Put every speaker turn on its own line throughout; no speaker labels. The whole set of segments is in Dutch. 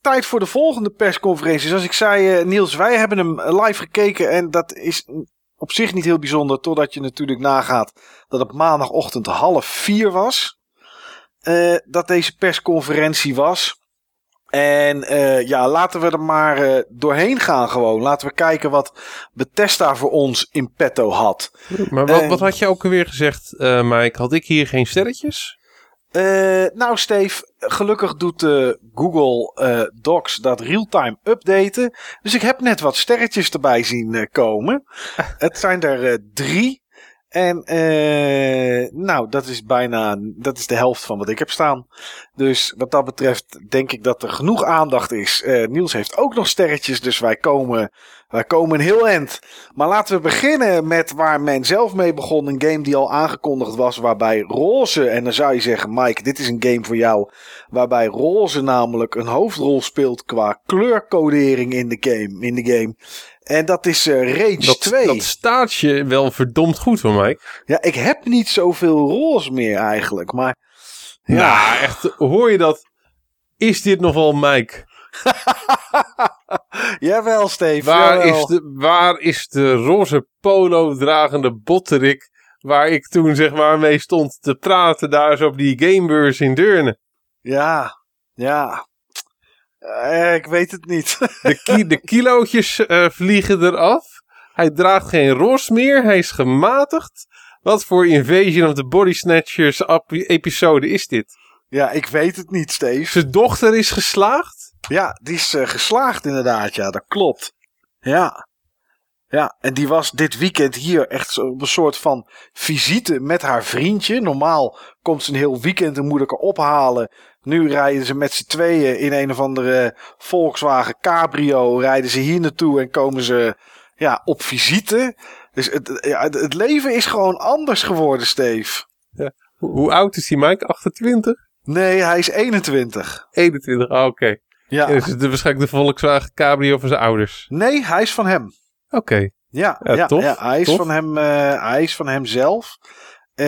tijd voor de volgende persconferentie. Zoals ik zei, uh, Niels, wij hebben hem live gekeken. En dat is op zich niet heel bijzonder. Totdat je natuurlijk nagaat dat het maandagochtend half vier was. Uh, dat deze persconferentie was. En uh, ja, laten we er maar uh, doorheen gaan gewoon. Laten we kijken wat Bethesda voor ons in petto had.
Maar wat, wat had je ook alweer gezegd, Mike? Had ik hier geen sterretjes?
Nou, Steve, gelukkig doet Google Docs dat real-time updaten. Dus ik heb net wat sterretjes erbij zien komen. Het zijn er drie. En uh, nou, dat is bijna dat is de helft van wat ik heb staan. Dus wat dat betreft denk ik dat er genoeg aandacht is. Uh, Niels heeft ook nog sterretjes, dus wij komen, wij komen een heel eind. Maar laten we beginnen met waar men zelf mee begon. Een game die al aangekondigd was, waarbij roze, en dan zou je zeggen, Mike, dit is een game voor jou. Waarbij roze namelijk een hoofdrol speelt qua kleurcodering in de game. In de game. En dat is uh, Rage
dat,
2.
Dat staat je wel verdomd goed voor mij.
Ja, ik heb niet zoveel roze meer eigenlijk. Maar.
Ja, nou, echt. Hoor je dat? Is dit nog wel Mike?
jawel, Steve.
Waar,
jawel.
Is de, waar is de roze polo dragende botterik? Waar ik toen zeg maar mee stond te praten daar zo op die gamebeurs in Deurne.
Ja, ja. Uh, ik weet het niet.
de, ki de kilootjes uh, vliegen eraf. Hij draagt geen ros meer. Hij is gematigd. Wat voor Invasion of the Body Snatchers episode is dit?
Ja, ik weet het niet, Steve.
Zijn dochter is geslaagd?
Ja, die is uh, geslaagd inderdaad. Ja, dat klopt. Ja. Ja, en die was dit weekend hier echt op een soort van visite met haar vriendje. Normaal komt ze een heel weekend een moeder ophalen. Nu rijden ze met z'n tweeën in een of andere Volkswagen Cabrio. Rijden ze hier naartoe en komen ze ja, op visite. Dus het, ja, het leven is gewoon anders geworden, Steve.
Ja. Hoe oud is die Mike? 28?
Nee, hij is 21.
21, ah, oké. Okay.
Ja.
Is het waarschijnlijk de Volkswagen Cabrio van zijn ouders?
Nee, hij is van hem.
Oké. Okay.
Ja, ja, ja, tof, ja, hij, is
tof.
Van hem, uh, hij is van hem zelf. Uh,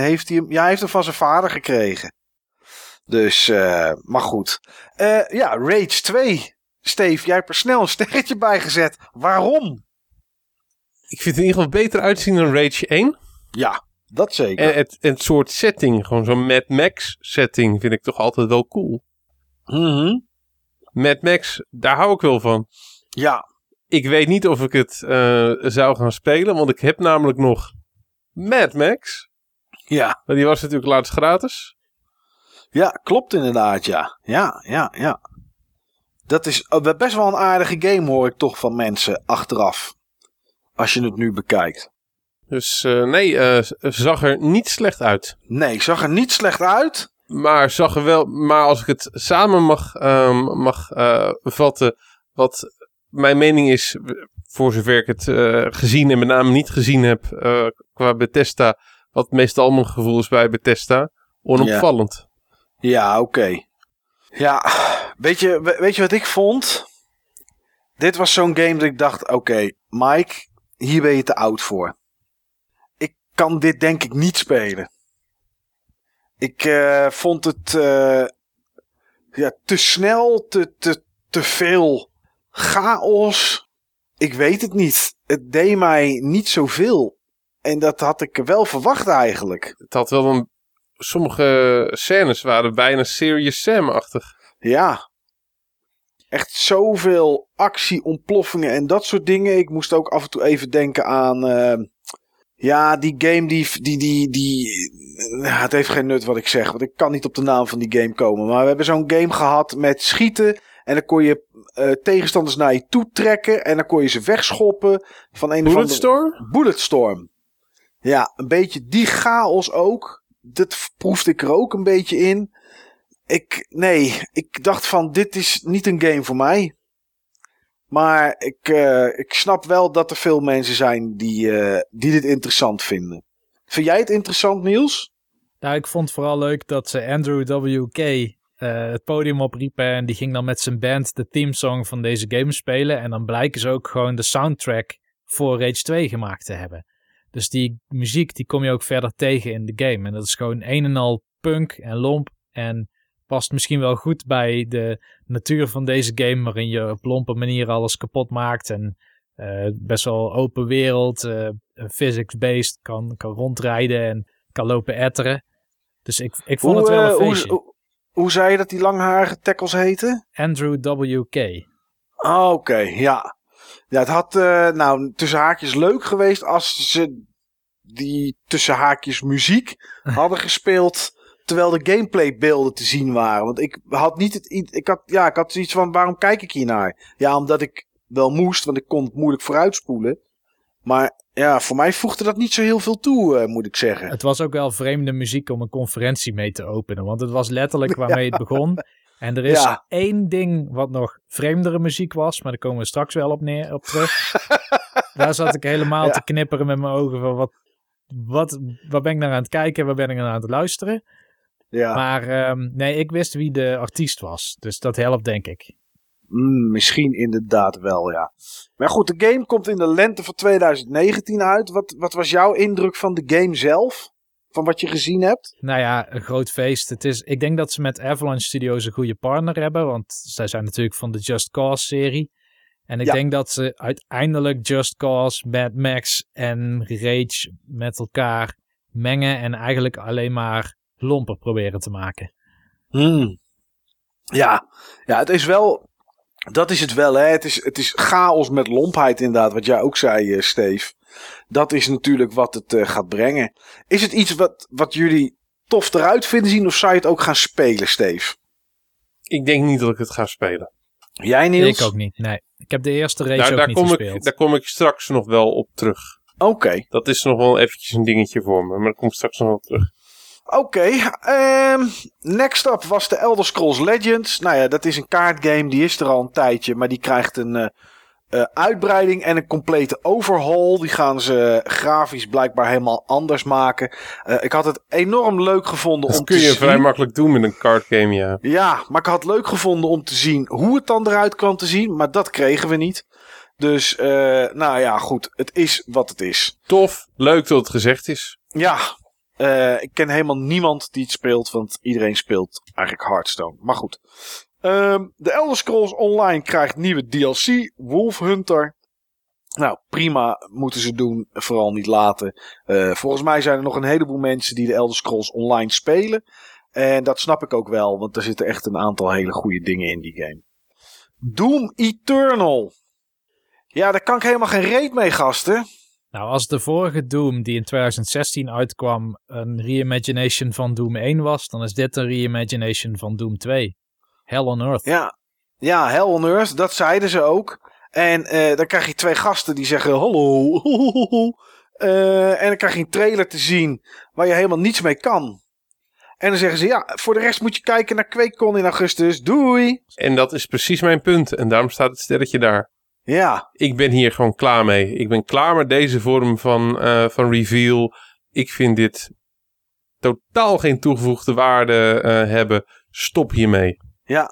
heeft hij, hem, ja, hij heeft hem van zijn vader gekregen. Dus, uh, maar goed. Ja, Rage 2. Steve, jij hebt er snel een sterretje bij gezet. Waarom?
Ik vind het in ieder geval beter uitzien dan Rage 1.
Ja, dat zeker.
En het, het soort setting, gewoon zo'n Mad Max setting, vind ik toch altijd wel cool.
Mm -hmm.
Mad Max, daar hou ik wel van.
Ja.
Ik weet niet of ik het uh, zou gaan spelen, want ik heb namelijk nog Mad Max.
Ja.
Maar die was natuurlijk laatst gratis.
Ja, klopt inderdaad, ja. Ja, ja, ja. Dat is best wel een aardige game, hoor ik toch van mensen achteraf. Als je het nu bekijkt.
Dus uh, nee, uh, zag er niet slecht uit.
Nee, zag er niet slecht uit.
Maar zag er wel, maar als ik het samen mag, um, mag uh, vatten, wat mijn mening is, voor zover ik het gezien en met name niet gezien heb qua Bethesda, wat meestal mijn gevoel is bij Bethesda, onopvallend.
Ja, oké. Ja, weet je, weet je wat ik vond? Dit was zo'n game dat ik dacht, oké, Mike, hier ben je te oud voor. Ik kan dit denk ik niet spelen. Ik uh, vond het uh, ja, te snel, te, te, te veel chaos. Ik weet het niet. Het deed mij niet zoveel. En dat had ik wel verwacht eigenlijk.
Het had wel een... Sommige scènes waren bijna Serious Sam-achtig.
Ja. Echt zoveel actie, ontploffingen en dat soort dingen. Ik moest ook af en toe even denken aan... Uh, ja, die game die... die, die, die nou, het heeft geen nut wat ik zeg. Want ik kan niet op de naam van die game komen. Maar we hebben zo'n game gehad met schieten. En dan kon je uh, tegenstanders naar je toe trekken. En dan kon je ze wegschoppen. Van een
Bulletstorm?
Van de... Bulletstorm. Ja, een beetje die chaos ook. Dat proefde ik er ook een beetje in. Ik, nee, ik dacht van dit is niet een game voor mij. Maar ik, uh, ik snap wel dat er veel mensen zijn die, uh, die dit interessant vinden. Vind jij het interessant, Niels?
Nou, ik vond vooral leuk dat ze Andrew W.K. Uh, het podium opriepen. En die ging dan met zijn band de themesong van deze game spelen. En dan blijken ze ook gewoon de soundtrack voor Rage 2 gemaakt te hebben. Dus die muziek die kom je ook verder tegen in de game. En dat is gewoon een en al punk en lomp en past misschien wel goed bij de natuur van deze game, waarin je op lompe manier alles kapot maakt en uh, best wel open wereld, uh, physics-based, kan, kan rondrijden en kan lopen etteren. Dus ik, ik vond
hoe,
het wel een
uh,
feestje.
Hoe, hoe, hoe, zei je dat die langharige tackles heten?
Andrew W.K.
Oh, Oké, okay, ja. Ja, het had nou tussen haakjes leuk geweest als ze die tussen haakjes muziek hadden gespeeld terwijl de gameplay beelden te zien waren. Want ik had niet het ik had ja, ik had zoiets van waarom kijk ik hier naar? Ja, omdat ik wel moest, want ik kon het moeilijk vooruitspoelen. Maar ja, voor mij voegde dat niet zo heel veel toe, uh, moet ik zeggen.
Het was ook wel vreemde muziek om een conferentie mee te openen, want het was letterlijk waarmee ja. het begon. En er is ja. één ding wat nog vreemdere muziek was, maar daar komen we straks wel op, neer, op terug. Daar zat ik helemaal ja. te knipperen met mijn ogen van wat, wat, wat ben ik naar aan het kijken, waar ben ik naar aan het luisteren.
Ja.
Maar um, nee, ik wist wie de artiest was, dus dat helpt denk ik.
Mm, misschien inderdaad wel, ja. Maar goed, de game komt in de lente van 2019 uit. Wat, wat was jouw indruk van de game zelf? Van wat je gezien hebt?
Nou ja, een groot feest. Het is, ik denk dat ze met Avalanche Studios een goede partner hebben. Want zij zijn natuurlijk van de Just Cause serie. En ik ja. denk dat ze uiteindelijk Just Cause, Mad Max en Rage met elkaar mengen. En eigenlijk alleen maar lomper proberen te maken.
Hmm. Ja. ja, het is wel dat is het wel, hè. Het is, het is chaos met lompheid inderdaad, wat jij ook zei, uh, Steve. Dat is natuurlijk wat het uh, gaat brengen. Is het iets wat, wat jullie tof eruit vinden zien of zou je het ook gaan spelen, Steve?
Ik denk niet dat ik het ga spelen.
Jij, Niels?
Ik ook niet, nee. Ik heb de eerste race
nou,
ook
daar
niet
kom
gespeeld.
Ik, daar kom ik straks nog wel op terug.
Oké. Okay.
Dat is nog wel eventjes een dingetje voor me, maar daar kom ik straks nog wel op terug.
Oké, okay, um, next up was de Elder Scrolls Legends. Nou ja, dat is een kaartgame, die is er al een tijdje, maar die krijgt een uh, uh, uitbreiding en een complete overhaul. Die gaan ze grafisch blijkbaar helemaal anders maken. Uh, ik had het enorm leuk gevonden
dat
om
kun je
te zien.
vrij makkelijk doen met een kaartgame, ja.
Ja, maar ik had het leuk gevonden om te zien hoe het dan eruit kwam te zien, maar dat kregen we niet. Dus, nou ja, goed, het is wat het is.
Tof, leuk dat het gezegd is.
Ja, uh, ik ken helemaal niemand die het speelt, want iedereen speelt eigenlijk Hearthstone. Maar goed. Um, de Elder Scrolls Online krijgt nieuwe DLC, Wolf Hunter. Nou, prima moeten ze doen, vooral niet laten. Uh, volgens mij zijn er nog een heleboel mensen die de Elder Scrolls Online spelen. En dat snap ik ook wel, want er zitten echt een aantal hele goede dingen in die game. Doom Eternal. Ja, daar kan ik helemaal geen reet mee, gasten.
Nou, als de vorige Doom die in 2016 uitkwam een reimagination van Doom 1 was, dan is dit een reimagination van Doom 2. Hell on Earth.
Ja, ja Hell on Earth, dat zeiden ze ook. En uh, dan krijg je twee gasten die zeggen hallo. Uh, en dan krijg je een trailer te zien waar je helemaal niets mee kan. En dan zeggen ze, ja, voor de rest moet je kijken naar QuakeCon in augustus. Doei!
En dat is precies mijn punt. En daarom staat het sterretje daar.
Ja.
Ik ben hier gewoon klaar mee. Ik ben klaar met deze vorm van, uh, van reveal. Ik vind dit totaal geen toegevoegde waarde uh, hebben. Stop hiermee.
Ja.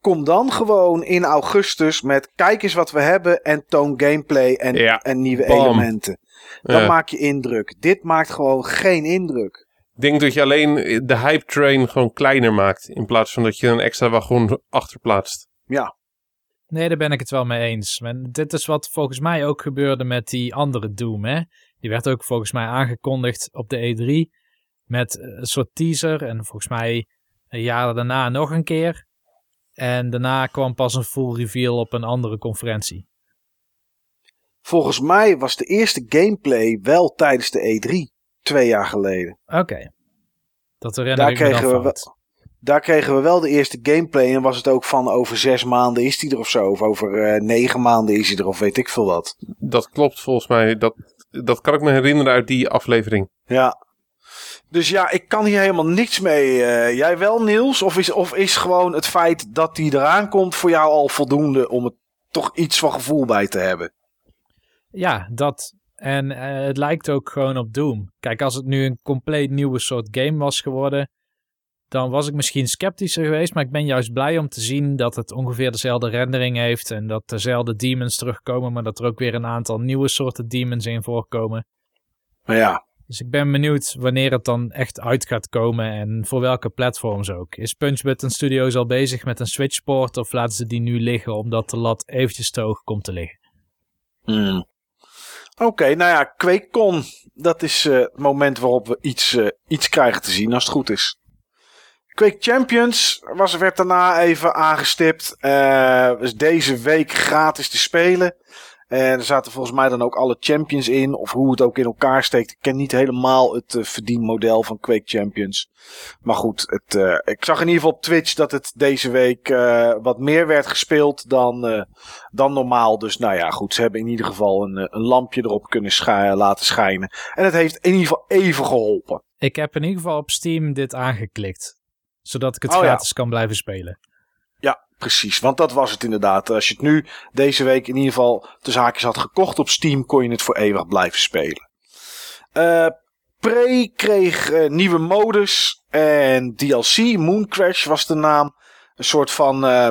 Kom dan gewoon in augustus met kijk eens wat we hebben en toon gameplay en,
ja.
en nieuwe
Bam.
elementen. Dan maak je indruk. Dit maakt gewoon geen indruk.
Ik denk dat je alleen de hype train gewoon kleiner maakt. In plaats van dat je een extra wagon achterplaatst.
Ja.
Nee, daar ben ik het wel mee eens. Dit is wat volgens mij ook gebeurde met die andere Doom, hè. Die werd ook volgens mij aangekondigd op de E3 met een soort teaser. En volgens mij een jaar daarna nog een keer. En daarna kwam pas een full reveal op een andere conferentie.
Volgens mij was de eerste gameplay wel tijdens de E3. Twee jaar geleden.
Oké. Dat herinner
Daar
ik me dan
kregen, we wel, daar kregen we wel de eerste gameplay. En was het ook van over zes maanden is die er of zo. Of over eh, negen maanden is hij er of weet ik veel wat.
Dat klopt volgens mij. Dat, dat kan ik me herinneren uit die aflevering.
Ja. Dus ja, ik kan hier helemaal niks mee. Eh, jij wel, Niels? Of is, of is gewoon het feit dat die eraan komt voor jou al voldoende om er toch iets van gevoel bij te hebben?
Ja, dat. En eh, het lijkt ook gewoon op Doom. Kijk, als het nu een compleet nieuwe soort game was geworden, dan was ik misschien sceptischer geweest. Maar ik ben juist blij om te zien dat het ongeveer dezelfde rendering heeft en dat dezelfde demons terugkomen, maar dat er ook weer een aantal nieuwe soorten demons in voorkomen.
Maar ja,
Dus ik ben benieuwd wanneer het dan echt uit gaat komen en voor welke platforms ook. Is Punch Button Studios al bezig met een Switchport of laten ze die nu liggen omdat de lat eventjes te hoog komt te liggen?
Hmm. Oké, nou ja, QuakeCon, dat is uh, het moment waarop we iets, uh, iets krijgen te zien als het goed is. Quake Champions was, werd daarna even aangestipt. Uh, was deze week gratis te spelen. En er zaten volgens mij dan ook alle champions in. Of hoe het ook in elkaar steekt. Ik ken niet helemaal het uh, verdienmodel van Quake Champions. Maar goed, het, uh, ik zag in ieder geval op Twitch dat het deze week wat meer werd gespeeld dan, dan normaal. Dus nou ja, goed. Ze hebben in ieder geval een, een lampje erop kunnen laten schijnen. En het heeft in ieder geval even geholpen.
Ik heb in ieder geval op Steam dit aangeklikt. Zodat ik het oh, gratis ja. kan blijven spelen.
Ja, precies. Want dat was het inderdaad. Als je het nu deze week in ieder geval de zaakjes had gekocht op Steam, kon je het voor eeuwig blijven spelen. Uh, Prey kreeg uh, nieuwe modus en DLC. Moon Crash was de naam. Een soort van, uh,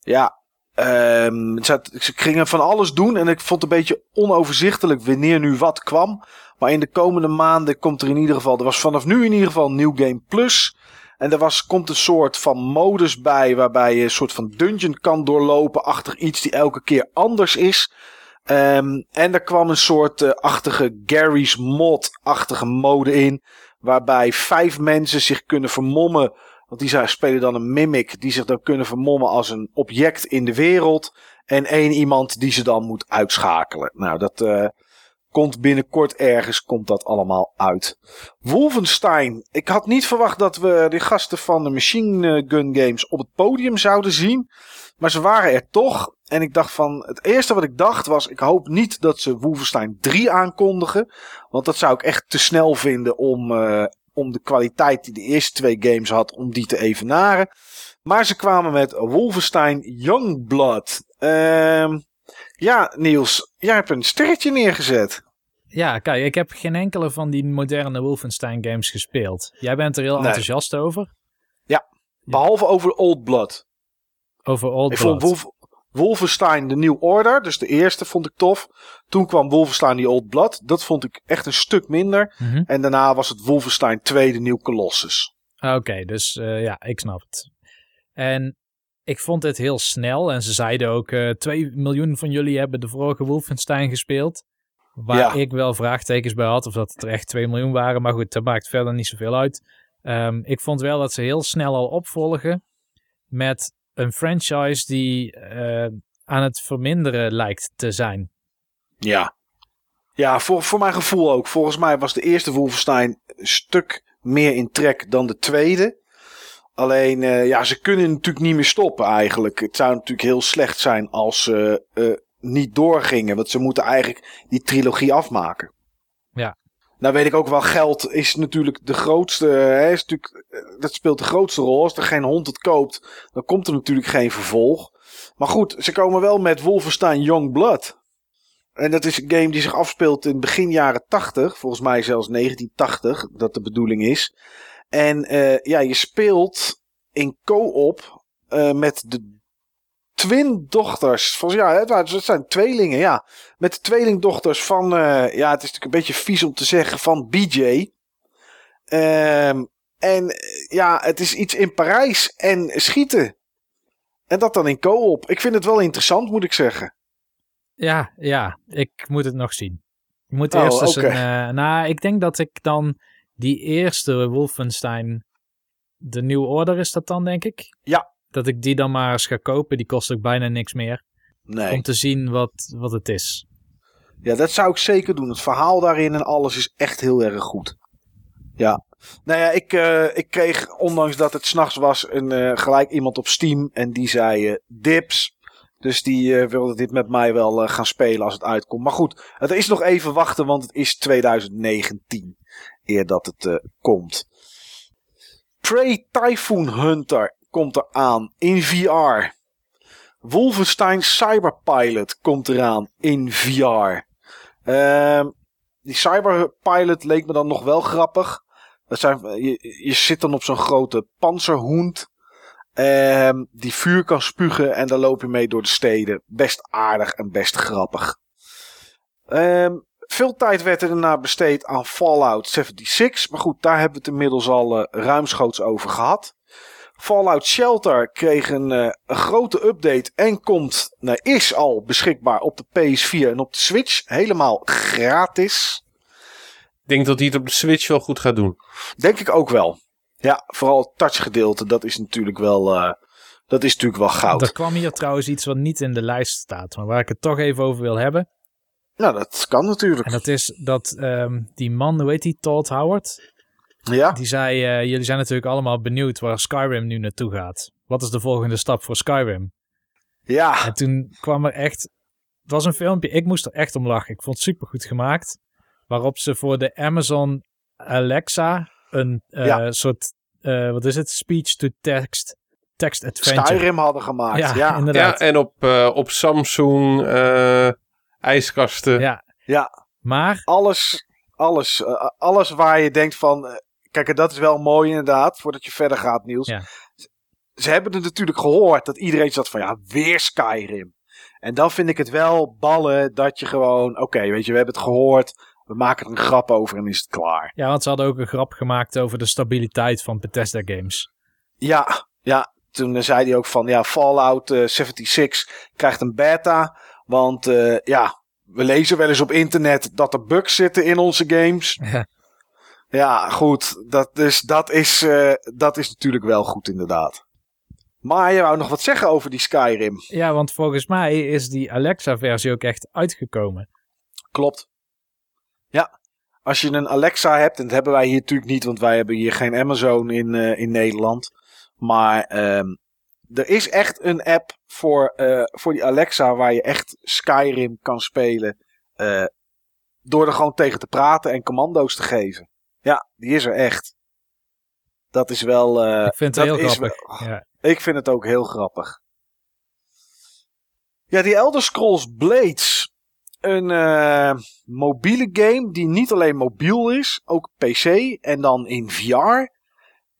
ja, um, ze gingen van alles doen en ik vond het een beetje onoverzichtelijk wanneer nu wat kwam. Maar in de komende maanden komt er in ieder geval, er was vanaf nu in ieder geval New Game Plus. En er was, komt een soort van modus bij waarbij je een soort van dungeon kan doorlopen achter iets die elke keer anders is. Um, en er kwam een soort uh, achtige Gary's Mod-achtige mode in. Waarbij vijf mensen zich kunnen vermommen. Want die spelen dan een mimic. Die zich dan kunnen vermommen als een object in de wereld. En één iemand die ze dan moet uitschakelen. Nou, dat, uh, Komt binnenkort ergens, komt dat allemaal uit. Wolfenstein. Ik had niet verwacht dat we de gasten van de Machine Gun Games op het podium zouden zien. Maar ze waren er toch. En ik dacht van, het eerste wat ik dacht was, ik hoop niet dat ze Wolfenstein 3 aankondigen. Want dat zou ik echt te snel vinden om, uh, om de kwaliteit die de eerste twee games had, om die te evenaren. Maar ze kwamen met Wolfenstein Youngblood. Ehm... Ja, Niels, jij hebt een sterretje neergezet.
Ja, kijk, ik heb geen enkele van die moderne Wolfenstein games gespeeld. Jij bent er heel nee. enthousiast over.
Ja, behalve over Old Blood.
Over Old
ik
Blood.
Vond Wolf Wolfenstein de New Order, dus de eerste vond ik tof. Toen kwam Wolfenstein die Old Blood. Dat vond ik echt een stuk minder.
Mm -hmm.
En daarna was het Wolfenstein 2 de New Colossus.
Oké, okay, dus uh, ja, ik snap het. En ik vond het heel snel. En ze zeiden ook, uh, 2 miljoen van jullie hebben de vorige Wolfenstein gespeeld. Waar ja. ik wel vraagtekens bij had, of dat het er echt 2 miljoen waren. Maar goed, dat maakt verder niet zoveel uit. Um, ik vond wel dat ze heel snel al opvolgen met een franchise die uh, aan het verminderen lijkt te zijn.
Ja, ja voor, voor mijn gevoel ook. Volgens mij was de eerste Wolfenstein een stuk meer in trek dan de tweede. Alleen, uh, ja, ze kunnen natuurlijk niet meer stoppen eigenlijk. Het zou natuurlijk heel slecht zijn als ze uh, niet doorgingen. Want ze moeten eigenlijk die trilogie afmaken.
Ja.
Nou weet ik ook wel, geld is natuurlijk de grootste. Hè, is natuurlijk, dat speelt de grootste rol. Als er geen hond het koopt, dan komt er natuurlijk geen vervolg. Maar goed, ze komen wel met Wolfenstein Young Blood. En dat is een game die zich afspeelt in begin jaren 80. Volgens mij zelfs 1980, dat de bedoeling is. En uh, ja, je speelt in co-op uh, met de twindochters. Van, ja, het zijn tweelingen, ja. Met de tweelingdochters van, uh, ja, het is natuurlijk een beetje vies om te zeggen, van BJ. Um, en ja, het is iets in Parijs en schieten. En dat dan in co-op. Ik vind het wel interessant, moet ik zeggen.
Ja, ja, ik moet het nog zien. Ik moet eerst oh, eens okay. een. nou, ik denk dat ik dan die eerste Wolfenstein, de New Order is dat dan, denk ik?
Ja.
Dat ik die dan maar eens ga kopen. Die kost ook bijna niks meer.
Nee.
Om te zien wat, wat het is.
Ja, dat zou ik zeker doen. Het verhaal daarin en alles is echt heel erg goed. Ja. Nou ja, ik, uh, ik kreeg, ondanks dat het s'nachts was, een, uh, gelijk iemand op Steam. En die zei uh, dips. Dus die wilde dit met mij wel gaan spelen als het uitkomt. Maar goed, het is nog even wachten, want het is 2019 eer dat het uh, komt. Prey Typhoon Hunter komt eraan in VR. Wolfenstein Cyberpilot komt eraan in VR. Uh, die Cyberpilot leek me dan nog wel grappig. Dat zijn, je, zit dan op zo'n grote panzerhoend. Uh, die vuur kan spugen en dan loop je mee door de steden. Best aardig en best grappig. Um, veel tijd werd er daarna besteed aan Fallout 76. Maar goed, daar hebben we het inmiddels al uh, ruimschoots over gehad. Fallout Shelter kreeg een, uh, een grote update en komt, nou, is al beschikbaar op de PS4 en op de Switch. Helemaal gratis.
Ik denk dat hij het op de Switch wel goed gaat doen.
Denk ik ook wel. Ja, vooral het touchgedeelte, dat is natuurlijk wel, uh, dat is natuurlijk wel goud.
Er kwam hier trouwens iets wat niet in de lijst staat, maar waar ik het toch even over wil hebben.
Nou, dat kan natuurlijk.
En dat is dat um, die man, hoe heet die, Todd Howard?
Ja.
Die zei, uh, jullie zijn natuurlijk allemaal benieuwd waar Skyrim nu naartoe gaat. Wat is de volgende stap voor Skyrim?
Ja.
En toen kwam er echt, het was een filmpje, ik moest er echt om lachen. Ik vond het super goed gemaakt. Waarop ze voor de Amazon Alexa een uh, ja. soort, uh, wat is het, speech-to-text text adventure.
Skyrim hadden gemaakt, ja. Ja,
inderdaad.
ja en op, uh, op Samsung ijskasten.
Ja.
ja.
Maar?
Alles, alles, uh, alles waar je denkt van... Uh, kijk, dat is wel mooi inderdaad, voordat je verder gaat, Niels.
Ja.
Ze, ze hebben het natuurlijk gehoord dat iedereen zat van, ja, weer Skyrim. En dan vind ik het wel ballen dat je gewoon... Oké, okay, weet je, we hebben het gehoord... We maken er een grap over en is het klaar.
Ja, want ze hadden ook een grap gemaakt over de stabiliteit van Bethesda games.
Ja, ja. Toen zei hij ook van, ja, Fallout uh, 76 krijgt een beta. Want uh, ja, we lezen wel eens op internet dat er bugs zitten in onze games.
Ja,
ja goed. Dat is, dat, is, uh, dat is natuurlijk wel goed inderdaad. Maar je wou nog wat zeggen over die Skyrim.
Ja, want volgens mij is die Alexa-versie ook echt uitgekomen.
Klopt. Ja, als je een Alexa hebt, en dat hebben wij hier natuurlijk niet, want wij hebben hier geen Amazon in, uh, in Nederland. Maar um, er is echt een app voor, uh, voor die Alexa waar je echt Skyrim kan spelen. Uh, door er gewoon tegen te praten en commando's te geven. Ja, die is er echt. Dat is wel. Uh,
ik vind het heel grappig.
Wel,
ja.
Ik vind het ook heel grappig. Ja, die Elder Scrolls Blades. Een mobiele game die niet alleen mobiel is, ook PC en dan in VR.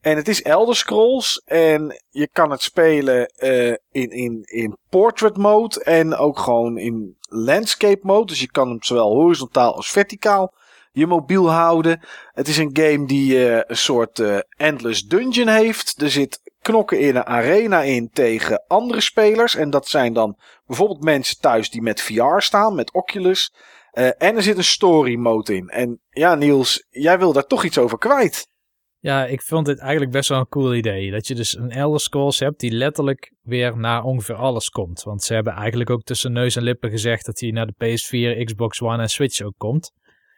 En het is Elder Scrolls en je kan het spelen uh, in, in, in portrait mode en ook gewoon in landscape mode. Dus je kan hem zowel horizontaal als verticaal je mobiel houden. Het is een game die uh, een soort uh, endless dungeon heeft. Er zit knokken in een arena in tegen andere spelers. En dat zijn dan bijvoorbeeld mensen thuis die met VR staan, met Oculus. En er zit een story mode in. En ja, Niels, jij wil daar toch iets over kwijt.
Ja, ik vond dit eigenlijk best wel een cool idee. Dat je dus een Elder Scrolls hebt die letterlijk weer naar ongeveer alles komt. Want ze hebben eigenlijk ook tussen neus en lippen gezegd dat hij naar de PS4, Xbox One en Switch ook komt.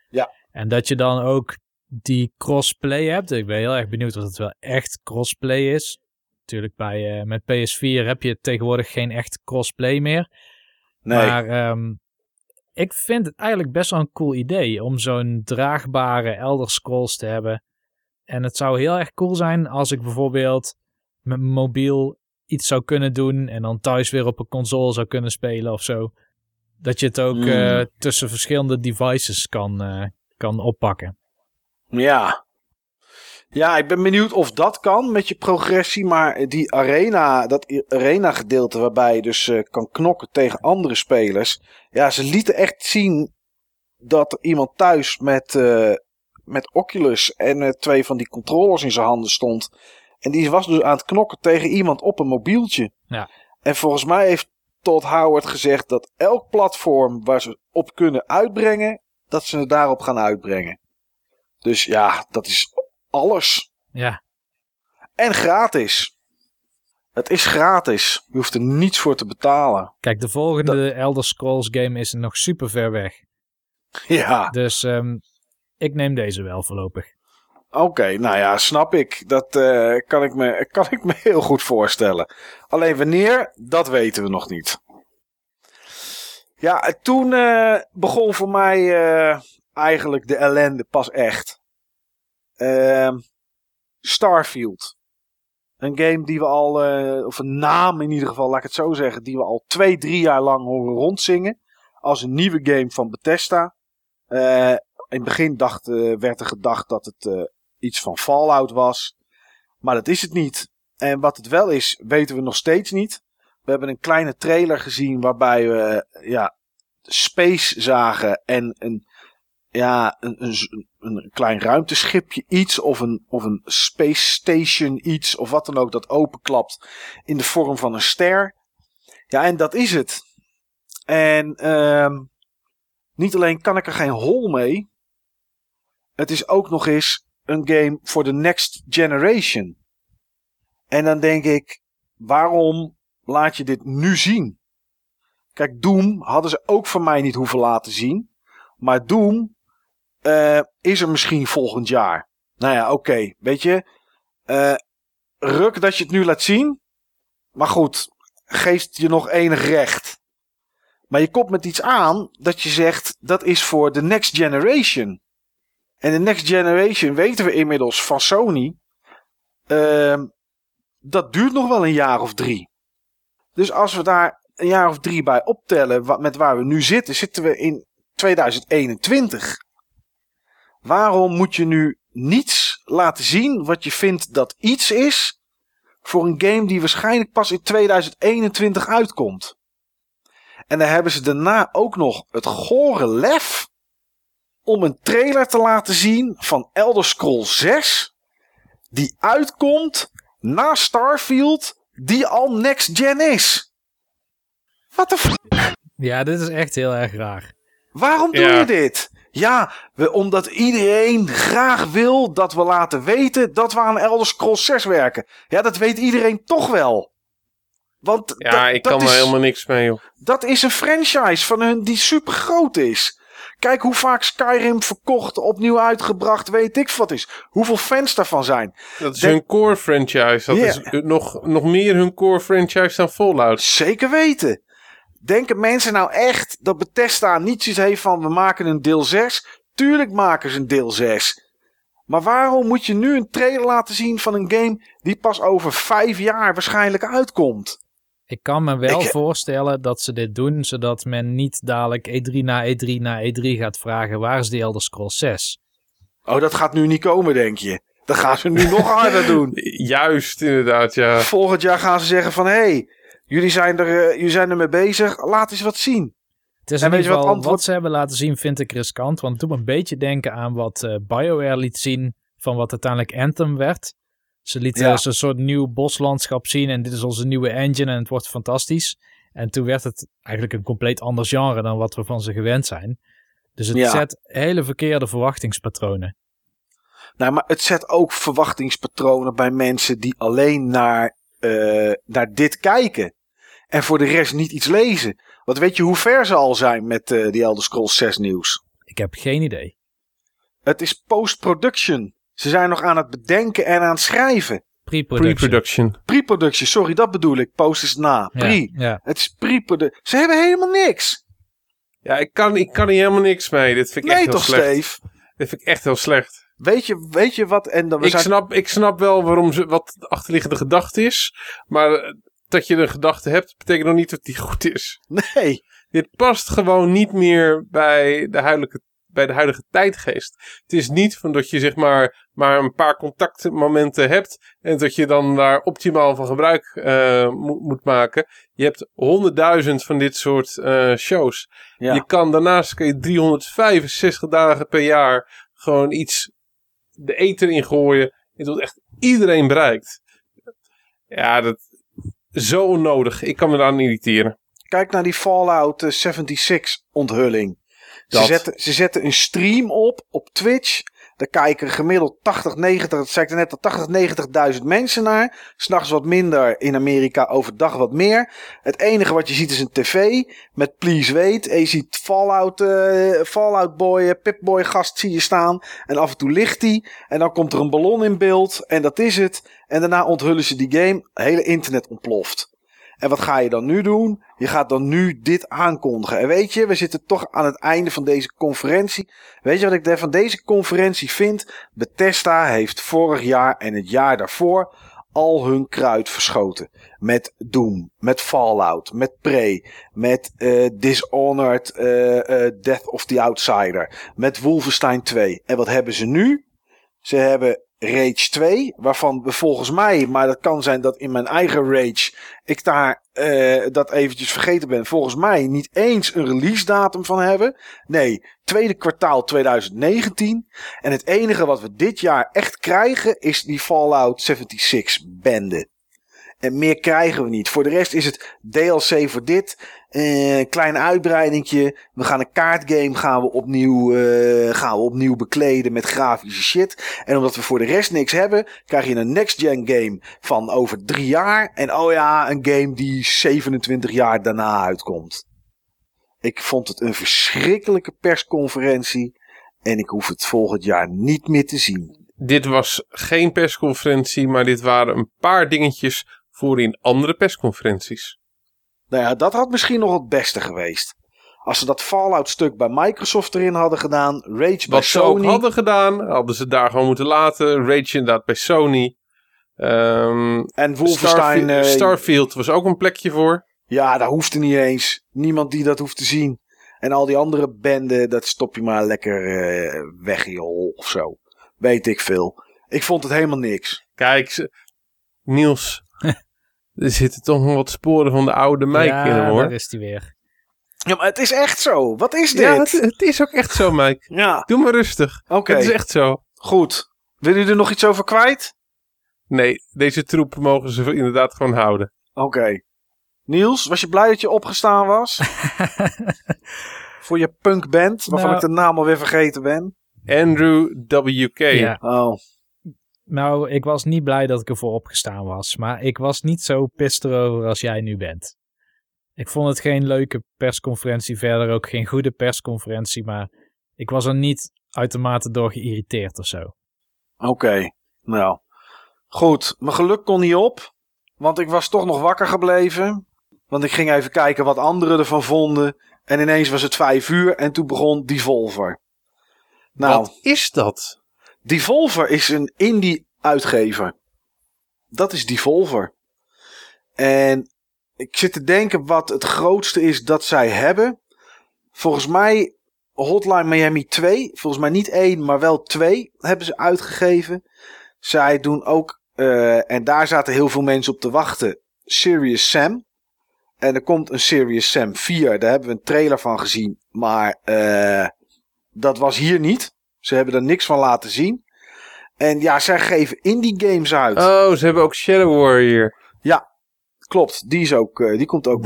Ja.
En dat je dan ook die crossplay hebt. Ik ben heel erg benieuwd of het wel echt crossplay is. Natuurlijk bij, uh, met PS4 heb je tegenwoordig geen echt crossplay meer.
Nee.
Maar um, ik vind het eigenlijk best wel een cool idee om zo'n draagbare Elder Scrolls te hebben. En het zou heel erg cool zijn als ik bijvoorbeeld met mobiel iets zou kunnen doen en dan thuis weer op een console zou kunnen spelen of zo. Dat je het ook mm. uh, tussen verschillende devices kan, uh, kan oppakken.
Ja. Ja, ik ben benieuwd of dat kan met je progressie, maar die arena, dat arena gedeelte waarbij je dus uh, kan knokken tegen andere spelers. Ja, ze lieten echt zien dat er iemand thuis met, met Oculus en uh, twee van die controllers in zijn handen stond. En die was dus aan het knokken tegen iemand op een mobieltje.
Ja.
En volgens mij heeft Todd Howard gezegd dat elk platform waar ze op kunnen uitbrengen, dat ze het daarop gaan uitbrengen. Dus ja, dat is alles.
Ja.
En gratis. Het is gratis. Je hoeft er niets voor te betalen.
Kijk, de volgende dat... Elder Scrolls game is nog super ver weg.
Ja.
Dus um, ik neem deze wel voorlopig.
Oké, nou ja, snap ik. Dat uh, kan, ik me, kan ik me heel goed voorstellen. Alleen wanneer, dat weten we nog niet. Ja, toen uh, begon voor mij uh, eigenlijk de ellende pas echt. Uh, Starfield. Een game die we al, of een naam in ieder geval, laat ik het zo zeggen, die we al twee, drie jaar lang horen rondzingen. Als een nieuwe game van Bethesda. In het begin dacht, uh, werd er gedacht dat het uh, iets van Fallout was. Maar dat is het niet. En wat het wel is, weten we nog steeds niet. We hebben een kleine trailer gezien waarbij we ja, space zagen en een ja, een, een, een klein ruimteschipje iets of een, of een space station iets of wat dan ook dat openklapt in de vorm van een ster. Ja, en dat is het. En ehm niet alleen kan ik er geen hol mee, het is ook nog eens een game voor de next generation. En dan denk ik, waarom laat je dit nu zien? Kijk, Doom hadden ze ook van mij niet hoeven laten zien. Maar Doom uh, is er misschien volgend jaar. Nou ja, oké. Weet je, uh, ruk dat je het nu laat zien. Maar goed, geeft je nog enig recht. Maar je komt met iets aan dat je zegt dat is voor de next generation. En de next generation weten we inmiddels van Sony. Uh, dat duurt nog wel een jaar of drie. Dus als we daar een jaar of drie bij optellen, wat, met waar we nu zitten, zitten we in 2021. Waarom moet je nu niets laten zien wat je vindt dat iets is voor een game die waarschijnlijk pas in 2021 uitkomt? En dan hebben ze daarna ook nog het gore lef om een trailer te laten zien van Elder Scrolls 6 die uitkomt na Starfield die al next gen is. What the fuck?
Ja, dit is echt heel erg raar.
Waarom doe je dit? Ja, we, omdat iedereen graag wil dat we laten weten dat we aan Elder Scrolls 6 werken. Ja, dat weet iedereen toch wel. Want
ja, ik kan er helemaal niks mee, joh.
Dat is een franchise van hun die super groot is. Kijk hoe vaak Skyrim verkocht, opnieuw uitgebracht, weet ik wat is. Hoeveel fans daarvan zijn.
Dat is hun core franchise. Dat is nog, nog meer hun core franchise dan Fallout.
Zeker weten. Denken mensen nou echt dat Bethesda niet zoiets heeft van we maken een deel 6? Tuurlijk maken ze een deel 6. Maar waarom moet je nu een trailer laten zien van een game die pas over vijf jaar waarschijnlijk uitkomt?
Ik kan me wel voorstellen dat ze dit doen, zodat men niet dadelijk E3 na E3 na E3 gaat vragen waar is die Elder Scrolls 6?
Oh, dat gaat nu niet komen, denk je? Dat gaan ze nu nog harder doen.
Juist, inderdaad, ja.
Volgend jaar gaan ze zeggen van, hé, hey, jullie, zijn er, uh, jullie zijn er mee bezig, laat eens wat zien.
Het is en in ieder geval, wat, antwoord... wat, ze hebben laten zien vind ik riskant, want het doet me een beetje denken aan wat uh, BioWare liet zien van wat uiteindelijk Anthem werd. Ze lieten ja. een soort nieuw boslandschap zien en dit is onze nieuwe engine en het wordt fantastisch. En toen werd het eigenlijk een compleet ander genre dan wat we van ze gewend zijn. Dus het zet hele verkeerde verwachtingspatronen.
Nou, maar het zet ook verwachtingspatronen bij mensen die alleen naar, uh, naar dit kijken. En voor de rest niet iets lezen. Wat weet je hoe ver ze al zijn met uh, die Elder Scrolls 6 nieuws?
Ik heb geen idee.
Het is post-production. Ze zijn nog aan het bedenken en aan het schrijven.
Pre-production.
Pre-production, sorry, dat bedoel ik. Post is na. Pre. Ja, Het is pre-production. Ze hebben helemaal niks.
Ja, ik kan, ik kan hier helemaal niks mee. Dit vind ik
nee,
echt heel
toch,
slecht.
Steve?
Dit vind ik echt heel slecht.
Weet je, weet je wat? En dan, we
ik,
zijn...
snap, ik snap wel waarom ze, wat de achterliggende gedachte is. Maar eh, dat je een gedachte hebt, betekent nog niet dat die goed is.
Nee.
Dit past gewoon niet meer bij de huidelijke bij de huidige tijdgeest. Het is niet van dat je zeg maar, maar een paar contactmomenten hebt en dat je dan daar optimaal van gebruik uh, moet, moet maken. Je hebt honderdduizend van dit soort uh, shows. Ja. Je kan daarnaast kan je 365 dagen per jaar gewoon iets de eten ingooien. En dat echt iedereen bereikt. Ja, dat zo onnodig. Ik kan me daar aan irriteren.
Kijk naar die Fallout 76 onthulling. Ze zetten, ze zetten een stream op op Twitch. Daar kijken gemiddeld 80, 90, dat zei ik net, 80, 90.000 mensen naar. S'nachts wat minder, in Amerika overdag wat meer. Het enige wat je ziet is een tv met Please Wait. En je ziet Fallout, uh, Fallout Boy, uh, Pip-Boy gast zie je staan. En af en toe ligt die. En dan komt er een ballon in beeld. En dat is het. En daarna onthullen ze die game. Het hele internet ontploft. En wat ga je dan nu doen? Je gaat dan nu dit aankondigen. En weet je, we zitten toch aan het einde van deze conferentie. Weet je wat ik van deze conferentie vind? Bethesda heeft vorig jaar en het jaar daarvoor al hun kruid verschoten. Met Doom, met Fallout, met Prey, met uh, Dishonored, uh, uh, Death of the Outsider, met Wolfenstein 2. En wat hebben ze nu? Ze hebben Rage 2, waarvan we volgens mij, maar dat kan zijn dat in mijn eigen Rage ik daar eh, dat eventjes vergeten ben, volgens mij niet eens een release datum van hebben. Nee, tweede kwartaal 2019. En het enige wat we dit jaar echt krijgen is die Fallout 76 bende. En meer krijgen we niet. Voor de rest is het DLC voor dit. eh, Een klein uitbreidingje. We gaan een kaartgame gaan we opnieuw, eh, gaan we opnieuw bekleden met grafische shit. En omdat we voor de rest niks hebben, krijg je een next-gen game van over drie jaar. En oh ja, een game die 27 jaar daarna uitkomt. Ik vond het een verschrikkelijke persconferentie. En ik hoef het volgend jaar niet meer te zien.
Dit was geen persconferentie, maar dit waren een paar dingetjes voor in andere persconferenties.
Nou ja, dat had misschien nog het beste geweest. Als ze dat Fallout-stuk bij Microsoft erin hadden gedaan. Rage bij
Wat ze ook
Sony.
hadden gedaan, hadden ze daar gewoon moeten laten. Rage inderdaad bij Sony. Ehm,
En Wolfenstein.
Starfield,
eh,
Starfield was ook een plekje voor.
Ja, dat hoeft er niet eens. Niemand die dat hoeft te zien. En al die andere benden, dat stop je maar lekker eh, weg in je hol of zo. Weet ik veel. Ik vond het helemaal niks.
Kijk, Niels. er zitten toch nog wat sporen van de oude Mike
ja,
in hem hoor.
daar is hij weer.
Ja, maar het is echt zo. Wat is dit?
Ja, het, het is ook echt zo, Mike.
Ja,
Doe maar rustig.
oké.
Het is echt zo.
Goed. Wil je er nog iets over kwijt?
Nee, deze troep mogen ze inderdaad gewoon houden.
Oké. Niels, was je blij dat je opgestaan was? Voor je punkband, waarvan
Nou-
ik de naam alweer vergeten ben.
Andrew WK.
Ja.
Oh,
Nou, ik was niet blij dat ik ervoor opgestaan was. Maar ik was niet zo pist erover als jij nu bent. Ik vond het geen leuke persconferentie. Verder ook geen goede persconferentie. Maar ik was er niet uitermate door geïrriteerd of zo.
oké. Nou, goed. Mijn geluk kon niet op, want ik was toch nog wakker gebleven. Want ik ging even kijken wat anderen ervan vonden. En ineens was het vijf uur en toen begon Devolver. Nou,
Wat is dat?
Devolver is een indie uitgever. Dat is Devolver. En ik zit te denken wat het grootste is dat zij hebben. Volgens mij Hotline Miami 2. Volgens mij niet één, maar wel twee hebben ze uitgegeven. Zij doen ook, eh, en daar zaten heel veel mensen op te wachten, Serious Sam. En er komt een Serious Sam 4. Daar hebben we een trailer van gezien. Maar eh, dat was hier niet. Ze hebben er niks van laten zien. En ja, zij geven indie games uit.
Oh, ze hebben ook Shadow Warrior.
Klopt, die, is ook, eh, die komt ook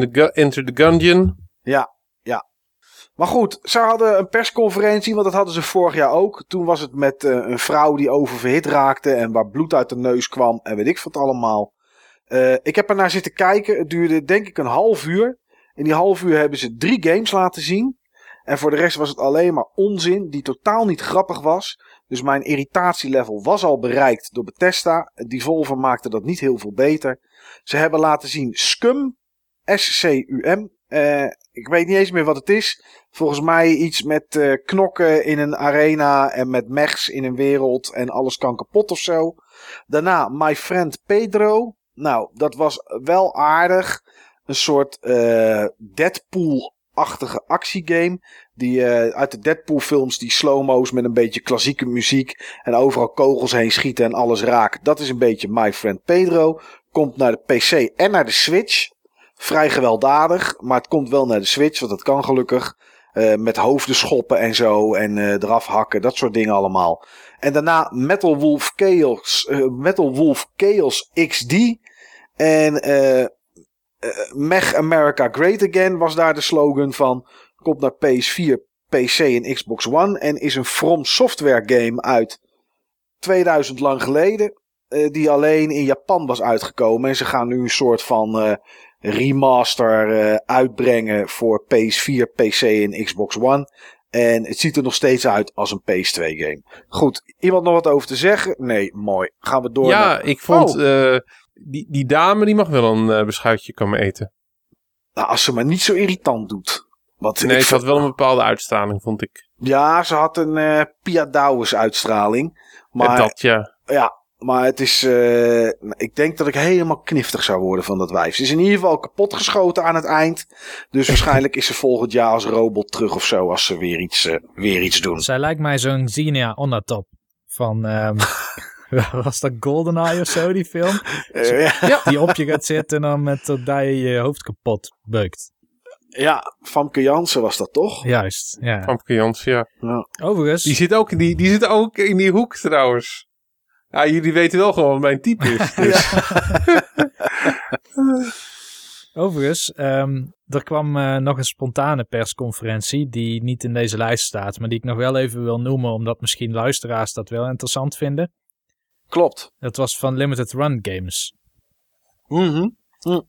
the Gu- Enter the Gungeon.
Ja, ja. Maar goed, ze hadden een persconferentie, want dat hadden ze vorig jaar ook. Toen was het met eh, een vrouw die oververhit raakte en waar bloed uit de neus kwam en weet ik wat allemaal. Eh, ik heb er naar zitten kijken. Het duurde denk ik een half uur. In die half uur hebben ze drie games laten zien. En voor de rest was het alleen maar onzin die totaal niet grappig was. Dus mijn irritatielevel was al bereikt door Bethesda. Devolver maakte dat niet heel veel beter. Ze hebben laten zien Scum. S-C-U-M. Eh, ik weet niet eens meer wat het is. Volgens mij iets met eh, knokken in een arena en met mechs in een wereld en alles kan kapot of zo. Daarna My Friend Pedro. Nou, dat was wel aardig. Een soort eh, Deadpool-achtige actiegame. Die eh, uit de Deadpool films, die slow-mo's met een beetje klassieke muziek. En overal kogels heen schieten en alles raken. Dat is een beetje My Friend Pedro. Komt naar de PC en naar de Switch. Vrij gewelddadig, maar het komt wel naar de Switch, want dat kan gelukkig. Eh, met hoofden schoppen en zo en eh, eraf hakken, dat soort dingen allemaal. En daarna Metal Wolf Chaos, Metal Wolf Chaos XD. En Mech America Great Again was daar de slogan van. Komt naar PS4, PC en Xbox One. En is een From Software game uit 2000 lang geleden. eh, die alleen in Japan was uitgekomen. En ze gaan nu een soort van eh, remaster eh, uitbrengen voor PS4, PC en Xbox One. En het ziet er nog steeds uit als een PS2 game. Goed, iemand nog wat over te zeggen? Nee, mooi. Gaan we door.
Ja,
naar-
ik vond
Oh.
Eh, die, die dame die mag wel een eh, beschuitje komen eten.
Nou, als ze maar niet zo irritant doet. Want
Nee,
ik
het had wel een bepaalde uitstraling, vond ik.
Ja, ze had een eh Pia Douwes uitstraling. Maar,
Maar, dat ja.
ja, maar het is. eh, ik denk dat ik helemaal kniftig zou worden van dat wijf. Ze is in ieder geval kapot geschoten aan het eind. Dus waarschijnlijk is ze volgend jaar als robot terug of zo. Als ze weer iets, eh, weer iets doen.
Zij lijkt mij zo'n Xenia Onatop van, ehm Was dat GoldenEye of zo, die film?
Eh, ja.
Die op je gaat zitten en dan met dat je je hoofd kapot beukt.
ja, Famke Jansen was dat toch?
Juist, ja.
Famke Jans, ja.
Ja.
Overigens,
Die zit, ook in die, die zit ook in die hoek trouwens. Ja, jullie weten wel gewoon wat mijn type is. Dus.
overigens ehm, er kwam eh, nog een spontane persconferentie die niet in deze lijst staat, maar die ik nog wel even wil noemen, omdat misschien luisteraars dat wel interessant vinden.
Klopt.
Dat was van Limited Run Games.
Mhm. Hm.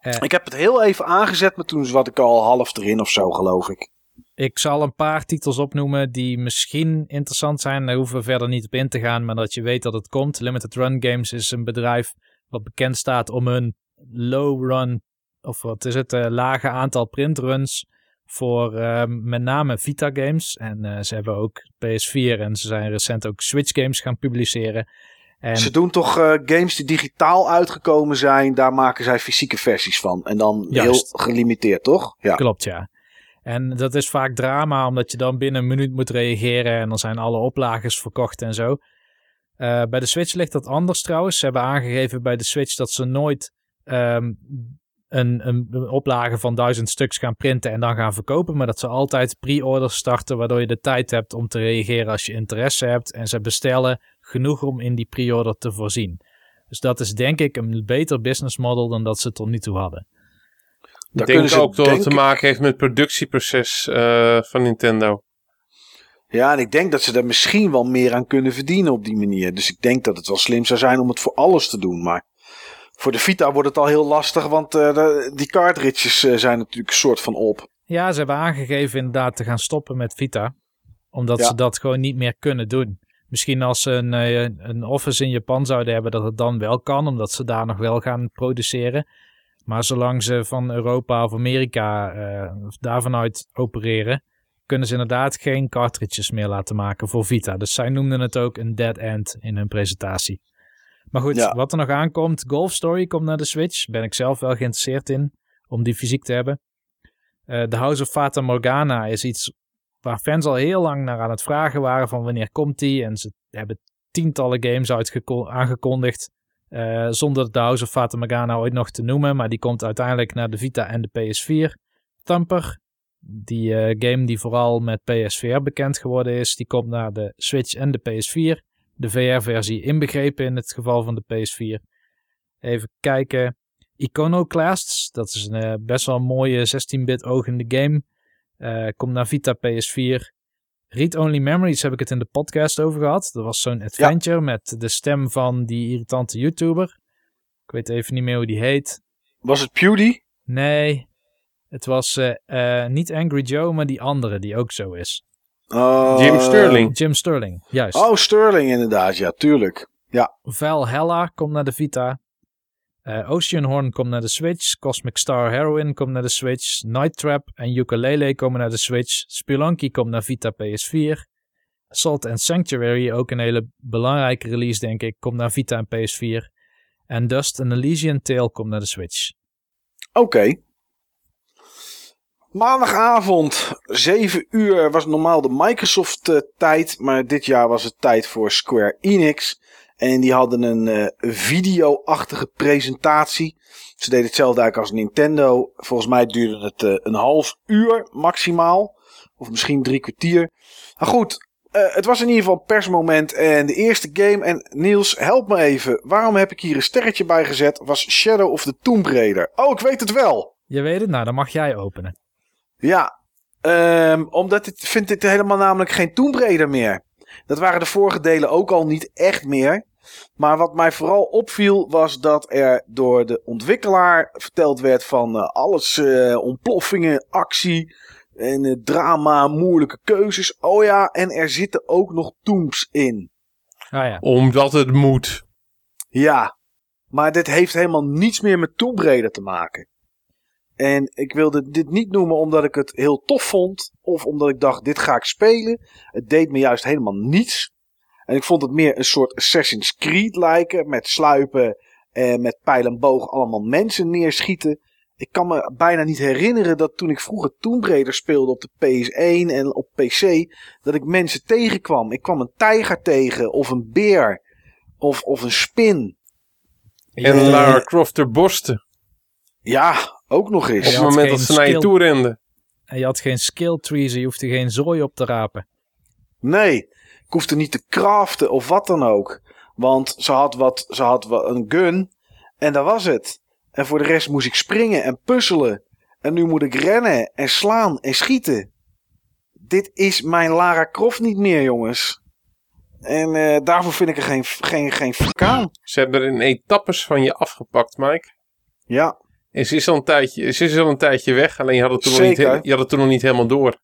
Eh.
Ik heb het heel even aangezet, maar toen zat ik al half erin of zo, geloof ik.
Ik zal een paar titels opnoemen die misschien interessant zijn. Daar hoeven we verder niet op in te gaan, maar dat je weet dat het komt. Limited Run Games is een bedrijf wat bekend staat om hun low run, of wat is het, eh, lage aantal printruns voor eh, met name Vita games. En eh, ze hebben ook PS4 en ze zijn recent ook Switch games gaan publiceren. En
Ze doen toch eh, games die digitaal uitgekomen zijn, daar maken zij fysieke versies van. En dan
Juist.
heel gelimiteerd, toch? Ja.
Klopt, ja. En dat is vaak drama, omdat je dan binnen een minuut moet reageren en dan zijn alle oplagers verkocht en zo. Eh, bij de Switch ligt dat anders trouwens. Ze hebben aangegeven bij de Switch dat ze nooit ehm, een, een, een oplage van duizend stuks gaan printen en dan gaan verkopen. Maar dat ze altijd pre-orders starten, waardoor je de tijd hebt om te reageren als je interesse hebt. En ze bestellen genoeg om in die pre-order te voorzien. Dus dat is denk ik een beter business model dan dat ze tot nu toe hadden.
Daar
Ik denk
kunnen ze
ook dat het te maken heeft met het productieproces eh, van Nintendo.
Ja, en ik denk dat ze daar misschien wel meer aan kunnen verdienen op die manier. Dus ik denk dat het wel slim zou zijn om het voor alles te doen. Maar voor de Vita wordt het al heel lastig, want eh, de- die cartridges eh, zijn natuurlijk een soort van op.
Ja, ze hebben aangegeven inderdaad te gaan stoppen met Vita. Omdat
Ja.
ze dat gewoon niet meer kunnen doen. Misschien als ze een, eh, een office in Japan zouden hebben, dat het dan wel kan. Omdat ze daar nog wel gaan produceren. Maar zolang ze van Europa of Amerika eh, of daarvan uit opereren, kunnen ze inderdaad geen cartridges meer laten maken voor Vita. Dus zij noemden het ook een dead end in hun presentatie. Maar goed,
Ja.
wat er nog aankomt, Golf Story komt naar de Switch. Ben ik zelf wel geïnteresseerd in, om die fysiek te hebben. Eh The House of Fata Morgana is iets waar fans al heel lang naar aan het vragen waren van wanneer komt die. En ze hebben tientallen games aangekondigd eh, zonder The House of Fata Morgana ooit nog te noemen. Maar die komt uiteindelijk naar de Vita en de PS4. Thumper, die eh, game die vooral met PSVR bekend geworden is, die komt naar de Switch en de PS4. De VR-versie inbegrepen in het geval van de PS4. Even kijken. Iconoclasts, dat is een eh, best wel mooie 16-bit ogende game. Eh, komt naar Vita PS4. Read Only Memories heb ik het in de podcast over gehad. Dat was zo'n adventure met de stem van die irritante YouTuber. Ik weet even niet meer hoe die heet.
Was het Pewdie?
Nee, het was eh, niet Angry Joe, maar die andere die ook zo is.
Uh,
Jim Sterling.
Jim Sterling, juist.
Oh, Sterling inderdaad, ja, tuurlijk.
Valhalla komt naar de Vita. Eh, Oceanhorn komt naar de Switch. Cosmic Star Heroine komt naar de Switch. Night Trap en Ukulele komen naar de Switch. Spelunky komt naar Vita PS4. Assault and Sanctuary, ook een hele belangrijke release denk ik, komt naar Vita en PS4. En Dust and Elysian Tale komt naar de Switch.
Oké. Maandagavond, 7 uur, was normaal de Microsoft-tijd. maar dit jaar was het tijd voor Square Enix. En die hadden een eh, video-achtige presentatie. Ze deden hetzelfde eigenlijk als Nintendo. Volgens mij duurde het eh, een half uur maximaal. Of misschien drie kwartier. Maar goed, eh, het was in ieder geval persmoment. En de eerste game. En Niels, help me even. Waarom heb ik hier een sterretje bij gezet? Was Shadow of the Tomb Raider. Oh, ik weet het wel.
Je weet het? Nou, dan mag jij openen.
Ja, ehm, omdat ik vind dit helemaal namelijk geen Tomb Raider meer. Dat waren de vorige delen ook al niet echt meer. Maar wat mij vooral opviel was dat er door de ontwikkelaar verteld werd van eh, alles eh, ontploffingen, actie en eh, drama, moeilijke keuzes. Oh ja, en er zitten ook nog tombs in.
Ah ja.
Omdat het moet.
Ja, maar dit heeft helemaal niets meer met Tomb Raider te maken. En ik wilde dit niet noemen omdat ik het heel tof vond. Of omdat ik dacht, dit ga ik spelen. Het deed me juist helemaal niets. En ik vond het meer een soort Assassin's Creed lijken. Met sluipen en met pijl en boog allemaal mensen neerschieten. Ik kan me bijna niet herinneren dat toen ik vroeger Tomb Raider speelde op de PS1 en op PC. Dat ik mensen tegenkwam. Ik kwam een tijger tegen of een beer. of, of een spin.
En
Eh,
Lara Croft ter borsten.
Ja, ook nog
Op
eens.
het
had
moment dat ze naar je
skill.
toe renden.
En je had geen skill trees, je hoefde geen zooi op te rapen.
Nee, ik hoefde niet te craften of wat dan ook. Want ze had, wat, ze had wat, een gun en dat was het. En voor de rest moest ik springen en puzzelen. En nu moet ik rennen en slaan en schieten. Dit is mijn Lara Croft niet meer, jongens. En eh, daarvoor vind ik er geen, geen, geen fuck aan.
Ze hebben er in etappes van je afgepakt, Mike.
Ja,
En ze is al een tijdje, ze is al een tijdje weg. Alleen je had, het toen nog niet, je had het toen nog niet helemaal door.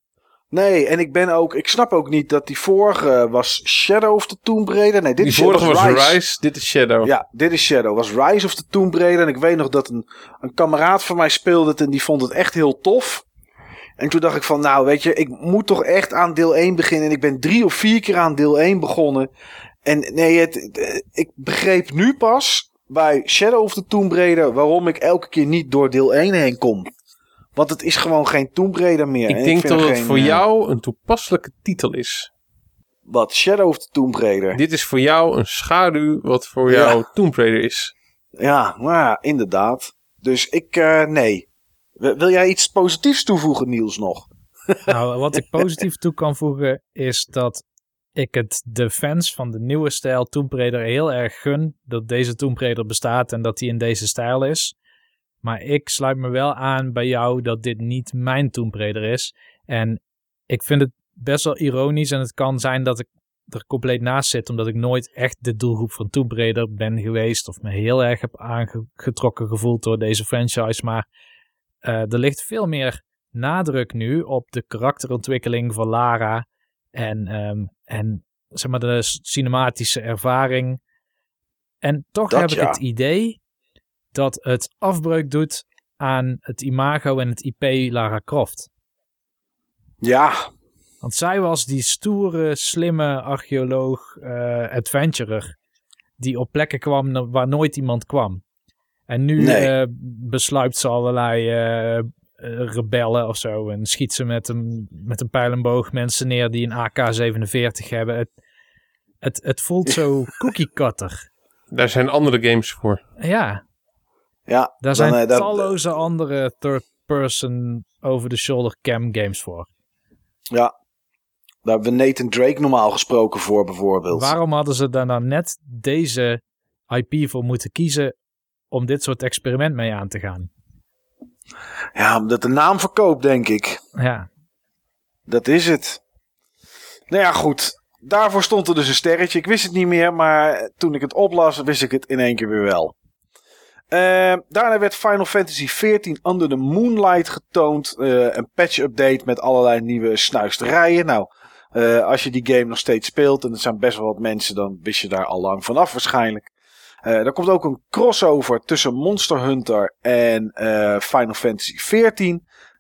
nee, en ik ben ook, ik snap ook niet dat die vorige was Shadow of the Tomb Raider. Nee, dit
Die vorige was
Rise.
Rise. dit is Shadow.
Ja, dit is Shadow. Was Rise of the Tomb Raider. En ik weet nog dat een, een kameraad van mij speelde het en die vond het echt heel tof. En toen dacht ik van, nou weet je, ik moet toch echt aan deel 1 beginnen. En ik ben drie of vier keer aan deel 1 begonnen. En nee, het, het- ik begreep nu pas bij Shadow of the Tomb Raider waarom ik elke keer niet door deel 1 heen kom. Want het is gewoon geen Tomb Raider meer.
Ik
En
denk dat het
geen,
voor
eh,
jou een toepasselijke titel is.
Wat, Shadow of the Tomb Raider?
Dit is voor jou een schaduw wat voor
Ja.
jou Tomb Raider is.
Ja, nou ja, inderdaad. Dus ik, eh, nee. Wil wil jij iets positiefs toevoegen, Niels, nog?
Nou, wat ik positief toe kan voegen is dat ik het de fans van de nieuwe stijl Tomb Raider heel erg gun dat deze Tomb Raider bestaat en dat die in deze stijl is. Maar ik sluit me wel aan bij jou dat dit niet mijn Tomb Raider is. En ik vind het best wel ironisch en het kan zijn dat ik er compleet naast zit omdat ik nooit echt de doelgroep van Tomb Raider ben geweest of me heel erg heb aangetrokken gevoeld door deze franchise. Maar eh, er ligt veel meer nadruk nu op de karakterontwikkeling van Lara en, ehm, en zeg maar de cinematische ervaring. En toch
Dat
heb ik het idee dat het afbreuk doet aan het imago en het IP Lara Croft.
Ja,
Want zij was die stoere, slimme archeoloog, eh, adventurer, die op plekken kwam waar nooit iemand kwam. En nu
Nee.
eh, besluipt ze allerlei eh, rebellen of zo en schiet ze met een, met een pijl en boog mensen neer die een AK-47 hebben. Het, het, het voelt zo cookie cutter.
Daar zijn andere games voor.
Ja,
ja.
daar zijn
eh, dat-
talloze andere third-person over-the-shoulder cam games voor.
Ja. Daar hebben we Nathan Drake normaal gesproken voor, bijvoorbeeld.
Waarom hadden ze daar nou net deze IP voor moeten kiezen om dit soort experiment mee aan te gaan?
Ja, omdat de naam verkoopt, denk ik.
Ja,
Dat is het. Nou ja, goed. Daarvoor stond er dus een sterretje. Ik wist het niet meer, maar toen ik het oplas, wist ik het in één keer weer wel. Eh, daarna werd Final Fantasy XIV Under the Moonlight getoond. Eh, een patch update met allerlei nieuwe snuisterijen. Nou, eh, als je die game nog steeds speelt, en er zijn best wel wat mensen, dan wist je daar al lang vanaf waarschijnlijk. Eh, er komt ook een crossover tussen Monster Hunter en eh, Final Fantasy XIV.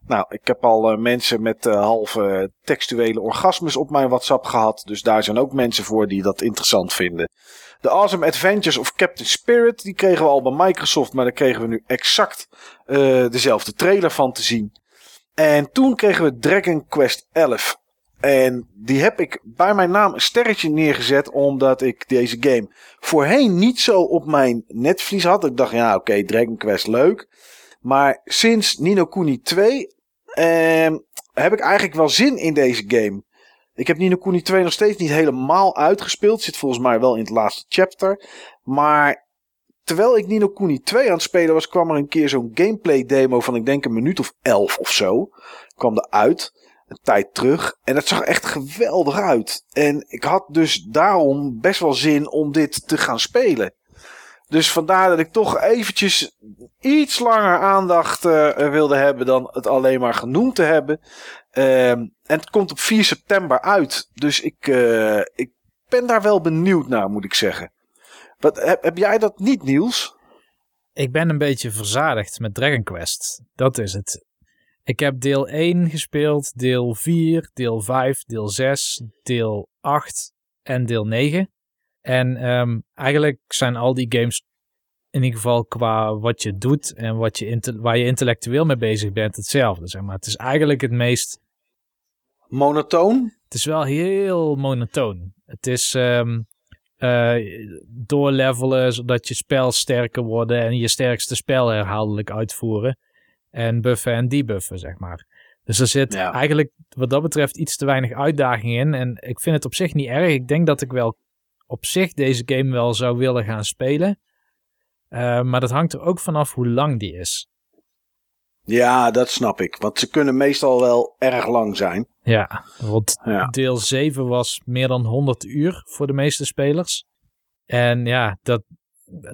Nou, ik heb al eh, mensen met halve textuele orgasmes op mijn WhatsApp gehad. Dus daar zijn ook mensen voor die dat interessant vinden. De Awesome Adventures of Captain Spirit, die kregen we al bij Microsoft, maar daar kregen we nu exact dezelfde trailer van te zien. En toen kregen we Dragon Quest 11. En die heb ik bij mijn naam een sterretje neergezet, omdat ik deze game voorheen niet zo op mijn netvlies had. Ik dacht, ja, oké, Dragon Quest leuk. Maar sinds Nino Kuni 2 ehm, heb ik eigenlijk wel zin in deze game. Ik heb Nino Kuni 2 nog steeds niet helemaal uitgespeeld. Zit volgens mij wel in het laatste chapter. Maar terwijl ik Nino Kuni 2 aan het spelen was, kwam er een keer zo'n gameplay demo van ik denk een minuut of 11 of zo. Kwam er uit. Een tijd terug. En dat zag echt geweldig uit. En ik had dus daarom best wel zin om dit te gaan spelen. Dus vandaar dat ik toch eventjes iets langer aandacht eh, wilde hebben dan het alleen maar genoemd te hebben. Ehm, en het komt op 4 september uit. Dus ik, eh, ik ben daar wel benieuwd naar, moet ik zeggen. Wat, heb, heb jij dat niet, Niels?
ik ben een beetje verzadigd met Dragon Quest. Dat is het. Ik heb deel 1 gespeeld, deel 4, deel 5, deel 6, deel 8 en deel 9. En ehm, eigenlijk zijn al die games in ieder geval qua wat je doet en wat je waar je intellectueel mee bezig bent hetzelfde. Zeg maar. Het is eigenlijk het meest
Monotoon?
Het is wel heel monotoon. Het is, ehm, eh, doorlevelen zodat je spel sterker worden en je sterkste spel herhaaldelijk uitvoeren. En buffen en debuffen, zeg maar. Dus er zit
Ja.
eigenlijk wat dat betreft iets te weinig uitdaging in. En ik vind het op zich niet erg. Ik denk dat ik wel op zich deze game wel zou willen gaan spelen. Eh, maar dat hangt er ook vanaf hoe lang die is.
Ja, dat snap ik. Want ze kunnen meestal wel erg lang zijn.
Ja, want
Ja.
deel 7 was meer dan 100 uur voor de meeste spelers. En ja, dat,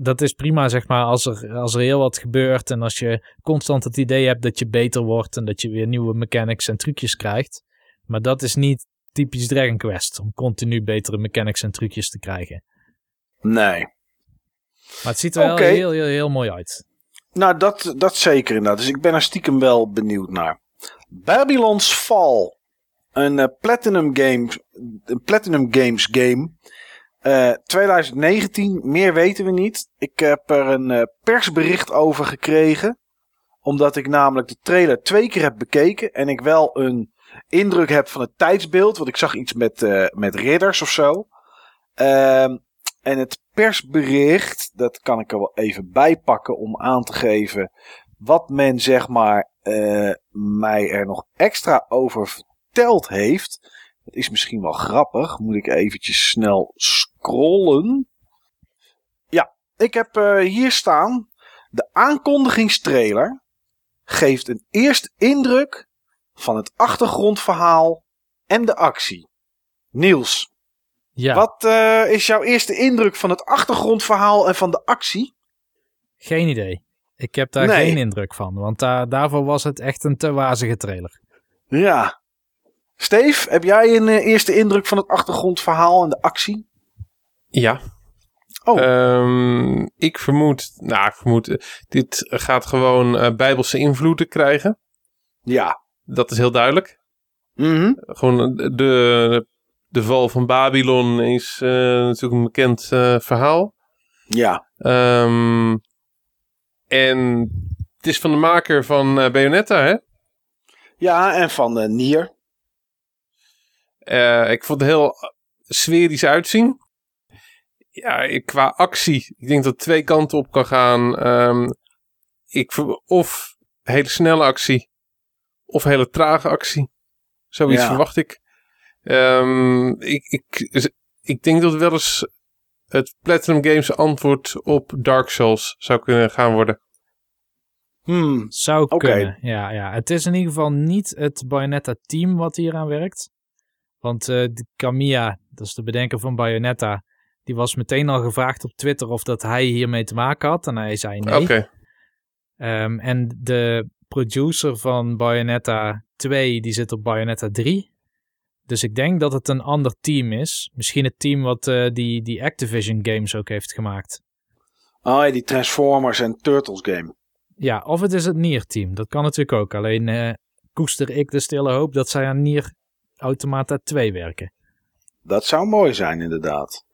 dat is prima, zeg maar, als er, als er heel wat gebeurt en als je constant het idee hebt dat je beter wordt en dat je weer nieuwe mechanics en trucjes krijgt. Maar dat is niet typisch Dragon Quest, om continu betere mechanics en trucjes te krijgen.
Nee.
Maar het ziet er wel heel, heel, heel mooi uit.
Nou, dat, dat zeker inderdaad. Dus ik ben er stiekem wel benieuwd naar. Babylon's Fall. Een eh, Platinum Games, een Platinum Games game. Eh, 2019, meer weten we niet. Ik heb er een eh, persbericht over gekregen. Omdat ik namelijk de trailer twee keer heb bekeken. En ik wel een indruk heb van het tijdsbeeld. Want ik zag iets met, eh, met ridders of zo. Ehm, en het persbericht, dat kan ik er wel even bij pakken om aan te geven wat men zeg maar eh, mij er nog extra over verteld heeft. Dat is misschien wel grappig. Moet ik eventjes snel scrollen. Ja, ik heb eh, hier staan. De aankondigingstrailer geeft een eerste indruk van het achtergrondverhaal en de actie. Niels,
Ja,
wat eh, is jouw eerste indruk van het achtergrondverhaal en van de actie?
geen idee. Ik heb daar
Nee.
geen indruk van, want daar, daarvoor was het echt een te wazige trailer.
Ja. Steve, heb jij een eh, eerste indruk van het achtergrondverhaal en de actie?
Ja.
Oh.
Ehm, ik vermoed, nou, ik vermoed, eh, dit gaat gewoon eh, bijbelse invloeden krijgen.
Ja.
Dat is heel duidelijk.
Mhm.
Gewoon eh, de, de val van Babylon is natuurlijk een bekend verhaal.
Ja.
Ehm, en het is van de maker van Bayonetta, hè?
Ja, en van Nier.
Eh, ik vond het heel sferisch uitzien. Ja, qua actie. Ik denk dat het twee kanten op kan gaan. Ehm, ik, of hele snelle actie. Of hele trage actie. Zoiets
Ja.
verwacht ik. Ehm, ik, ik. Ik denk dat wel eens het Platinum Games antwoord op Dark Souls zou kunnen gaan worden.
Hmm.
Zou kunnen, ja, ja. Het is in ieder geval niet het Bayonetta-team wat hier aan werkt. Want eh de Kamiya, dat is de bedenker van Bayonetta, die was meteen al gevraagd op Twitter of dat hij hiermee te maken had. En hij zei nee.
Oké.
Ehm, en de producer van Bayonetta 2, die zit op Bayonetta 3. Dus ik denk dat het een ander team is. Misschien het team wat eh, die, die Activision games ook heeft gemaakt.
Oh ja, die Transformers en Turtles game.
Ja, of het is het Nier-team. Dat kan natuurlijk ook. Alleen eh, koester ik de stille hoop dat zij aan Nier Automata 2 werken.
Dat zou mooi zijn, inderdaad.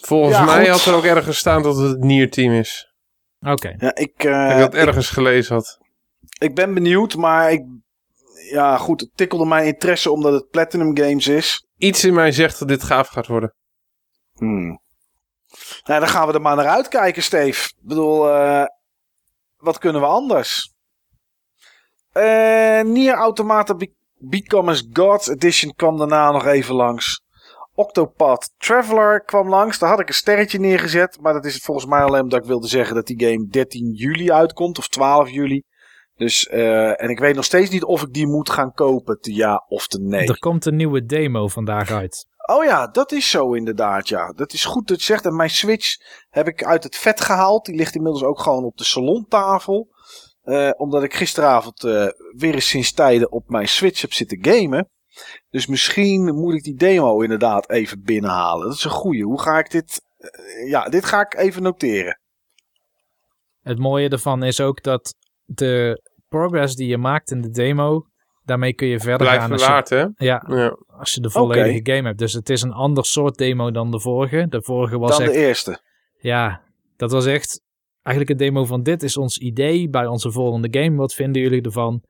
Volgens
Ja,
mij
goed.
had er ook ergens staan dat het het Nier-team is.
Oké.
Ja, ik, eh,
ik had ergens gelezen had.
ik ben benieuwd, maar ik, ja, goed, het tikkelde mijn interesse omdat het Platinum Games is.
Iets in mij zegt dat dit gaaf gaat worden.
Hmm. Nou, dan gaan we er maar naar uitkijken, Steve. Ik bedoel, eh, wat kunnen we anders? Eh Nier Automata Be- Become as Gods Edition kwam daarna nog even langs. Octopath Traveler kwam langs. Daar had ik een sterretje neergezet. Maar dat is volgens mij alleen omdat ik wilde zeggen dat die game 13 juli uitkomt. Of 12 juli. Dus, eh, en ik weet nog steeds niet of ik die moet gaan kopen. Te ja of te nee.
Er komt een nieuwe demo vandaag uit.
Oh ja, dat is zo inderdaad, ja. Dat is goed dat je zegt. En mijn Switch heb ik uit het vet gehaald. Die ligt inmiddels ook gewoon op de salontafel. Eh, omdat ik gisteravond eh, weer eens sinds tijden op mijn Switch heb zitten gamen. Dus misschien moet ik die demo inderdaad even binnenhalen. Dat is een goeie. Hoe ga ik dit... eh, ja, dit ga ik even noteren.
Het mooie ervan is ook dat de progress die je maakt in de demo, daarmee kun je verder
Blijft
gaan als je, ja,
Ja.
als je de volledige game hebt. Dus het is een ander soort demo dan de vorige. De vorige was
Dan
echt,
de eerste.
ja, dat was echt eigenlijk een demo van dit is ons idee bij onze volgende game. Wat vinden jullie ervan?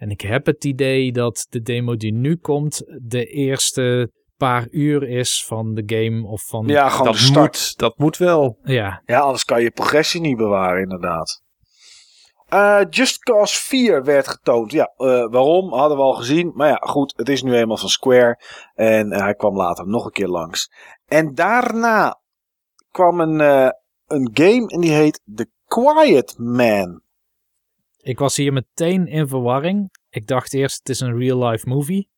En ik heb het idee dat de demo die nu komt de eerste paar uur is van de game of van...
Ja, gewoon
Dat
de start.
moet, dat moet wel.
Ja,
Ja, anders kan je progressie niet bewaren, inderdaad. Eh, Just Cause 4 werd getoond. Ja, eh, waarom? Hadden we al gezien. Maar ja, goed, het is nu eenmaal van Square. En eh, hij kwam later nog een keer langs. En daarna kwam een, een game en die heet The Quiet Man.
Ik was hier meteen in verwarring. Ik dacht eerst, het is een real-life movie.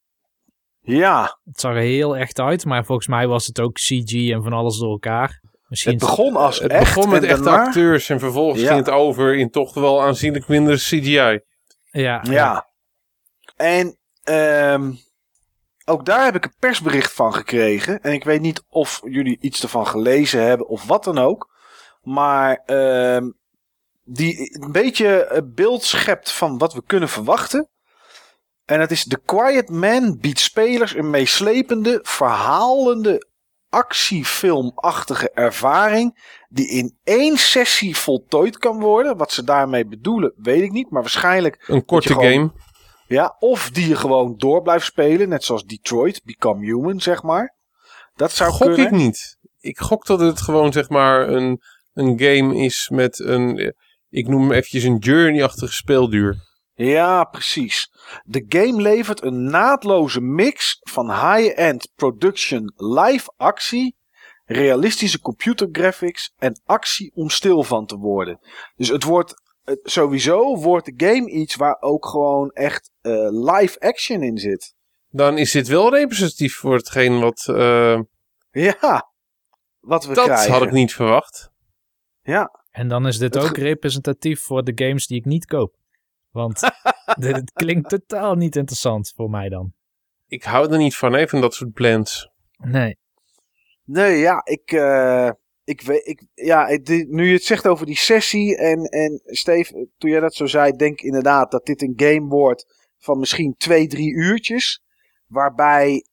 Ja,
Het zag er heel echt uit, maar volgens mij was het ook CG en van alles door elkaar. Misschien
het begon als
Het
echt.
begon met echte
daarna-
acteurs en vervolgens
Ja.
ging het over in toch wel aanzienlijk minder CGI.
Ja,
Ja. En ehm, ook daar heb ik een persbericht van gekregen. En ik weet niet of jullie iets ervan gelezen hebben of wat dan ook. Maar ehm, die een beetje beeld schept van wat we kunnen verwachten. En het is The Quiet Man biedt spelers een meeslepende, verhalende, actiefilmachtige ervaring. Die in één sessie voltooid kan worden. Wat ze daarmee bedoelen, weet ik niet. Maar waarschijnlijk
Een korte
gewoon-
game.
ja, of die je gewoon door blijft spelen, net zoals Detroit, Become Human, zeg maar. Dat zou
Gok
kunnen.
ik niet. Ik gok dat het gewoon zeg maar een, een game is met een, ik noem hem eventjes een journey-achtige speelduur.
Ja, precies. De game levert een naadloze mix van high-end production live actie, realistische computer graphics en actie om stil van te worden. Dus het wordt het, sowieso wordt de game iets waar ook gewoon echt eh, live action in zit.
Dan is dit wel representatief voor hetgeen wat, eh,
Ja, wat we
dat
krijgen.
had ik niet verwacht.
Ja,
En dan is dit
Het
ook representatief voor de games die ik niet koop. Want dit dit klinkt totaal niet interessant voor mij dan.
Ik hou er niet van, van dat soort blends.
Nee.
Nee, ja, ik, eh, ik weet, ik, ja, ik- nu je het zegt over die sessie en, en Steve, toen jij dat zo zei, denk ik inderdaad dat dit een game wordt van misschien twee, drie uurtjes, waarbij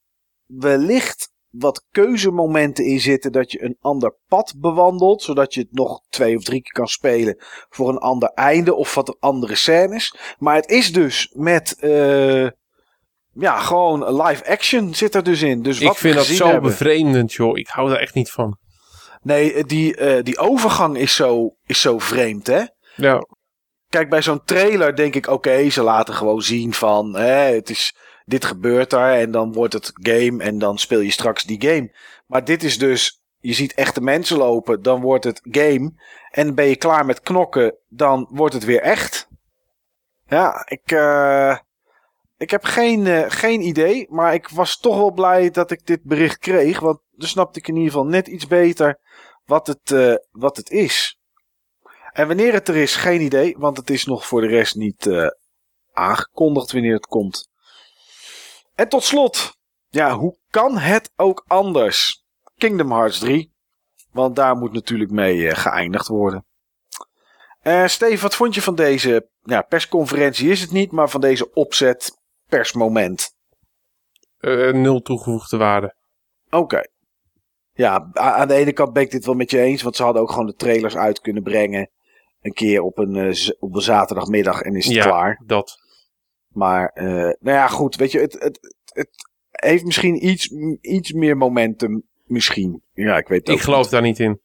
wellicht wat keuzemomenten in zitten dat je een ander pad bewandelt, zodat je het nog twee of drie keer kan spelen voor een ander einde of wat andere scènes. Maar het is dus met, eh, ja, gewoon live action zit er dus in. Dus wat
ik vind dat zo
hebben-
bevreemdend, joh. Ik hou daar echt niet van.
Nee, die, eh, die overgang is zo, is zo vreemd, hè?
Ja,
Kijk, bij zo'n trailer denk ik, oké, ze laten gewoon zien van, hè, het is, dit gebeurt er en dan wordt het game en dan speel je straks die game. Maar dit is dus, je ziet echte mensen lopen, dan wordt het game en ben je klaar met knokken, dan wordt het weer echt. Ja, ik, eh, ik heb geen, eh, geen idee, maar ik was toch wel blij dat ik dit bericht kreeg, want dan snapte ik in ieder geval net iets beter wat het, eh, wat het is. En wanneer het er is, geen idee, want het is nog voor de rest niet aangekondigd wanneer het komt. En tot slot, ja, hoe kan het ook anders? Kingdom Hearts 3, want daar moet natuurlijk mee eh, geëindigd worden. Eh Steve, wat vond je van deze ja, persconferentie? Is het niet, maar van deze opzet persmoment?
eh, nul toegevoegde waarde.
Oké. Ja, aan de ene kant ben ik dit wel met je eens, want ze hadden ook gewoon de trailers uit kunnen brengen. Een keer op een, op een zaterdagmiddag en is het
ja,
klaar.
dat.
Maar, eh, nou ja, goed. Weet je, het, het, het heeft misschien iets, iets meer momentum. Misschien. Ja, ik weet het
Ik
ook
geloof daar niet in.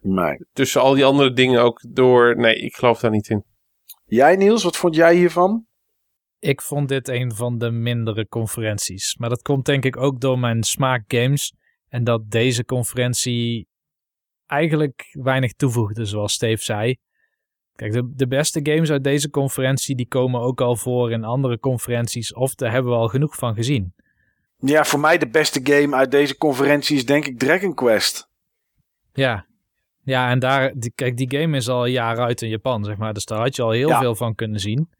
Nee.
Tussen al die andere dingen ook door. Nee, ik geloof daar niet in.
Jij, Niels, wat vond jij hiervan?
Ik vond dit een van de mindere conferenties. Maar dat komt denk ik ook door mijn smaak games. En dat deze conferentie eigenlijk weinig toevoegde, zoals Steve zei. Kijk, de, de beste games uit deze conferentie die komen ook al voor in andere conferenties. Of daar hebben we al genoeg van gezien.
Ja, voor mij de beste game uit deze conferentie is denk ik Dragon Quest.
Ja, ja en daar, die, kijk, die game is al jaren uit in Japan, zeg maar. Dus daar had je al heel
Ja.
veel van kunnen zien.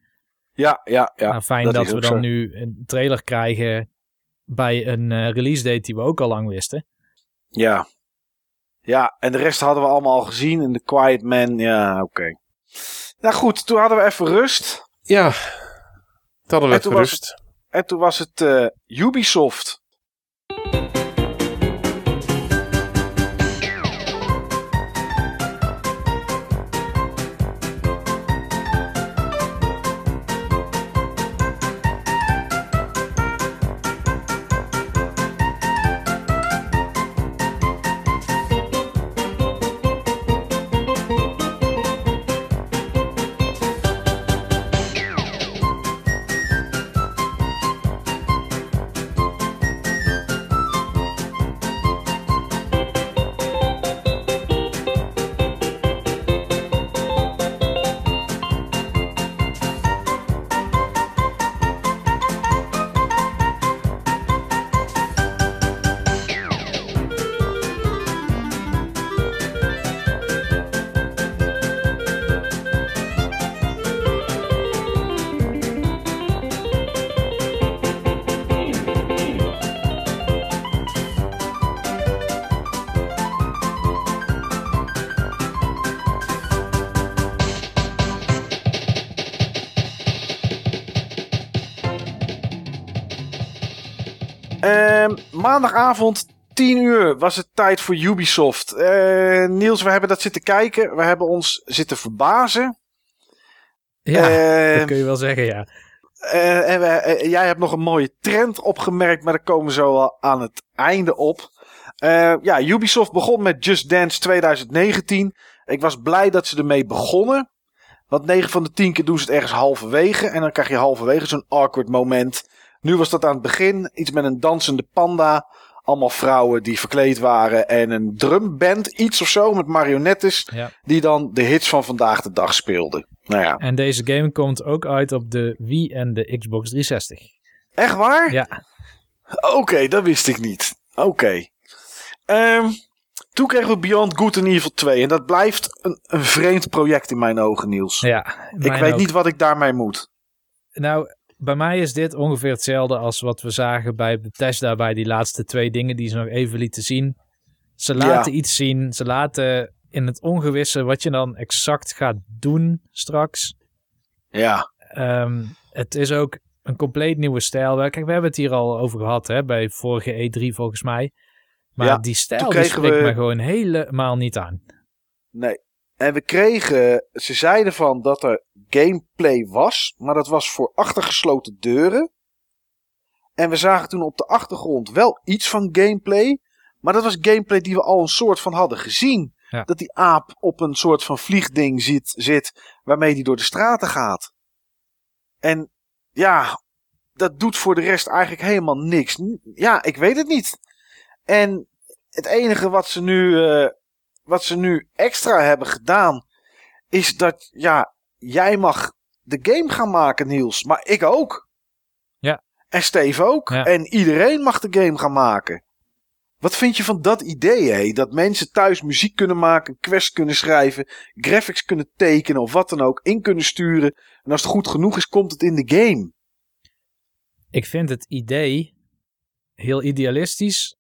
Ja, ja, ja.
nou, fijn dat, we dan
zo.
nu een trailer krijgen bij een eh, release date die we ook al lang wisten.
Ja. Ja, en de rest hadden we allemaal al gezien. En The Quiet Man, ja, oké. Nou goed, toen hadden we even rust.
Ja, dat hadden we
En toen
even rust.
En toen was het eh, Ubisoft. Maandagavond 10 uur was het tijd voor Ubisoft. Eh, Niels, we hebben dat zitten kijken. We hebben ons zitten verbazen.
Ja,
Ehm,
dat kun je wel zeggen, ja.
Eh, en we- eh, jij hebt nog een mooie trend opgemerkt, maar daar komen we zo wel aan het einde op. Eh, ja, Ubisoft begon met Just Dance 2019. Ik was blij dat ze ermee begonnen. Want 9 van de 10 keer doen ze het ergens halverwege. En dan krijg je halverwege zo'n awkward moment. Nu was dat aan het begin. Iets met een dansende panda. Allemaal vrouwen die verkleed waren. En een drumband, iets of zo, met marionettes.
Ja.
Die dan de hits van vandaag de dag speelden. Nou ja,
En deze game komt ook uit op de Wii en de Xbox 360.
echt waar?
Ja,
Oké, dat wist ik niet. Oké. Ehm, toen kregen we Beyond Good and Evil 2. En dat blijft een, een vreemd project in mijn ogen, Niels.
ja.
ik weet
ook.
niet wat ik daarmee moet.
Nou, bij mij is dit ongeveer hetzelfde als wat we zagen bij Bethesda bij die laatste twee dingen die ze nog even lieten zien. Ze laten iets zien, ze laten in het ongewisse wat je dan exact gaat doen straks.
Ja,
Ehm, het is ook een compleet nieuwe stijl. Kijk, we hebben het hier al over gehad hè, bij vorige E3 volgens mij. Maar
Ja,
die stijl die spreekt
we-
me gewoon helemaal niet aan.
nee. En we kregen, ze zeiden van dat er gameplay was, maar dat was voor achtergesloten deuren. En we zagen toen op de achtergrond wel iets van gameplay, maar dat was gameplay die we al een soort van hadden gezien.
Ja.
Dat die aap op een soort van vliegding zit, zit waarmee die door de straten gaat. En ja, dat doet voor de rest eigenlijk helemaal niks. Ja, ik weet het niet. En het enige wat ze nu, eh, wat ze nu extra hebben gedaan, is dat, ja, jij mag de game gaan maken, Niels. Maar ik ook.
Ja.
En Steve ook.
Ja.
En iedereen mag de game gaan maken. Wat vind je van dat idee, hé? Dat mensen thuis muziek kunnen maken, quests kunnen schrijven, graphics kunnen tekenen of wat dan ook, in kunnen sturen. En als het goed genoeg is, komt het in de game.
Ik vind het idee heel idealistisch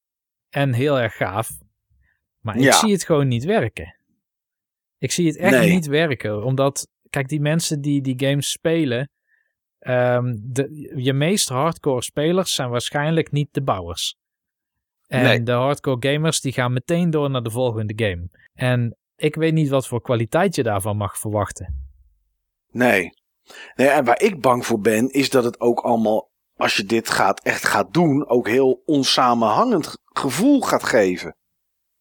en heel erg gaaf. Maar ik
Ja.
zie het gewoon niet werken. Ik zie het echt
Nee.
niet werken. Omdat, kijk, die mensen die die games spelen. ehm, de, je meest hardcore spelers zijn waarschijnlijk niet de bouwers. En
Nee.
de hardcore gamers die gaan meteen door naar de volgende game. En ik weet niet wat voor kwaliteit je daarvan mag verwachten.
Nee. nee. En waar ik bang voor ben, is dat het ook allemaal, als je dit gaat, echt gaat doen, ook heel onsamenhangend ge- gevoel gaat geven.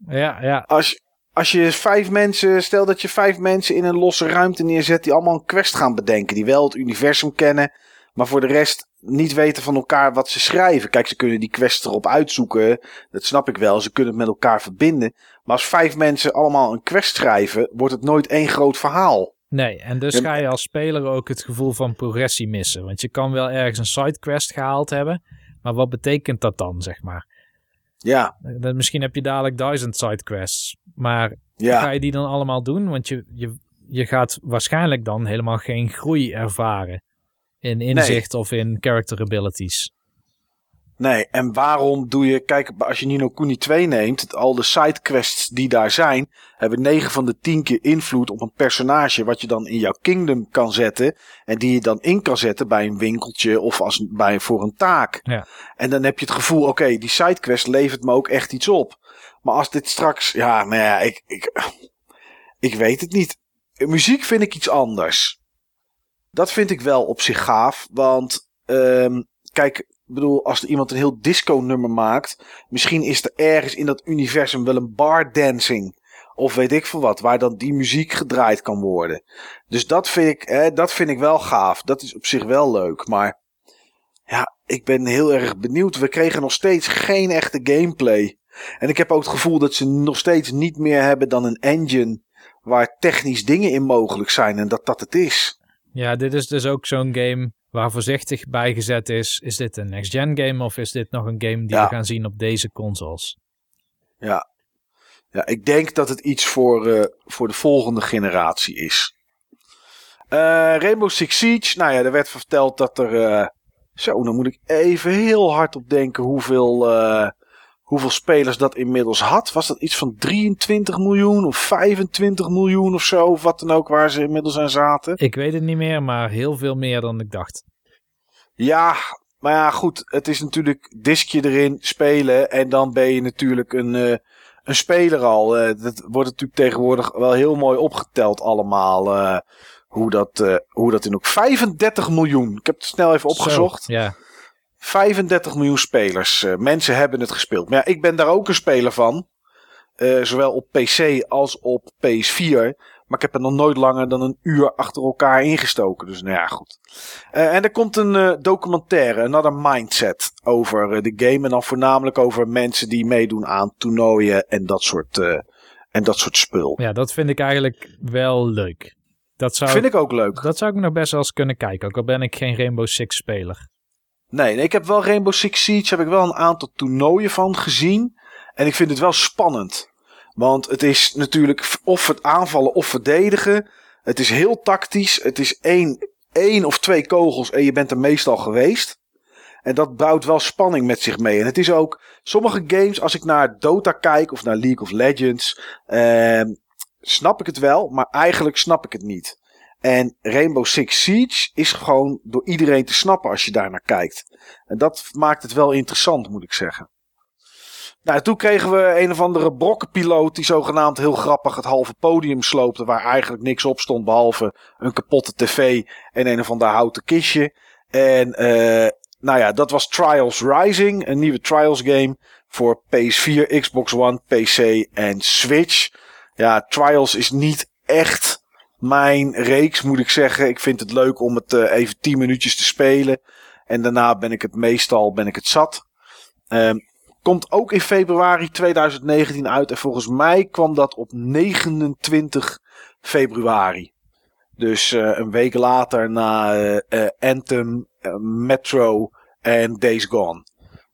Ja, ja,
Als, als je vijf mensen, stel dat je vijf mensen in een losse ruimte neerzet die allemaal een quest gaan bedenken, die wel het universum kennen, maar voor de rest niet weten van elkaar wat ze schrijven. Kijk, ze kunnen die quest erop uitzoeken, dat snap ik wel, ze kunnen het met elkaar verbinden. Maar als vijf mensen allemaal een quest schrijven, wordt het nooit één groot verhaal.
Nee, en dus ga je als speler ook het gevoel van progressie missen. Want je kan wel ergens een sidequest gehaald hebben, maar wat betekent dat dan, zeg maar?
Ja,
Eh, Misschien heb je dadelijk duizend sidequests, maar
ja.
ga je die dan allemaal doen? Want je, je, je gaat waarschijnlijk dan helemaal geen groei ervaren in inzicht of in character abilities.
Nee, en waarom doe je... Kijk, als je Nino Kuni 2 neemt, al de sidequests die daar zijn, hebben 9 van de 10 keer invloed op een personage wat je dan in jouw kingdom kan zetten. En die je dan in kan zetten bij een winkeltje of als, bij, voor een taak.
Ja.
En dan heb je het gevoel, oké, die sidequest levert me ook echt iets op. Maar als dit straks... Ja, nou ja, ik, ik, ik weet het niet. Muziek vind ik iets anders. Dat vind ik wel op zich gaaf, want... ehm, kijk, ik bedoel, als er iemand een heel disco-nummer maakt, misschien is er ergens in dat universum wel een bar dancing. Of weet ik veel wat, waar dan die muziek gedraaid kan worden. Dus dat vind ik, dat vind ik wel gaaf. Dat is op zich wel leuk. Maar ja, ik ben heel erg benieuwd. We kregen nog steeds geen echte gameplay. En ik heb ook het gevoel dat ze nog steeds niet meer hebben dan een engine waar technisch dingen in mogelijk zijn. En dat dat het is.
Ja, dit is dus ook zo'n game waar voorzichtig bij gezet is. Is dit een next-gen game of is dit nog een game die
Ja.
we gaan zien op deze consoles?
Ja. Ja, ik denk dat het iets voor, eh, voor de volgende generatie is. Eh, Rainbow Six Siege. Nou ja, er werd verteld dat er... eh, zo, dan moet ik even heel hard op denken hoeveel, hoeveel spelers dat inmiddels had. Was dat iets van 23 miljoen of 25 miljoen of zo? Of wat dan ook waar ze inmiddels aan zaten.
Ik weet het niet meer, maar heel veel meer dan ik dacht.
Ja, maar ja, goed. Het is natuurlijk diskje erin, spelen. En dan ben je natuurlijk een, uh, een speler al. Uh, dat wordt natuurlijk tegenwoordig wel heel mooi opgeteld allemaal. Uh, hoe, dat, hoe dat in ook. 35 miljoen. Ik heb het snel even opgezocht.
Zo, ja.
35 miljoen spelers. mensen hebben het gespeeld. Maar ja, ik ben daar ook een speler van. zowel op PC als op PS4. Maar ik heb er nog nooit langer dan een uur achter elkaar ingestoken. Dus nou ja, goed. Uh, en er komt een documentaire, Another Mindset, over de game. En dan voornamelijk over mensen die meedoen aan toernooien en dat soort, en dat soort spul.
Ja, dat vind ik eigenlijk wel leuk. Dat zou
vind ik ook leuk.
Dat zou ik nog best wel eens kunnen kijken, ook al ben ik geen Rainbow Six speler.
Nee, nee ik heb wel Rainbow Six Siege, heb ik wel een aantal toernooien van gezien. En ik vind het wel spannend. Want het is natuurlijk of het aanvallen of verdedigen. Het is heel tactisch. Het is één, één of twee kogels en je bent er meestal geweest. En dat bouwt wel spanning met zich mee. En het is ook sommige games, als ik naar Dota kijk of naar League of Legends, eh, snap ik het wel, maar eigenlijk snap ik het niet. En Rainbow Six Siege is gewoon door iedereen te snappen als je daar naar kijkt. En dat maakt het wel interessant, moet ik zeggen. Nou, toen kregen we een of andere brokkenpiloot die zogenaamd heel grappig het halve podium sloopte. Waar eigenlijk niks op stond behalve een kapotte tv en een of ander houten kistje. En uh, nou ja, dat was Trials Rising, een nieuwe Trials game voor PS4, Xbox One, PC en Switch. Ja, Trials is niet echt mijn reeks, moet ik zeggen. Ik vind het leuk om het uh, even 10 minuutjes te spelen. En daarna ben ik het meestal ben ik het zat. Um, Komt ook in februari 2019 uit. En volgens mij kwam dat op 29 februari. Dus uh, een week later na uh, Anthem, Metro en Days Gone.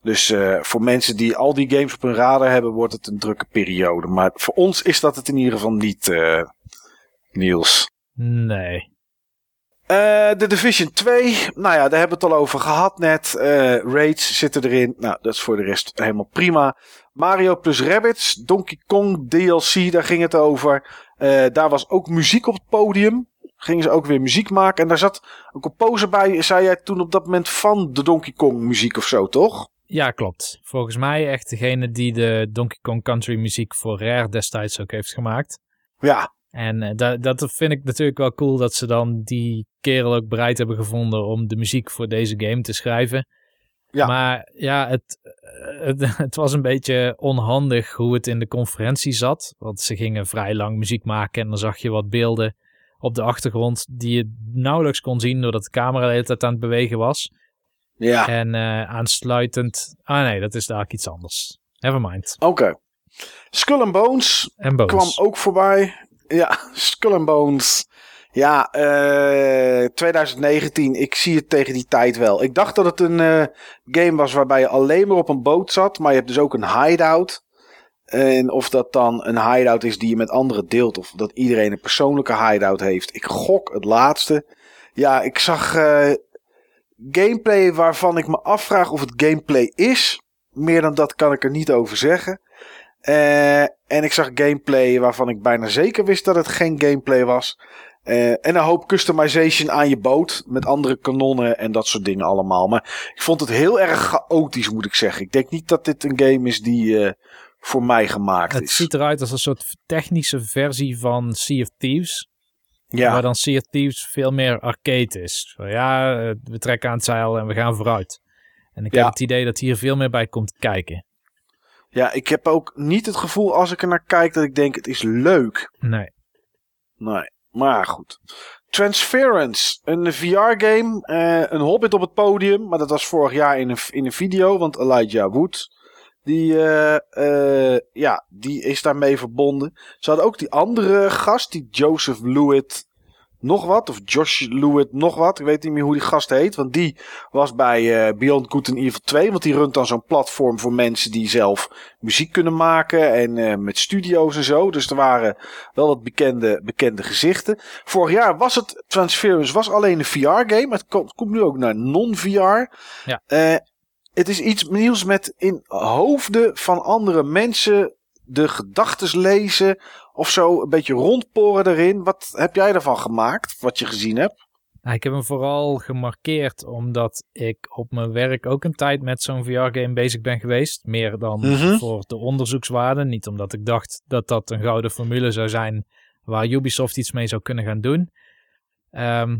Dus voor mensen die al die games op hun radar hebben, wordt het een drukke periode. Maar voor ons is dat het in ieder geval niet, Niels.
Nee.
Uh, de Division 2, nou ja, daar hebben we het al over gehad net. Uh, Raids zitten erin. Nou, dat is voor de rest helemaal prima. Mario plus Rabbits, Donkey Kong DLC, daar ging het over. Uh, daar was ook muziek op het podium. Gingen ze ook weer muziek maken. En daar zat een composer bij, zei jij toen op dat moment, van de Donkey Kong muziek of zo, toch?
Ja, klopt. Volgens mij echt degene die de Donkey Kong Country muziek voor Rare destijds ook heeft gemaakt.
Ja,
en uh, dat, dat vind ik natuurlijk wel cool dat ze dan die kerel ook bereid hebben gevonden om de muziek voor deze game te schrijven. Ja. Maar ja, het, eh, het, het, was een beetje onhandig hoe het in de conferentie zat. Want ze gingen vrij lang muziek maken en dan zag je wat beelden op de achtergrond die je nauwelijks kon zien doordat de camera de hele tijd aan het bewegen was.
Ja.
En uh, aansluitend... Ah nee, dat is daar iets anders. Nevermind.
Oké. Okay. Skull and Bones,
and Bones
kwam ook voorbij. Ja, Skull and Bones. Ja, uh, 2019. Ik zie het tegen die tijd wel. Ik dacht dat het een uh, game was waarbij je alleen maar op een boot zat. Maar je hebt dus ook een hideout. En of dat dan een hideout is die je met anderen deelt. Of dat iedereen een persoonlijke hideout heeft. Ik gok het laatste. Ja, ik zag uh, gameplay waarvan ik me afvraag of het gameplay is. Meer dan dat kan ik er niet over zeggen. Uh, en ik zag gameplay waarvan ik bijna zeker wist dat het geen gameplay was. Uh, en een hoop customization aan je boot. Met andere kanonnen en dat soort dingen allemaal. Maar ik vond het heel erg chaotisch, moet ik zeggen. Ik denk niet dat dit een game is die uh, voor mij gemaakt
het
is.
Het ziet eruit als een soort technische versie van Sea of Thieves. Ja. Maar dan Sea of Thieves veel meer arcade is. Ja, we trekken aan het zeil en we gaan vooruit. En ik ja. heb het idee dat hier veel meer bij komt kijken.
Ja, ik heb ook niet het gevoel als ik er naar kijk dat ik denk het is leuk.
Nee.
Nee, maar goed. Transference, een VR-game, uh, een Hobbit op het podium, maar dat was vorig jaar in een, in een video, want Elijah Wood, die, uh, uh, ja, die is daarmee verbonden. Ze hadden ook die andere gast, die Joseph Lewitt nog wat. Of Josh Lewitt nog wat. Ik weet niet meer hoe die gast heet. Want die was bij uh, Beyond Good and Evil 2. Want die runt dan zo'n platform voor mensen die zelf muziek kunnen maken. En uh, met studio's en zo. Dus er waren wel wat bekende, bekende gezichten. Vorig jaar was het Transference was alleen een VR-game. Het komt, komt nu ook naar non-VR.
Ja.
Uh, het is iets nieuws met in hoofden van andere mensen de gedachten lezen of zo een beetje rondporen erin. Wat heb jij ervan gemaakt, wat je gezien hebt?
Nou, ik heb hem vooral gemarkeerd omdat ik op mijn werk ook een tijd met zo'n VR-game bezig ben geweest. Meer dan
Mhm.
voor de onderzoekswaarde. Niet omdat ik dacht dat dat een gouden formule zou zijn waar Ubisoft iets mee zou kunnen gaan doen. Ehm,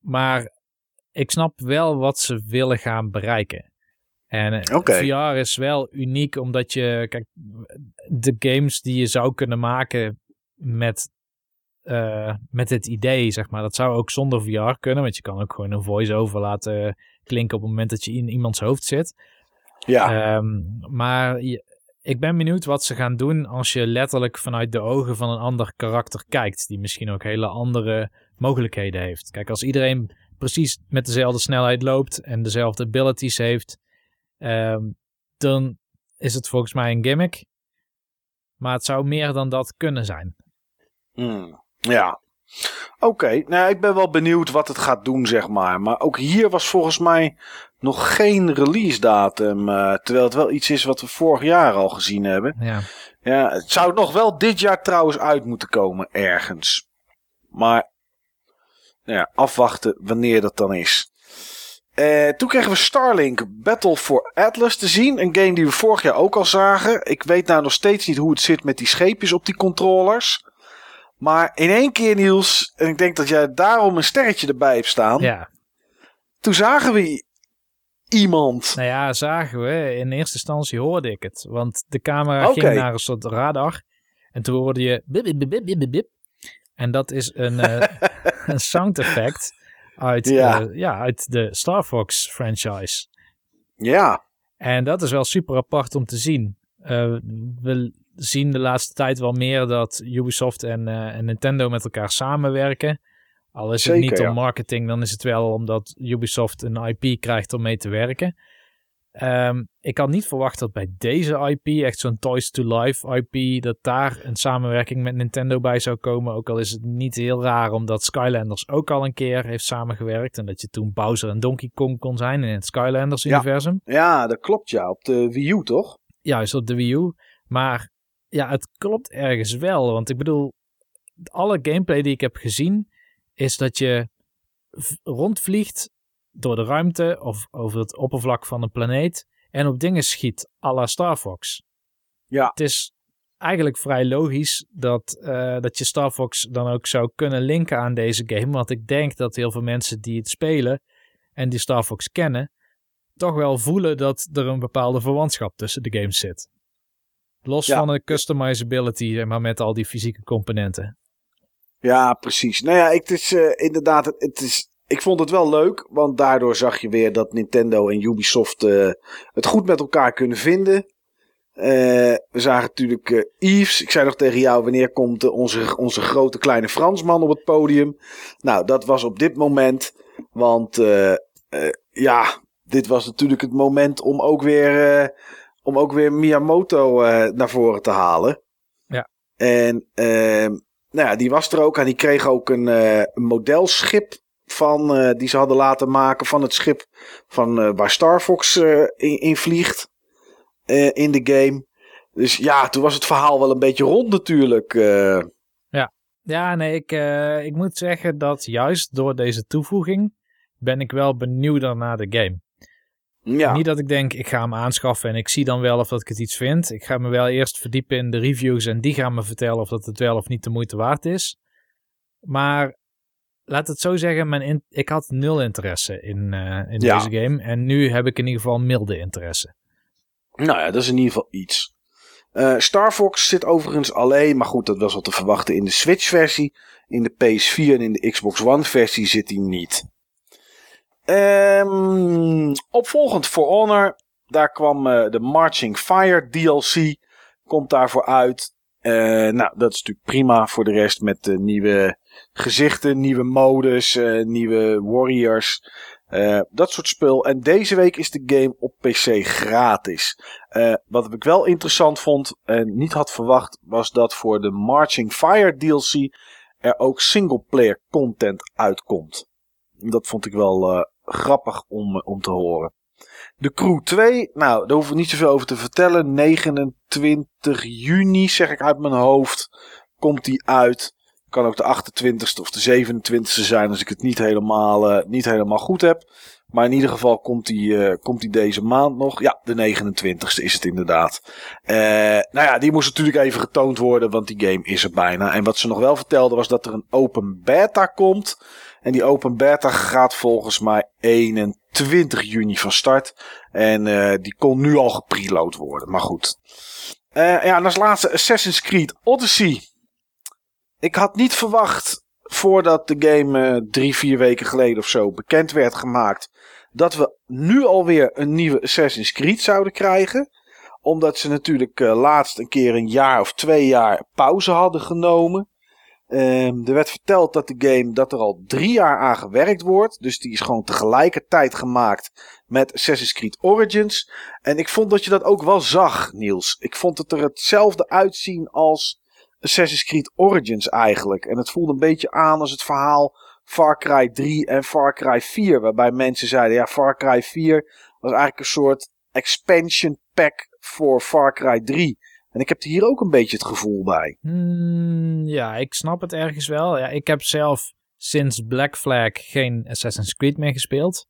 maar ik snap wel wat ze willen gaan bereiken. En eh. VR is wel uniek omdat je, kijk, de games die je zou kunnen maken met, eh, met het idee, zeg maar, dat zou ook zonder VR kunnen. Want je kan ook gewoon een voice-over laten klinken op het moment dat je in iemands hoofd zit.
Ja,
Ehm, maar je- ik ben benieuwd wat ze gaan doen als je letterlijk vanuit de ogen van een ander karakter kijkt. Die misschien ook hele andere mogelijkheden heeft. Kijk, als iedereen precies met dezelfde snelheid loopt en dezelfde abilities heeft, ehm, dan is het volgens mij een gimmick. Maar het zou meer dan dat kunnen zijn.
Hmm, ja. Oké, nou ik ben wel benieuwd wat het gaat doen, zeg maar. Maar ook hier was volgens mij nog geen release datum. eh, terwijl het wel iets is wat we vorig jaar al gezien hebben.
Ja.
Ja, het zou nog wel dit jaar trouwens uit moeten komen, ergens. Maar, nou ja, afwachten wanneer dat dan is. Eh, toen kregen we Starlink Battle for Atlas te zien. Een game die we vorig jaar ook al zagen. Ik weet nou nog steeds niet hoe het zit met die scheepjes op die controllers. Maar in één keer, Niels, en ik denk dat jij daarom een sterretje erbij hebt staan.
ja.
Toen zagen we iemand.
Nou ja, zagen we. In eerste instantie hoorde ik het. Want de camera ging naar een soort radar. En toen hoorde je... Bip, bip, bip, bip, bip, bip. En dat is een, eh, een sound effect uit,
Ja.
ja. ja, uit de Star Fox franchise.
Ja,
En dat is wel super apart om te zien. Eh, we zien de laatste tijd wel meer dat Ubisoft en, eh, en Nintendo met elkaar samenwerken. Al is
Zeker,
het niet
ja.
om marketing, dan is het wel omdat Ubisoft een IP krijgt om mee te werken. Ehm, ik had niet verwacht dat bij deze IP, echt zo'n Toys to Life IP, dat daar een samenwerking met Nintendo bij zou komen. Ook al is het niet heel raar, omdat Skylanders ook al een keer heeft samengewerkt. En dat je toen Bowser en Donkey Kong kon zijn in het Skylanders-universum
ja, dat klopt ja. Op de Wii U toch?
juist op de Wii U. Maar ja, het klopt ergens wel. Want ik bedoel, alle gameplay die ik heb gezien, is dat je rondvliegt door de ruimte of over het oppervlak van een planeet en op dingen schiet, à la Star Fox.
Ja.
Het is eigenlijk vrij logisch dat, eh, dat je Star Fox dan ook zou kunnen linken aan deze game. Want ik denk dat heel veel mensen die het spelen en die Star Fox kennen, toch wel voelen dat er een bepaalde verwantschap tussen de games zit. Los
Ja.
van de customizability, maar met al die fysieke componenten.
Ja, precies. Nou ja, het is eh, inderdaad, het is, ik vond het wel leuk, want daardoor zag je weer dat Nintendo en Ubisoft eh, het goed met elkaar kunnen vinden. Eh, we zagen natuurlijk eh Yves. Ik zei nog tegen jou, wanneer komt onze, onze grote kleine Fransman op het podium? Nou, dat was op dit moment, want ja, dit was natuurlijk het moment om ook weer, om ook weer Miyamoto naar voren te halen.
Ja.
En ehm nou ja, die was er ook en die kreeg ook een, een modelschip van, eh, die ze hadden laten maken van het schip van, eh, waar Star Fox eh, in, in vliegt in de game. Dus ja, toen was het verhaal wel een beetje rond natuurlijk. eh.
Ja, nee, ik, ik moet zeggen dat juist door deze toevoeging ben ik wel benieuwd naar de game.
ja,
Niet dat ik denk, ik ga hem aanschaffen en ik zie dan wel of dat ik het iets vind. Ik ga me wel eerst verdiepen in de reviews en die gaan me vertellen of dat het wel of niet de moeite waard is. Maar laat het zo zeggen, mijn in- ik had nul interesse in, eh, in
Ja.
deze game. En nu heb ik in ieder geval milde interesse.
nou ja, dat is in ieder geval iets. Eh, Star Fox zit overigens alleen, maar goed, dat was wat te verwachten in de Switch-versie. In de PS4 en in de Xbox One-versie zit hij niet. Ehm, opvolgend For Honor, daar kwam eh, de Marching Fire DLC, komt daarvoor uit. Nou, dat is natuurlijk prima voor de rest met de nieuwe gezichten, nieuwe modus, eh, nieuwe warriors, eh, dat soort spul. En deze week is de game op PC gratis. Eh, wat ik wel interessant vond en niet had verwacht, was dat voor de Marching Fire DLC er ook singleplayer content uitkomt. Dat vond ik wel grappig om, om te horen. De Crew 2, nou, daar hoeven we niet zoveel over te vertellen. 29 juni, zeg ik uit mijn hoofd, komt die uit. Kan ook de 28ste of de 27ste zijn als ik het niet helemaal, uh, niet helemaal goed heb. Maar in ieder geval komt die, uh, komt die deze maand nog. Ja, de 29ste is het inderdaad. Uh, nou ja, die moest natuurlijk even getoond worden, want die game is er bijna. En wat ze nog wel vertelde was dat er een open beta komt. En die open beta gaat volgens mij 21 juni van start. En die kon nu al gepreload worden. Maar goed. Ja, en als laatste Assassin's Creed Odyssey. Ik had niet verwacht, voordat de game uh, drie, vier weken geleden of zo bekend werd gemaakt, dat we nu alweer een nieuwe Assassin's Creed zouden krijgen. Omdat ze natuurlijk uh, laatst een keer een jaar of twee jaar pauze hadden genomen. Um, er werd verteld dat de game dat er al drie jaar aan gewerkt wordt. Dus die is gewoon tegelijkertijd gemaakt met Assassin's Creed Origins. En ik vond dat je dat ook wel zag, Niels. Ik vond het er hetzelfde uitzien als Assassin's Creed Origins eigenlijk. En het voelde een beetje aan als het verhaal Far Cry 3 en Far Cry 4. Waarbij mensen zeiden, ja, Far Cry 4 was eigenlijk een soort expansion pack voor Far Cry 3. En ik heb er hier ook een beetje het gevoel bij.
Hmm, ja, ik snap het ergens wel. Ja, ik heb zelf sinds Black Flag geen Assassin's Creed meer gespeeld.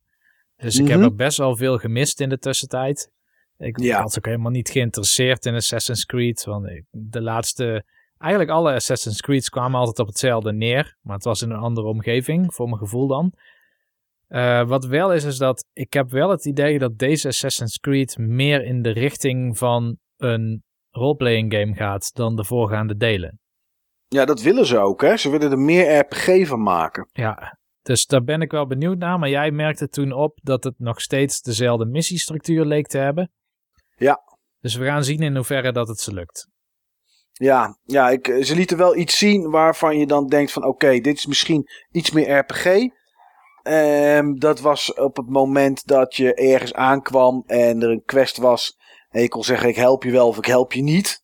Dus ik heb er best wel veel gemist in de tussentijd. Ik ja. was ook helemaal niet geïnteresseerd in Assassin's Creed. Want de laatste, eigenlijk alle Assassin's Creeds kwamen altijd op hetzelfde neer. Maar het was in een andere omgeving, voor mijn gevoel dan. Uh, wat wel is, is dat ik heb wel het idee dat deze Assassin's Creed meer in de richting van een roleplaying game gaat dan de voorgaande delen.
Ja, dat willen ze ook, hè? Ze willen er meer RPG van maken.
Ja, dus daar ben ik wel benieuwd naar. Maar jij merkte toen op dat het nog steeds dezelfde missiestructuur leek te hebben.
Ja.
Dus we gaan zien in hoeverre dat het ze lukt.
Ja, ja ik, ze lieten wel iets zien waarvan je dan denkt van oké, dit is misschien iets meer RPG. Um, dat was op het moment dat je ergens aankwam en er een quest was. En je kon zeggen ik help je wel of ik help je niet.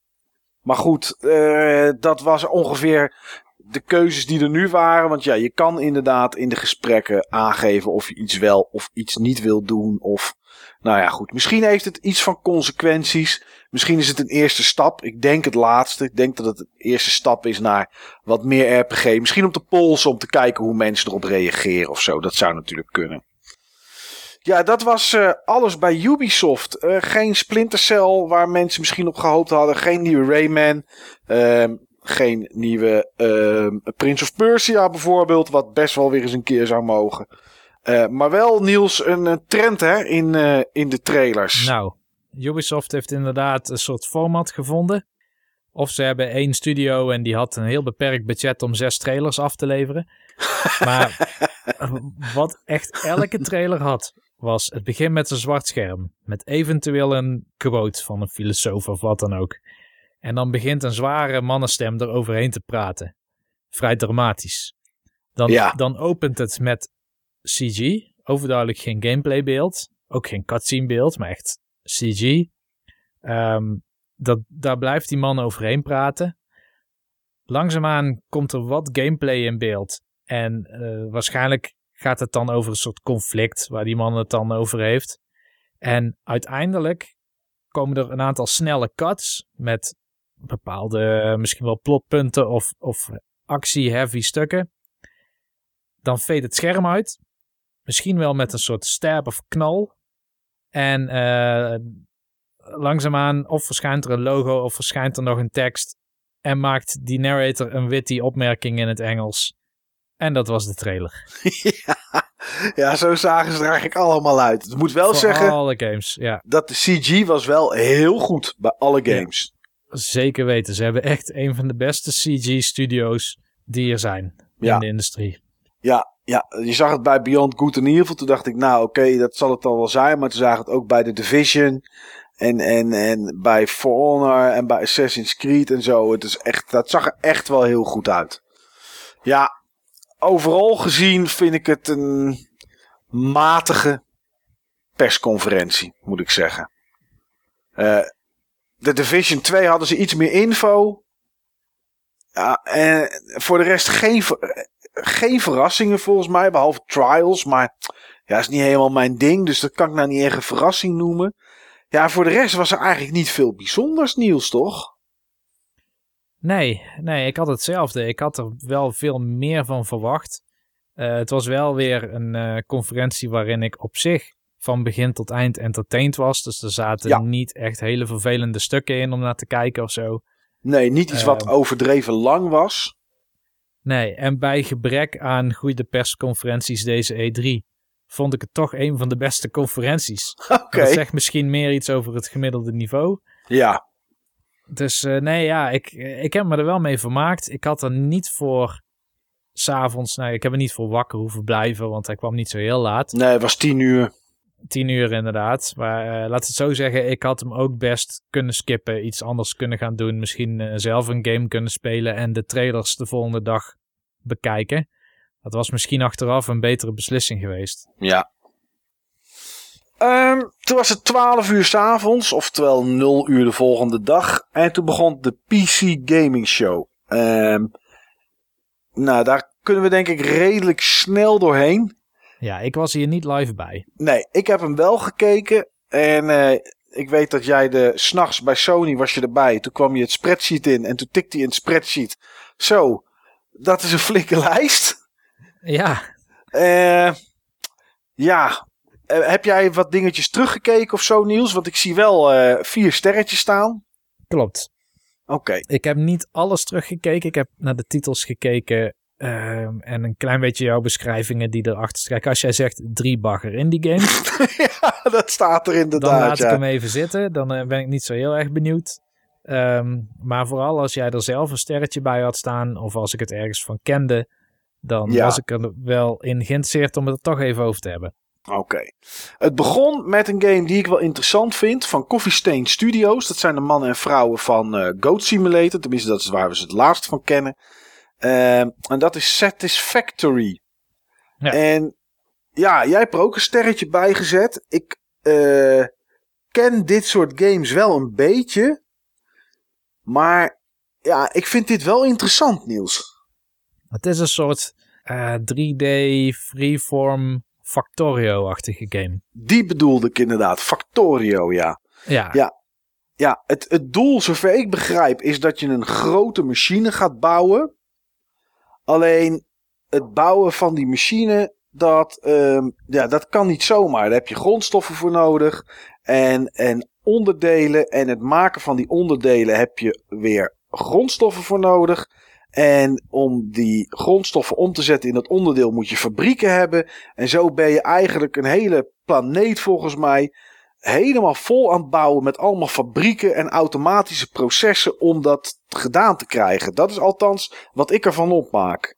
Maar goed, uh, dat was ongeveer de keuzes die er nu waren. Want ja, je kan inderdaad in de gesprekken aangeven of je iets wel of iets niet wil doen. Of, nou ja, goed. Misschien heeft het iets van consequenties. Misschien is het een eerste stap. Ik denk het laatste. Ik denk dat het een eerste stap is naar wat meer RPG. Misschien op de polsen om te kijken hoe mensen erop reageren of zo. Dat zou natuurlijk kunnen. Ja, dat was uh, alles bij Ubisoft. Uh, geen Splinter Cell waar mensen misschien op gehoopt hadden. Geen nieuwe Rayman. Uh, geen nieuwe uh, Prince of Persia bijvoorbeeld, wat best wel weer eens een keer zou mogen. Uh, maar wel, Niels, een, trend hè, in, in de trailers.
Nou, Ubisoft heeft inderdaad een soort format gevonden. Of ze hebben één studio en die had een heel beperkt budget om zes trailers af te leveren. maar wat echt elke trailer had, was het begin met een zwart scherm. Met eventueel een quote van een filosoof of wat dan ook. En dan begint een zware mannenstem er overheen te praten. Vrij dramatisch. Dan, ja. dan opent het met CG. Overduidelijk geen gameplaybeeld. Ook geen cutscene beeld, maar echt CG. Um, dat, daar blijft die man overheen praten. Langzaamaan komt er wat gameplay in beeld. En uh, waarschijnlijk gaat het dan over een soort conflict waar die man het dan over heeft. En uiteindelijk komen er een aantal snelle cuts met bepaalde misschien wel plotpunten of, of actie-heavy stukken. Dan fade het scherm uit. Misschien wel met een soort stab of knal. En uh, langzaamaan of verschijnt er een logo of verschijnt er nog een tekst. En maakt die narrator een witty opmerking in het Engels. En dat was de trailer.
ja, ja, zo zagen ze er eigenlijk allemaal uit. Het moet wel
Voor
zeggen.
alle games, ja.
Dat de CG was wel heel goed bij alle games.
Ja, zeker weten. Ze hebben echt een van de beste CG-studio's die er zijn
ja.
in de industrie.
Ja, ja, je zag het bij Beyond Good and Evil. Toen dacht ik, nou oké, dat zal het al wel zijn. Maar toen zagen het ook bij The Division. En, en, en bij For Honor en bij Assassin's Creed en zo. Het is echt, dat zag er echt wel heel goed uit. Ja, overal gezien vind ik het een matige persconferentie, moet ik zeggen. De Division 2 hadden ze iets meer info. Ja, en voor de rest geen, geen verrassingen volgens mij, behalve trials. Maar ja, is niet helemaal mijn ding, dus dat kan ik nou niet echt een verrassing noemen. Ja, voor de rest was er eigenlijk niet veel bijzonders nieuws, toch?
Nee, nee, ik had hetzelfde. Ik had er wel veel meer van verwacht. Uh, het was wel weer een uh, conferentie waarin ik op zich van begin tot eind entertained was. Dus er zaten ja. niet echt hele vervelende stukken in om naar te kijken of zo.
Nee, niet iets wat overdreven lang was.
Nee, en bij gebrek aan goede persconferenties deze E3 vond ik het toch een van de beste conferenties.
Oké.
Dat zegt misschien meer iets over het gemiddelde niveau.
Ja.
Dus uh, nee, ja, ik, ik heb me er wel mee vermaakt. Ik had er niet voor s'avonds, nee, ik heb er niet voor wakker hoeven blijven, want hij kwam niet zo heel laat.
Nee, het was tien uur.
Tien uur inderdaad. Maar uh, laat het zo zeggen, ik had hem ook best kunnen skippen. Iets anders kunnen gaan doen. Misschien uh, zelf een game kunnen spelen en de trailers de volgende dag bekijken. Dat was misschien achteraf een betere beslissing geweest.
Ja. Um, toen was het 12 uur s'avonds, oftewel 0 uur de volgende dag. En toen begon de PC Gaming Show. Um, nou, daar kunnen we denk ik redelijk snel doorheen.
Ja, ik was hier niet live bij.
Nee, ik heb hem wel gekeken. En uh, ik weet dat jij de s'nachts bij Sony was je erbij. Toen kwam je het spreadsheet in en toen tikte je in het spreadsheet. Zo, dat is een flinke lijst.
Ja.
Uh, ja. Uh, heb jij wat dingetjes teruggekeken of zo, Niels? Want ik zie wel vier sterretjes staan.
Klopt.
Oké. Okay.
Ik heb niet alles teruggekeken. Ik heb naar de titels gekeken. Um, en een klein beetje jouw beschrijvingen die erachter staan. Als jij zegt drie bagger indie games.
ja, dat staat er inderdaad.
Dan laat
ja.
ik hem even zitten. Dan uh, ben ik niet zo heel erg benieuwd. Um, maar vooral als jij er zelf een sterretje bij had staan. Of als ik het ergens van kende. Dan ja. was ik er wel in geïnteresseerd om het er toch even over te hebben.
Oké. Okay. Het begon met een game die ik wel interessant vind van Coffee Stain Studios. Dat zijn de mannen en vrouwen van uh, Goat Simulator. Tenminste, dat is waar we ze het laatst van kennen. Uh, en dat is Satisfactory.
Ja.
En ja, jij hebt er ook een sterretje bij gezet. Ik uh, ken dit soort games wel een beetje. Maar ja, ik vind dit wel interessant, Niels.
Het is een soort uh, 3D freeform Factorio-achtige game.
Die bedoelde ik inderdaad. Factorio, ja.
Ja.
Ja, ja het, het doel, zover ik begrijp, is dat je een grote machine gaat bouwen. Alleen het bouwen van die machine, dat, um, ja, dat kan niet zomaar. Daar heb je grondstoffen voor nodig. En, en onderdelen. En het maken van die onderdelen heb je weer grondstoffen voor nodig. En om die grondstoffen om te zetten in dat onderdeel moet je fabrieken hebben. En zo ben je eigenlijk een hele planeet volgens mij helemaal vol aan het bouwen met allemaal fabrieken en automatische processen om dat gedaan te krijgen. Dat is althans wat ik ervan opmaak.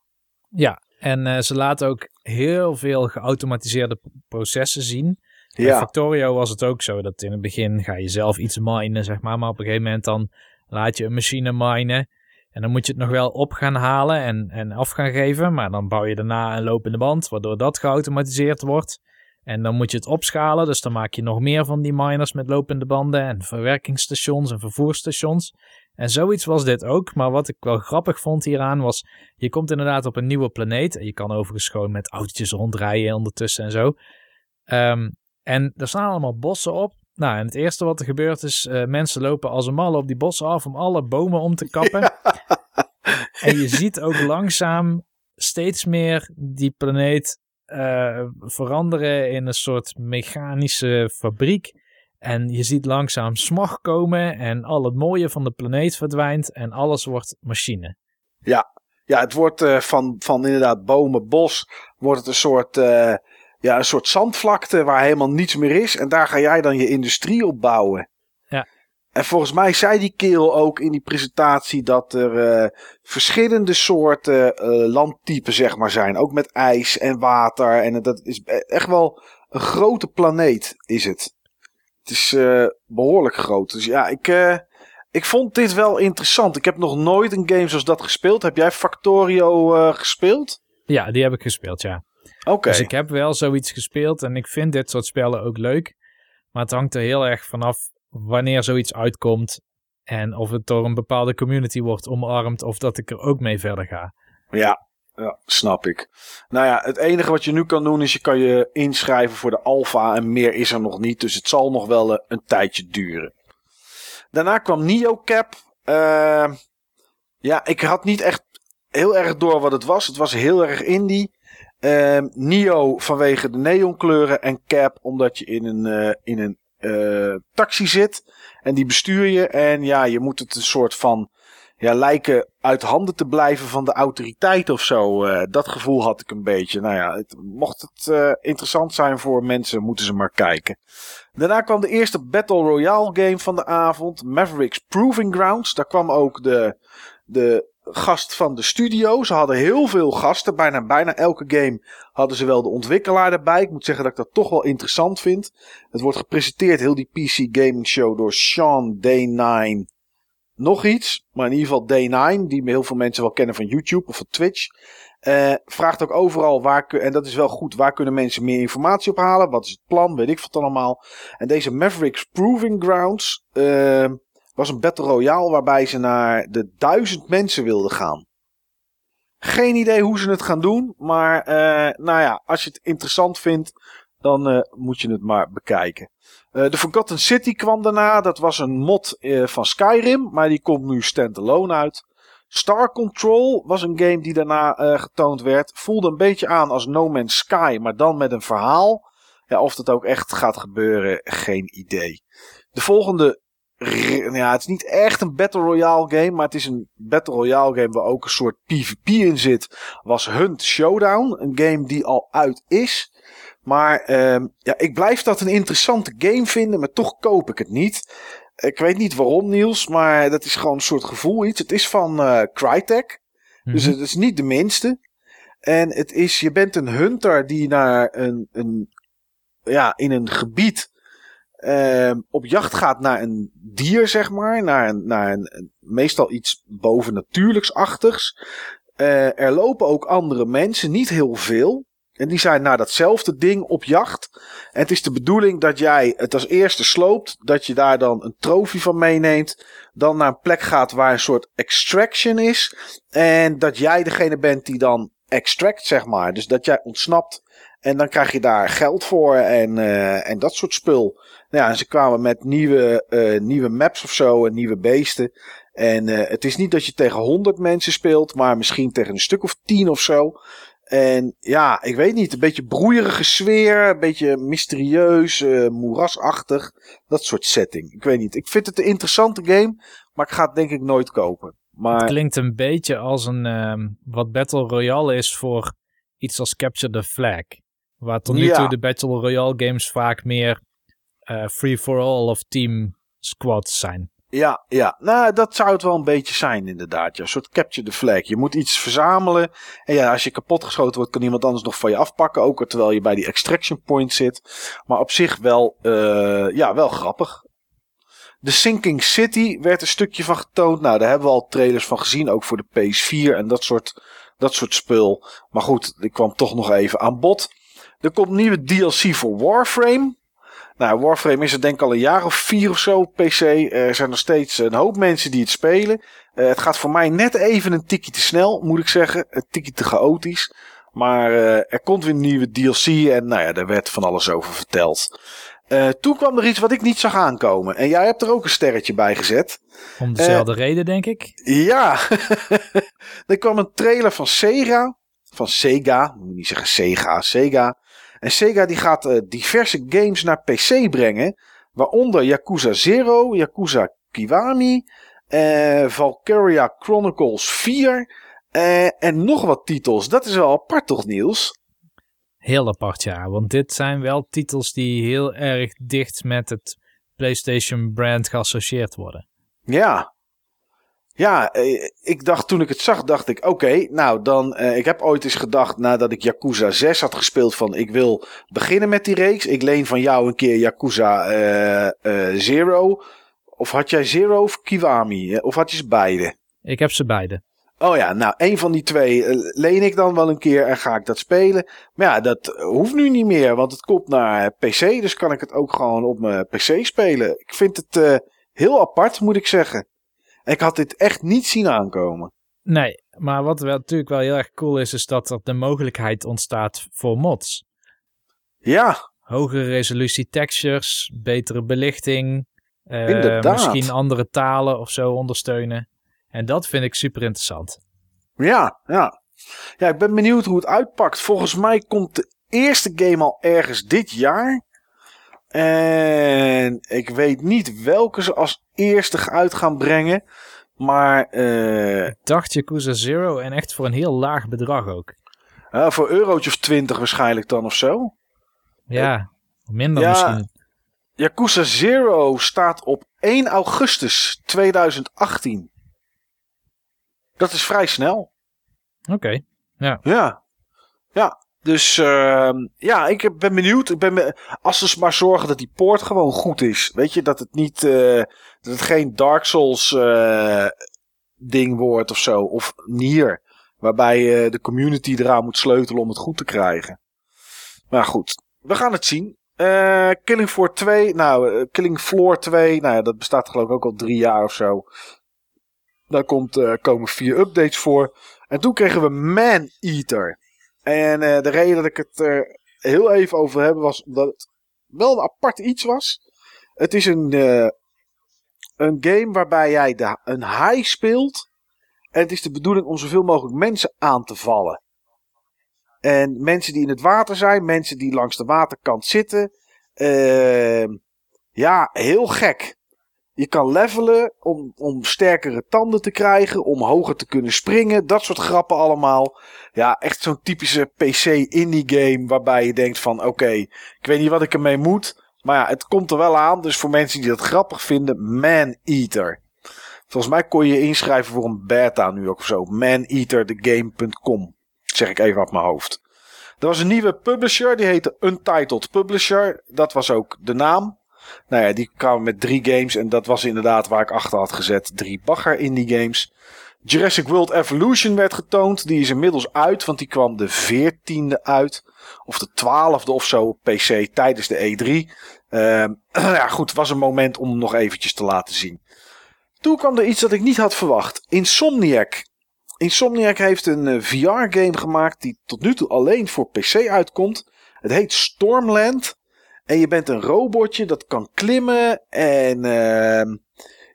Ja, en uh, ze laten ook heel veel geautomatiseerde processen zien.
Ja.
Bij Factorio was het ook zo dat in het begin ga je zelf iets minen, zeg maar. Maar op een gegeven moment dan laat je een machine minen. En dan moet je het nog wel op gaan halen en, en af gaan geven. Maar dan bouw je daarna een lopende band, waardoor dat geautomatiseerd wordt. En dan moet je het opschalen. Dus dan maak je nog meer van die miners met lopende banden en verwerkingsstations en vervoerstations. En zoiets was dit ook. Maar wat ik wel grappig vond hieraan was, je komt inderdaad op een nieuwe planeet. En je kan overigens gewoon met autootjes rondrijden ondertussen en zo. Um, en er staan allemaal bossen op. Nou, en het eerste wat er gebeurt is, uh, mensen lopen als een malle op die bossen af om alle bomen om te kappen. Ja. En je ziet ook langzaam steeds meer die planeet uh, veranderen in een soort mechanische fabriek. En je ziet langzaam smog komen en al het mooie van de planeet verdwijnt en alles wordt machine.
Ja, ja het wordt uh, van, van inderdaad bomen, bos, wordt het een soort, uh, ja, een soort zandvlakte waar helemaal niets meer is. En daar ga jij dan je industrie op bouwen. En volgens mij zei die kerel ook in die presentatie dat er uh, verschillende soorten uh, landtypen zeg maar zijn. Ook met ijs en water. En dat is echt wel een grote planeet is het. Het is uh, behoorlijk groot. Dus ja, ik, ik vond dit wel interessant. Ik heb nog nooit een game zoals dat gespeeld. Heb jij Factorio gespeeld?
Ja, die heb ik gespeeld, ja.
Oké. Okay.
Dus ik heb wel zoiets gespeeld en ik vind dit soort spellen ook leuk. Maar het hangt er heel erg vanaf wanneer zoiets uitkomt en of het door een bepaalde community wordt omarmd of dat ik er ook mee verder ga.
Ja, ja, snap ik. Nou ja, het enige wat je nu kan doen is je kan je inschrijven voor de alfa en meer is er nog niet. Dus het zal nog wel uh, een tijdje duren. Daarna kwam NeoCap. Uh, Ja, ik had niet echt heel erg door wat het was. Het was heel erg indie. Ehm Nio vanwege de neonkleuren en Cap omdat je in een, eh, in een eh, taxi zit. En die bestuur je. En ja, je moet het een soort van ja, lijken uit handen te blijven van de autoriteit of zo. Eh, dat gevoel had ik een beetje. Nou ja, mocht het eh, interessant zijn voor mensen, moeten ze maar kijken. Daarna kwam de eerste Battle Royale game van de avond. Mavericks Proving Grounds. Daar kwam ook de, de gast van de studio. Ze hadden heel veel gasten. Bijna, bijna elke game hadden ze wel de ontwikkelaar erbij. Ik moet zeggen dat ik dat toch wel interessant vind. Het wordt gepresenteerd, heel die PC Gaming Show, door Sean Day9 nog iets, maar in ieder geval Day9, die heel veel mensen wel kennen van YouTube of van Twitch. Uh, vraagt ook overal waar, en dat is wel goed, waar kunnen mensen meer informatie ophalen? Wat is het plan? Weet ik wat allemaal. En deze Mavericks Proving Grounds uh, was een Battle Royale waarbij ze naar de duizend mensen wilden gaan. Geen idee hoe ze het gaan doen, maar uh, nou ja, als je het interessant vindt, dan moet je het maar bekijken. Uh, de Forgotten City kwam daarna. Dat was een mod van Skyrim, maar die komt nu standalone uit. Star Control was een game die daarna getoond werd. Voelde een beetje aan als No Man's Sky, maar dan met een verhaal. Ja, of dat ook echt gaat gebeuren, geen idee. De volgende, ja, het is niet echt een Battle Royale game, maar het is een Battle Royale game waar ook een soort PvP in zit. Was Hunt Showdown, een game die al uit is. Maar uh, ja, ik blijf dat een interessante game vinden, maar toch koop ik het niet. Ik weet niet waarom, Niels, maar dat is gewoon een soort gevoel iets. Het is van uh, Crytek, dus het is niet de minste. En het is, je bent een hunter die naar een, een ja, in een gebied uh, op jacht gaat naar een dier, zeg maar. Naar een, naar een, een meestal iets bovennatuurlijksachtigs. Uh, er lopen ook andere mensen, niet heel veel. En die zijn naar datzelfde ding op jacht. En het is de bedoeling dat jij het als eerste sloopt. Dat je daar dan een trofee van meeneemt. Dan naar een plek gaat waar een soort extraction is. En dat jij degene bent die dan extract, zeg maar. Dus dat jij ontsnapt. En dan krijg je daar geld voor en, uh, en dat soort spul. Nou ja, en ze kwamen met nieuwe, uh, nieuwe maps of zo en nieuwe beesten. En uh, het is niet dat je tegen 100 mensen speelt, maar misschien tegen een stuk of 10 of zo. En ja, ik weet niet, een beetje broeierige sfeer, een beetje mysterieus, moerasachtig, dat soort setting. Ik weet niet, ik vind het een interessante game, maar ik ga het denk ik nooit kopen. Maar...
Het klinkt een beetje als een, um, wat Battle Royale is voor iets als Capture the Flag. Waar tot nu ja. toe de Battle Royale games vaak meer uh, free-for-all of team squads zijn.
Ja, ja, nou dat zou het wel een beetje zijn inderdaad. Ja. Een soort capture the flag. Je moet iets verzamelen. En ja, als je kapot geschoten wordt, kan iemand anders nog van je afpakken. Ook terwijl je bij die extraction point zit. Maar op zich wel, uh, ja, wel grappig. De Sinking City werd een stukje van getoond. Nou, daar hebben we al trailers van gezien. Ook voor de PS4 en dat soort, dat soort spul. Maar goed, ik kwam toch nog even aan bod. Er komt nieuwe DLC voor Warframe. Nou, Warframe is er denk ik al een jaar of vier of zo op PC. Er zijn nog steeds een hoop mensen die het spelen. Uh, het gaat voor mij net even een tikje te snel, moet ik zeggen. Een tikje te chaotisch. Maar uh, er komt weer een nieuwe DLC en nou ja, daar werd van alles over verteld. Uh, toen kwam er iets wat ik niet zag aankomen. En jij hebt er ook een sterretje bij gezet.
Om dezelfde reden, denk ik.
Ja. er kwam een trailer van Sega. Van Sega. Moet niet zeggen Sega. Sega. En Sega die gaat uh, diverse games naar PC brengen. Waaronder Yakuza Zero, Yakuza Kiwami, uh, Valkyria Chronicles 4 uh, en nog wat titels. Dat is wel apart toch Niels?
Heel apart ja, want dit zijn wel titels die heel erg dicht met het PlayStation brand geassocieerd worden.
Ja, ja, eh, ik dacht toen ik het zag, dacht ik, oké, nou dan, uh, ik heb ooit eens gedacht nadat ik Yakuza 6 had gespeeld van, ik wil beginnen met die reeks. Ik leen van jou een keer Yakuza uh, Zero. Of had jij Zero of Kiwami? Of had je ze beide?
Ik heb ze beide.
Oh ja, nou, een van die twee leen ik dan wel een keer en ga ik dat spelen. Maar ja, dat hoeft nu niet meer, want het komt naar PC, dus kan ik het ook gewoon op mijn PC spelen. Ik vind het heel apart, moet ik zeggen. Ik had dit echt niet zien aankomen.
Nee, maar wat wel, natuurlijk wel heel erg cool is, is dat er de mogelijkheid ontstaat voor mods.
Ja.
Hogere resolutie textures, betere belichting. Uh, misschien andere talen of zo ondersteunen. En dat vind ik super interessant.
Ja, ja. Ja, ik ben benieuwd hoe het uitpakt. Volgens mij komt de eerste game al ergens dit jaar. En ik weet niet welke ze als eerste uit gaan brengen. Maar eh
Ik dacht Yakuza Zero en echt voor een heel laag bedrag ook.
eh, voor eurotjes of 20 waarschijnlijk dan of zo.
Ja, minder
Ja.
misschien.
Yakuza Zero staat op 1 augustus 2018. Dat is vrij snel.
Oké.
Ja. Ja. Dus ehm, ja, ik ben benieuwd. Ik ben be- als ze maar zorgen dat die poort gewoon goed is. Weet je, dat het niet. eh, dat het geen Dark Souls eh, ding wordt of zo. Of Nier. Waarbij eh, de community eraan moet sleutelen om het goed te krijgen. Maar goed, we gaan het zien. Eh, Killing Floor 2. Nou, Killing Floor 2. Nou ja, dat bestaat geloof ik ook al drie jaar of zo. Daar komt, komen vier updates voor. En toen kregen we Man Eater. En de reden dat ik het er heel even over heb was omdat het wel een apart iets was. Het is een, een game waarbij jij de, een haai speelt. En het is de bedoeling om zoveel mogelijk mensen aan te vallen. En mensen die in het water zijn, mensen die langs de waterkant zitten. Ehm, ja, heel gek. Je kan levelen om, om sterkere tanden te krijgen, om hoger te kunnen springen. Dat soort grappen allemaal. Ja, echt zo'n typische PC indie game waarbij je denkt van oké, ik weet niet wat ik ermee moet. Maar ja, het komt er wel aan. Dus voor mensen die dat grappig vinden, Man Eater. Volgens mij kon je inschrijven voor een beta nu ook of zo. Maneaterthegame.com. Zeg ik even uit mijn hoofd. Er was een nieuwe publisher, die heette Untitled Publisher. Dat was ook de naam. Nou ja, die kwamen met drie games en dat was inderdaad waar ik achter had gezet. Drie bagger indie games. Jurassic World Evolution werd getoond. Die is inmiddels uit, want die kwam de 14e uit. Of de 12e of zo op PC tijdens de E3. Ehm, ja, goed, was een moment om hem nog eventjes te laten zien. Toen kwam er iets dat ik niet had verwacht. Insomniac. Insomniac heeft een VR-game gemaakt die tot nu toe alleen voor PC uitkomt. Het heet Stormland. En je bent een robotje dat kan klimmen en ehm,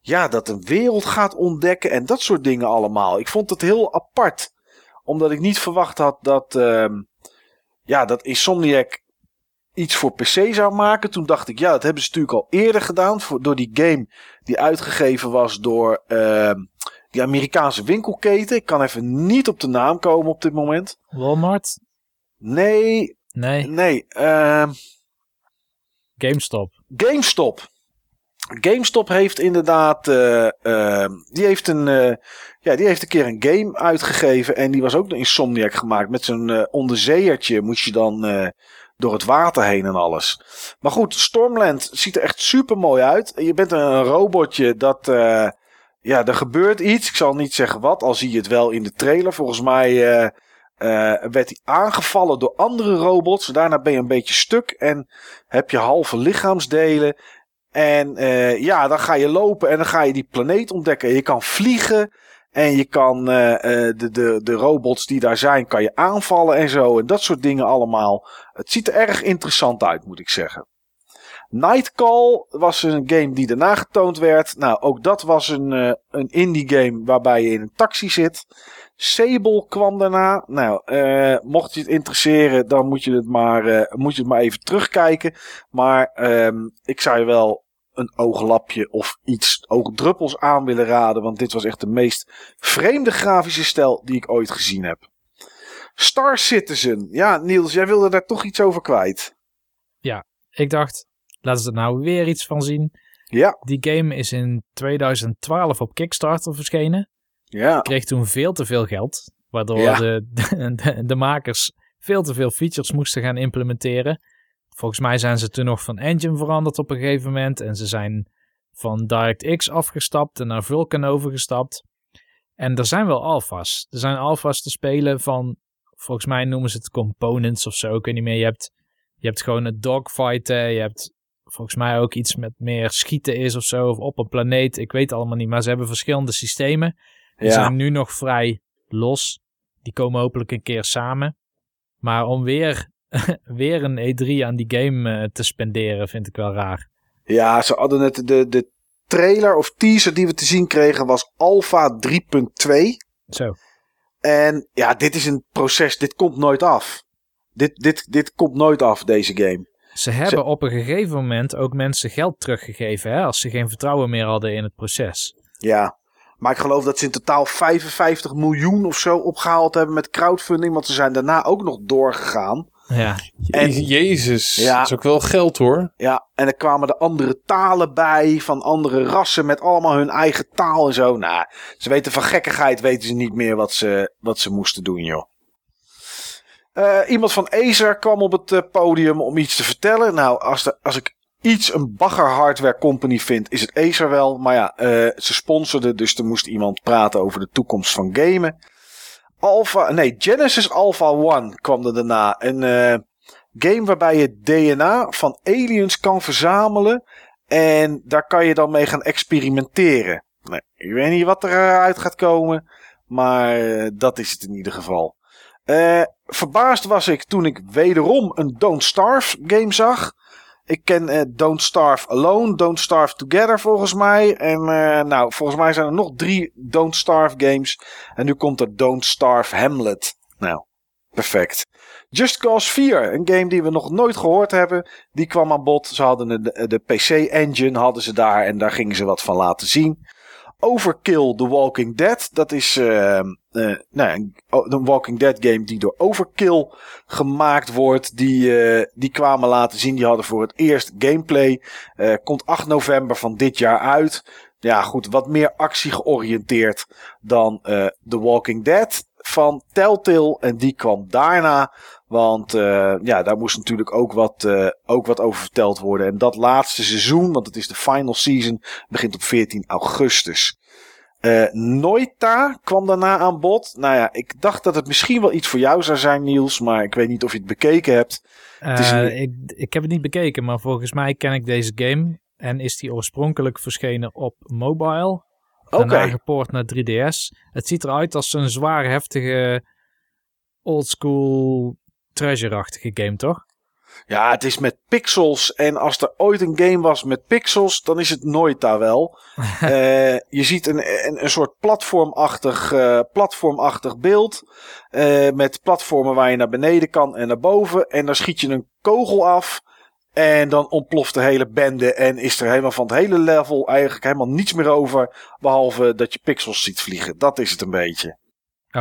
ja, dat een wereld gaat ontdekken en dat soort dingen allemaal. Ik vond het heel apart, omdat ik niet verwacht had dat, ehm, ja, dat Insomniac iets voor PC zou maken. Toen dacht ik, ja, dat hebben ze natuurlijk al eerder gedaan voor, door die game die uitgegeven was door ehm, die Amerikaanse winkelketen. Ik kan even niet op de naam komen op dit moment.
Walmart?
Nee,
Nee,
nee, ehm
GameStop.
GameStop. GameStop heeft inderdaad. eh, eh, die, heeft een, eh, ja, die heeft een keer een game uitgegeven. En die was ook door Insomniac gemaakt. Met zo'n eh, onderzeeërtje moest je dan door het water heen en alles. Maar goed, Stormland ziet er echt super mooi uit. Je bent een robotje dat. ja, er gebeurt iets. Ik zal niet zeggen wat. Al zie je het wel in de trailer. Volgens mij. werd hij aangevallen door andere robots. Daarna ben je een beetje stuk en heb je halve lichaamsdelen. En eh, ja, dan ga je lopen en dan ga je die planeet ontdekken. Je kan vliegen en je kan eh, eh, de, de, de robots die daar zijn, kan je aanvallen en zo. En dat soort dingen allemaal. Het ziet er erg interessant uit, moet ik zeggen. Nightcall was een game die daarna getoond werd. Nou, ook dat was een, een indie game waarbij je in een taxi zit. Sable kwam daarna. Nou, mocht je het interesseren, dan moet je het maar, moet je het maar even terugkijken. Maar ehm, ik zou je wel een ooglapje of iets oogdruppels aan willen raden. Want dit was echt de meest vreemde grafische stijl die ik ooit gezien heb. Star Citizen. Ja, Niels, jij wilde daar toch iets over kwijt.
Ik dacht, laten ze er nou weer iets van zien.
Ja,
Die game is in 2012 op Kickstarter verschenen.
ja.
Kreeg toen veel te veel geld. Waardoor
Ja.
de, de, de makers veel te veel features moesten gaan implementeren. Volgens mij zijn ze toen nog van engine veranderd op een gegeven moment. En ze zijn van DirectX afgestapt en naar Vulkan overgestapt. En er zijn wel alfa's. Er zijn alfa's te spelen van, volgens mij noemen ze het components of zo. Ik weet niet meer. Je hebt, je hebt gewoon het dogfighten. Je hebt volgens mij ook iets met meer schieten is of zo. Of op een planeet. Ik weet allemaal niet. Maar ze hebben verschillende systemen. Die
ja.
zijn nu nog vrij los. Die komen hopelijk een keer samen. Maar om weer, weer een E3 aan die game eh, te spenderen vind ik wel raar.
Ja, ze hadden het de, de trailer of teaser die we te zien kregen was Alpha 3.2.
Zo.
En ja, dit is een proces, dit komt nooit af. Dit, dit, dit komt nooit af, deze game.
Ze hebben op een gegeven moment ook mensen geld teruggegeven, hè, als ze geen vertrouwen meer hadden in het proces.
Ja, maar ik geloof dat ze in totaal 55 miljoen of zo opgehaald hebben met crowdfunding. Want ze zijn daarna ook nog doorgegaan.
Ja.
En-
Jezus,
Ja.
dat is ook wel geld hoor.
Ja, en er kwamen er andere talen bij van andere rassen met allemaal hun eigen taal en zo. Nou, ze weten van gekkigheid weten ze niet meer wat ze, wat ze moesten doen, joh. Eh, iemand van Acer kwam op het eh, podium om iets te vertellen. Nou, als, de, als ik iets een bagger hardware company vind, is het Acer wel. Maar ja, eh, ze sponsorden, dus er moest iemand praten over de toekomst van gamen. Alpha, nee, Genesis Alpha 1 kwam er daarna. Een eh, game waarbij je DNA van aliens kan verzamelen. En daar kan je dan mee gaan experimenteren. Nee, ik weet niet wat eruit gaat komen. Maar eh, dat is het in ieder geval. Eh, verbaasd was ik toen ik wederom een Don't Starve game zag. Ik ken eh, Don't Starve Alone, Don't Starve Together volgens mij. En eh, nou, volgens mij zijn er nog drie Don't Starve games. En nu komt er Don't Starve Hamlet. Nou, perfect. Just Cause 4, een game die we nog nooit gehoord hebben. Die kwam aan bod. Ze hadden de, de PC-engine hadden ze daar en daar gingen ze wat van laten zien. Overkill The Walking Dead. Dat is eh, eh, nou, ja, een, Walking Dead game die door Overkill gemaakt wordt. Die, eh, die kwamen laten zien. Die hadden voor het eerst gameplay. Eh, komt 8 november van dit jaar uit. Ja, goed, wat meer actie georiënteerd dan eh, The Walking Dead van Telltale. En die kwam daarna. Want eh, ja, daar moest natuurlijk ook wat, eh, ook wat over verteld worden. En dat laatste seizoen, want het is de final season, begint op 14 augustus. Eh Noita kwam daarna aan bod. Nou ja, ik dacht dat het misschien wel iets voor jou zou zijn, Niels. Maar ik weet niet of je het bekeken hebt. is
Eh,
een-
ik, ik heb het niet bekeken, maar volgens mij ken ik deze game. En is die oorspronkelijk verschenen op mobile.
Oké.
Daarna gepoord naar 3DS. Het ziet eruit als een zwaar heftige oldschool treasure-achtige game, toch?
Ja, het is met pixels. En als er ooit een game was met pixels, dan is het Noita wel. Eh, je ziet een, een, een soort platformachtig, eh, platformachtig beeld. eh, met platformen waar je naar beneden kan en naar boven. En dan schiet je een kogel af. En dan ontploft de hele bende. En is er helemaal van het hele level eigenlijk helemaal niets meer over. Behalve dat je pixels ziet vliegen. Dat is het een beetje.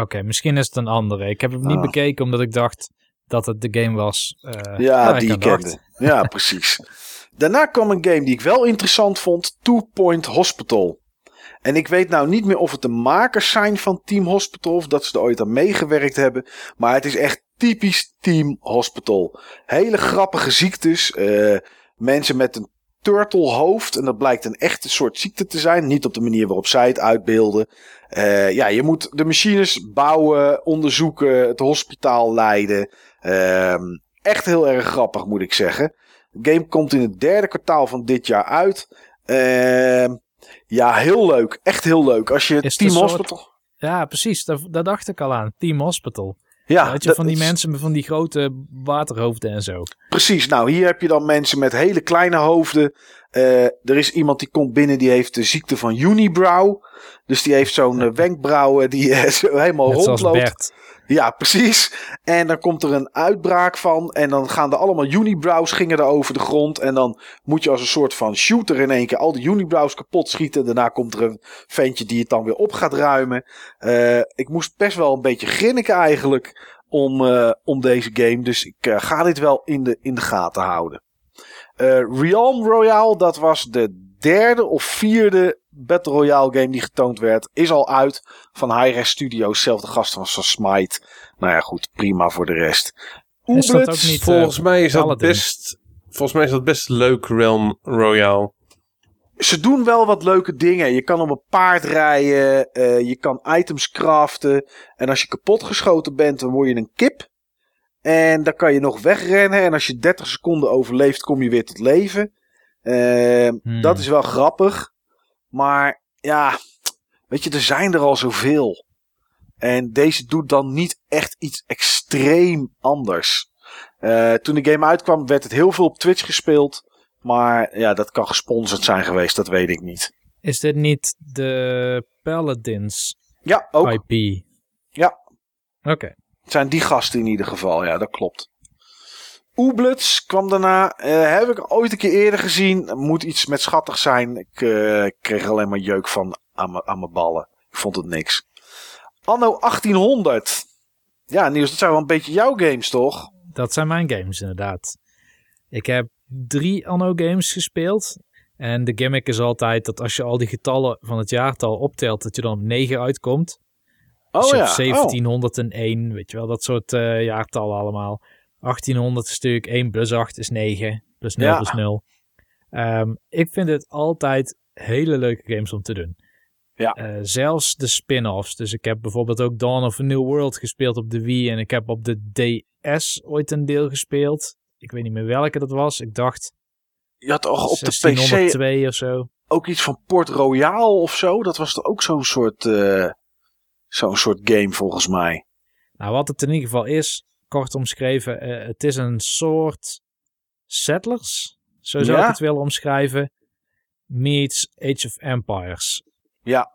Oké, misschien is het een andere. Ik heb hem niet
Ah.
bekeken omdat ik dacht dat het de game was. eh,
Ja, die
ik
kende. Ja, precies. Daarna kwam een game die ik wel interessant vond. Two Point Hospital. En ik weet nou niet meer of het de makers zijn van Team Hospital. Of dat ze er ooit aan meegewerkt hebben. Maar het is echt typisch Team Hospital. Hele grappige ziektes. eh, mensen met een turtlehoofd. En dat blijkt een echte soort ziekte te zijn. Niet op de manier waarop zij het uitbeelden. Eh, ja, je moet de machines bouwen, onderzoeken, het hospitaal leiden. Ehm, echt heel erg grappig, moet ik zeggen. De game komt in het derde kwartaal van dit jaar uit. Ehm, ja, heel leuk. Echt heel leuk. Als je
Is
Team
soort-
Hospital...
Ja, precies. Daar, daar dacht ik al aan. Team Hospital.
Ja,
Weet je,
dat
van die mensen met van die grote waterhoofden en zo.
Precies. Nou, hier heb je dan mensen met hele kleine hoofden. Eh, er is iemand die komt binnen, die heeft de ziekte van unibrow. Dus die heeft zo'n eh, wenkbrauwen die eh, zo helemaal
Net
rondloopt. Ja, precies. En dan komt er een uitbraak van. En dan gaan er allemaal unibrows gingen er over de grond. En dan moet je als een soort van shooter in één keer al die unibrows kapot schieten. Daarna komt er een ventje die het dan weer op gaat ruimen. Eh, ik moest best wel een beetje grinniken eigenlijk om, eh, om deze game. Dus ik eh, ga dit wel in de, in de gaten houden. Realm Royale, dat was de derde of vierde Battle Royale game die getoond werd. Is al uit van Hi-Res Studios, zelfde gasten als van Smite. Nou ja, goed, prima voor de rest.
Ook niet,
Volgens
eh,
mij is dat best. Volgens mij is dat best leuk, Realm Royale.
ze doen wel wat leuke dingen. Je kan op een paard rijden, eh, je kan items craften. En als je kapotgeschoten bent, dan word je een kip. En dan kan je nog wegrennen. En als je 30 seconden overleeft, kom je weer tot leven. Eh,
Hmm.
Dat is wel grappig. Maar ja, weet je, er zijn er al zoveel. En deze doet dan niet echt iets extreem anders. Eh, toen de game uitkwam, werd het heel veel op Twitch gespeeld. Maar ja, dat kan gesponsord zijn geweest, dat weet ik niet.
Is dit niet de Paladins
Ja, ook.
IP?
Ja.
Oké.
Het zijn die gasten in ieder geval, ja, dat klopt. Oeblets kwam daarna. eh, heb ik ooit een keer eerder gezien. Moet iets met schattig zijn. Ik eh, kreeg alleen maar jeuk van aan mijn- ballen. Ik vond het niks. Anno 1800. Ja, Niels, dat zijn wel een beetje jouw games, toch?
Dat zijn mijn games inderdaad. Ik heb drie Anno games gespeeld. En de gimmick is altijd dat als je al die getallen van het jaartal optelt, dat je dan op 9 uitkomt.
Oh
dus
ja.
hebt 1701, weet je wel, dat soort eh, jaartallen allemaal. 1800 is natuurlijk 1 plus 8 is 9, plus 0
Ja.
plus 0. Ehm, ik vind het altijd hele leuke games om te doen.
Ja.
Eh, zelfs de spin-offs. Dus ik heb bijvoorbeeld ook Dawn of a New World gespeeld op de Wii. En ik heb op de DS ooit een deel gespeeld. Ik weet niet meer welke dat was. Ik dacht
je had toch op de PC
1602 of zo.
ook iets van Port Royal of zo? Dat was toch ook zo'n soort, eh, zo'n soort game volgens mij.
Nou, wat het in ieder geval is, kort omschreven, eh, het is een soort Settlers. Zo zou
Ja?
ik het willen omschrijven. Meets Age of Empires.
Ja.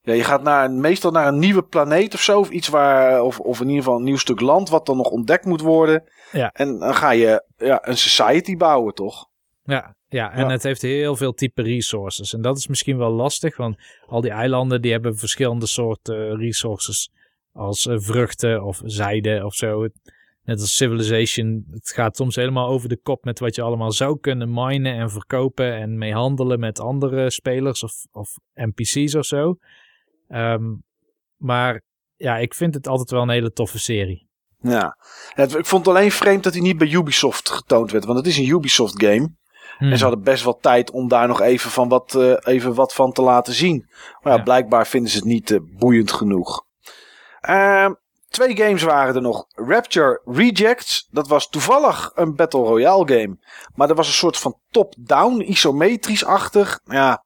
Ja, je gaat naar meestal naar een nieuwe planeet of zo. Of iets waar, of, of in ieder geval een nieuw stuk land wat dan nog ontdekt moet worden.
Ja.
En dan ga je ja, een society bouwen, toch?
Ja, ja, en
Ja.
het heeft heel veel type resources. En dat is misschien wel lastig, want al die eilanden die hebben verschillende soorten resources. Als eh, vruchten of zijde of zo. Net als Civilization, het gaat soms helemaal over de kop met wat je allemaal zou kunnen minen en verkopen en mee handelen met andere spelers of, of NPC's of zo. Ehm, maar ja, ik vind het altijd wel een hele toffe serie.
Ja. Ik vond het alleen vreemd dat hij niet bij Ubisoft getoond werd. Want het is een Ubisoft game.
Hmm.
En ze hadden best wel tijd om daar nog even, van wat, eh, even wat van te laten zien. Maar ja,
Ja.
blijkbaar vinden ze het niet eh, boeiend genoeg. Ehm, twee games waren er nog. Rapture Rejects. Dat was toevallig een Battle Royale game. Maar dat was een soort van top-down, isometrisch-achtig. Ja,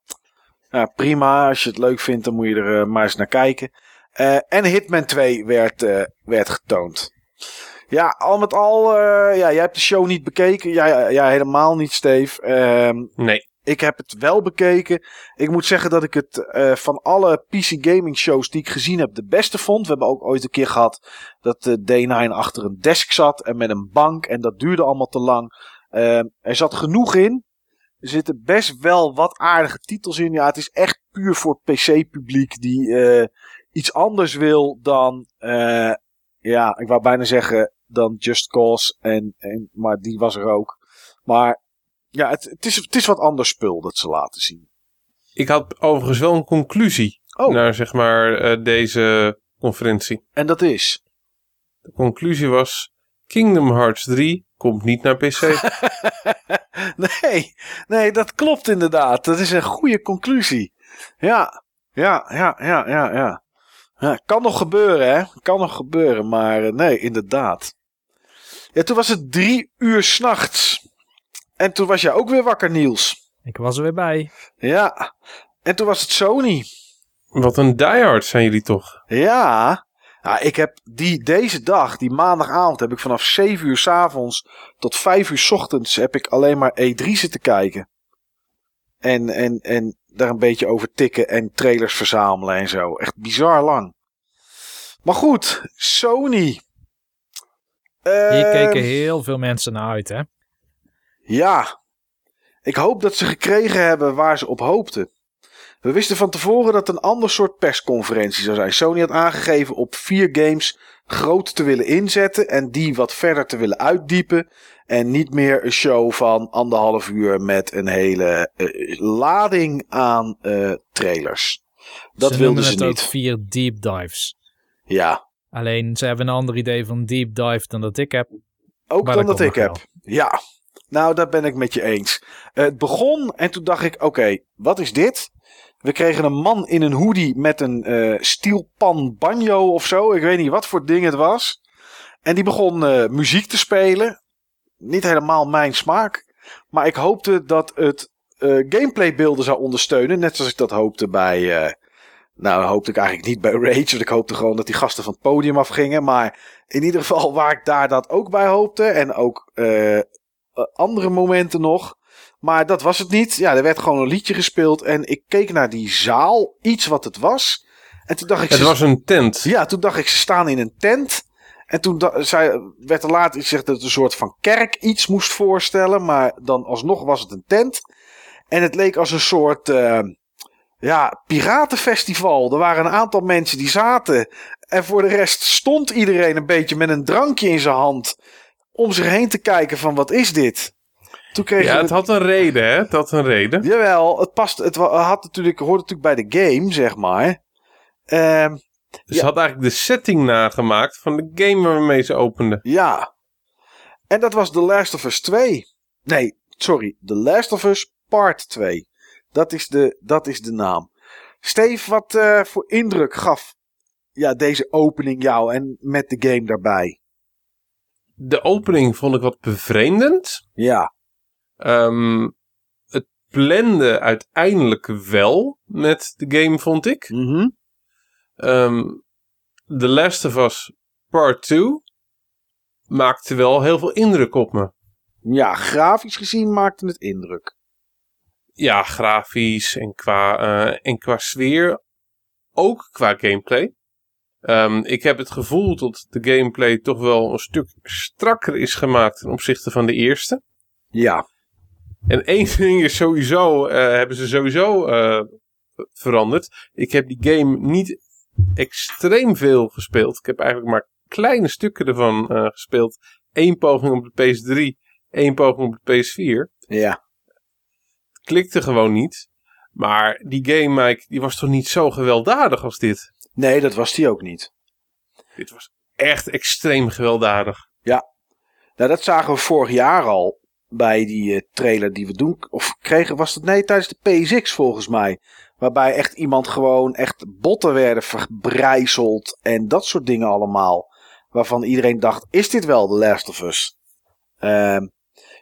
ja, prima. Als je het leuk vindt, dan moet je er eh, maar eens naar kijken. Eh, en Hitman 2 werd, eh, werd getoond. Ja, al met al, ja, jij hebt de show niet bekeken. Ja, ja helemaal niet, Steve. Ehm,
Nee.
Ik heb het wel bekeken. Ik moet zeggen dat ik het eh, van alle PC gaming shows die ik gezien heb de beste vond. We hebben ook ooit een keer gehad dat de D9 achter een desk zat en met een bank. En dat duurde allemaal te lang. Ehm, er zat genoeg in. Er zitten best wel wat aardige titels in. Ja, het is echt puur voor PC-publiek die eh, iets anders wil dan... eh, ja, ik wou bijna zeggen dan Just Cause. En, en, maar die was er ook. Maar ja, het, het, is, het is wat anders spul dat ze laten zien.
Ik had overigens wel een conclusie
Oh,
naar zeg maar eh, deze conferentie.
en dat is.
De conclusie was Kingdom Hearts 3 komt niet naar PC.
nee, nee, dat klopt inderdaad. Dat is een goede conclusie. Ja, ja, ja, ja, ja, ja. ja kan nog gebeuren, hè? Kan nog gebeuren, maar eh, nee, inderdaad. Ja, toen was het drie uur s'nachts. En toen was jij ook weer wakker, Niels.
Ik was er weer bij.
Ja, en toen was het Sony.
Wat een diehard zijn jullie toch?
Ja. ja, ik heb die, deze dag, die maandagavond, heb ik vanaf 7 uur s avonds tot 5 uur s ochtends heb ik alleen maar E3 zitten kijken. En, en, en daar een beetje over tikken en trailers verzamelen en zo. Echt bizar lang. Maar goed, Sony.
Hier
Ehm,
keken heel veel mensen naar uit, hè?
Ja. Ik hoop dat ze gekregen hebben waar ze op hoopten. We wisten van tevoren dat het een ander soort persconferentie zou zijn. Sony had aangegeven op vier games groot te willen inzetten en die wat verder te willen uitdiepen. En niet meer een show van anderhalf uur met een hele eh, lading aan eh, trailers. Dat
ze
wilden ze
het ook
niet.
vier deep dives.
Ja,
Alleen ze hebben een ander idee van deep dive dan dat ik heb.
ook dan
dat
dat ik heb. Ja, nou daar ben ik met je eens. Het begon en toen dacht ik, oké, wat is dit? We kregen een man in een hoodie met een eh stielpan banjo of zo. Ik weet niet wat voor ding het was. En die begon eh, muziek te spelen. Niet helemaal mijn smaak. Maar ik hoopte dat het eh gameplaybeelden zou ondersteunen. Net zoals ik dat hoopte bij... nou, hoopte ik eigenlijk niet bij Rage. Want ik hoopte gewoon dat die gasten van het podium afgingen. Maar in ieder geval waar ik daar dat ook bij hoopte. En ook andere momenten nog. Maar dat was het niet. Ja, er werd gewoon een liedje gespeeld. En ik keek naar die zaal, iets wat het was. En toen dacht ik...
Het
ze-
was een tent.
Ja, toen dacht ik, ze staan in een tent. En toen zei, werd er later gezegd dat het een soort van kerk iets moest voorstellen. Maar dan alsnog was het een tent. En het leek als een soort eh, ja, piratenfestival. Er waren een aantal mensen die zaten. En voor de rest stond iedereen een beetje met een drankje in zijn hand. Om zich heen te kijken van wat is dit? Toen
Ja, het had een reden, hè? Het had een reden.
Jawel, het past. Het had natuurlijk, hoort natuurlijk bij de game, zeg maar. Ehm
Dus ze had eigenlijk de setting nagemaakt van de game waarmee ze openden.
Ja. En dat was The Last of Us 2. Nee, sorry. The Last of Us Part 2. Dat is de, dat is de naam. Steve, wat eh, voor indruk gaf ja, deze opening jou en met de game daarbij?
De opening vond ik wat bevreemdend.
Ja.
Ehm, het blende uiteindelijk wel met de game, vond ik.
Mhm.
Ehm The Last of Us Part 2 maakte wel heel veel indruk op me.
Ja, grafisch gezien maakte het indruk.
Ja, grafisch en qua, eh, en qua sfeer. Ook qua gameplay. Ehm, ik heb het gevoel dat de gameplay toch wel een stuk strakker is gemaakt ten opzichte van de eerste.
Ja.
En één ding is sowieso, eh, hebben ze sowieso eh, veranderd. Ik heb die game niet extreem veel gespeeld. Ik heb eigenlijk maar kleine stukken ervan eh, gespeeld. Eén poging op de PS3, één poging op de PS4.
Ja.
Het klikte gewoon niet. Maar die game, Mike, die was toch niet zo gewelddadig als dit?
Nee, dat was die ook niet.
Dit was echt extreem gewelddadig.
Nou, dat zagen we vorig jaar al bij die eh, trailer die we doen. Of kregen, was het nee, tijdens de PSX volgens mij. Waarbij echt iemand gewoon echt botten werden verbrijzeld en dat soort dingen allemaal. Waarvan iedereen dacht, is dit wel The Last of Us? Ehm,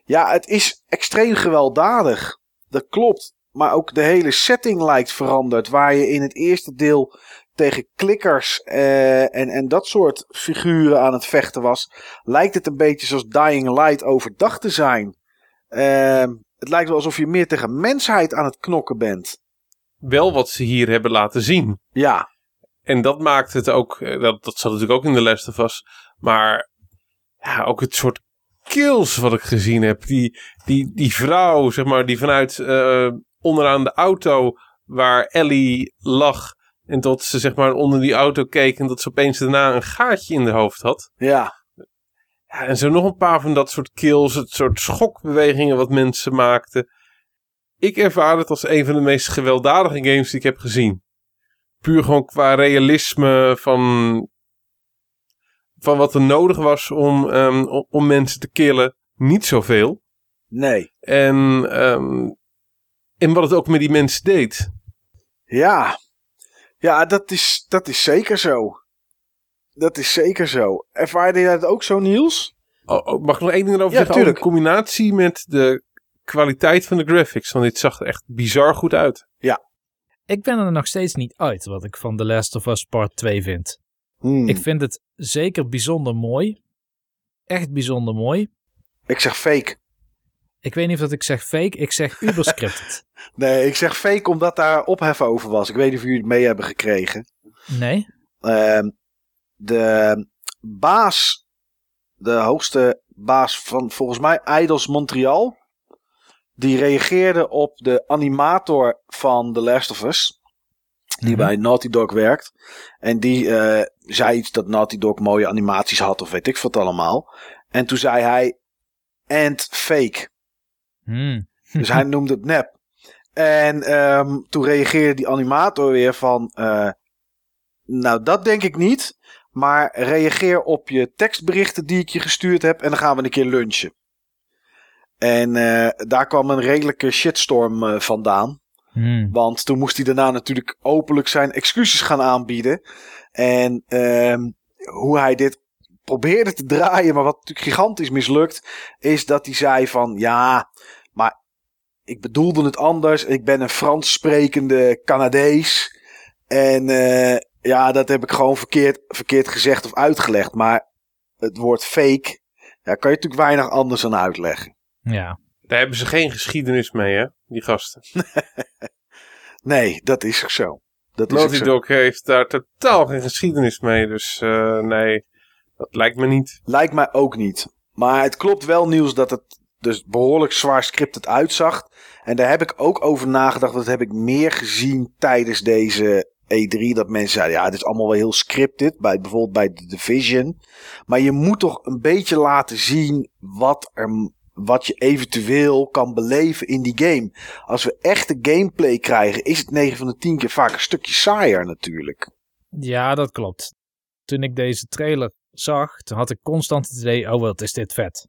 ja, het is extreem gewelddadig. Dat klopt. Maar ook de hele setting lijkt veranderd. Waar je in het eerste deel tegen klikkers eh, en, en dat soort figuren aan het vechten was. Lijkt het een beetje zoals Dying Light overdag te zijn. Ehm, het lijkt wel alsof je meer tegen mensheid aan het knokken bent.
Wel wat ze hier hebben laten zien.
Ja,
En dat maakt het ook, eh, dat, dat zat natuurlijk ook in de of Us. Maar ja, ook het soort kills wat ik gezien heb. Die, die, die vrouw, zeg maar, die vanuit eh, onderaan de auto waar Ellie lag. En tot ze zeg maar onder die auto keek en dat ze opeens daarna een gaatje in haar hoofd had.
ja,
Ja, en zo nog een paar van dat soort kills, het soort schokbewegingen wat mensen maakten. Ik ervaar het als een van de meest gewelddadige games die ik heb gezien. Puur gewoon qua realisme van, van wat er nodig was om, ehm, om, om mensen te killen. Niet zoveel.
nee.
En, ehm, en wat het ook met die mensen deed.
Ja, ja dat, is, dat is zeker zo. Dat is zeker zo. Ervaarde je dat ook zo, Niels?
Oh, oh, mag ik nog één ding erover
Ja,
zeggen?
Tuurlijk.
de combinatie met de kwaliteit van de graphics. Want dit zag er echt bizar goed uit.
Ik ben er nog steeds niet uit wat ik van The Last of Us Part 2 vind.
Hmm.
Ik
Ik,
vind het zeker bijzonder mooi. Echt bijzonder mooi.
zeg fake.
Ik weet niet of dat ik zeg fake, ik zeg uberscripted.
Nee, ik zeg fake omdat daar ophef over was. Ik weet niet of jullie het mee hebben gekregen.
Nee?
Ehm, de baas, de hoogste baas van volgens mij Idols Montreal, die reageerde op de animator van The Last of Us, die
Mhm.
bij Naughty Dog werkt. En die eh, zei iets dat Naughty Dog mooie animaties had of weet ik wat allemaal. En toen zei hij, and fake.
Hmm.
Dus hij noemde het nep. En ehm, toen reageerde die animator weer van... eh, nou, dat denk ik niet. Maar reageer op je tekstberichten die ik je gestuurd heb... en dan gaan we een keer lunchen. En eh, daar kwam een redelijke shitstorm eh, vandaan.
Hmm.
Want toen moest hij daarna natuurlijk openlijk zijn excuses gaan aanbieden. En ehm, hoe hij dit probeerde te draaien, maar wat natuurlijk gigantisch mislukt, is dat hij zei van ja, ik bedoelde het anders. Ik ben een Frans sprekende Canadees. En eh, ja, dat heb ik gewoon verkeerd, verkeerd gezegd of uitgelegd. Maar het woord fake, daar kan je natuurlijk weinig anders aan uitleggen.
Ja.
Daar hebben ze geen geschiedenis mee, hè? Die gasten.
Nee, dat is ook zo. Dat is ook
Naughty
zo.
Dog heeft daar totaal geen geschiedenis mee. Dus eh, nee, dat lijkt me niet.
Lijkt mij ook niet. Maar het klopt wel nieuws dat het dus behoorlijk zwaar scripted uitzag. En daar heb ik ook over nagedacht. Dat heb ik meer gezien tijdens deze E3. Dat mensen zeiden, ja, het is allemaal wel heel scripted. Bij, bijvoorbeeld bij The Division. Maar je moet toch een beetje laten zien wat, er, wat je eventueel kan beleven in die game. Als we echte gameplay krijgen, is het 9 van de 10 keer vaak een stukje saaier natuurlijk.
Ja, dat klopt. Toen ik deze trailer zag, toen had ik constant het idee, oh wat is dit vet.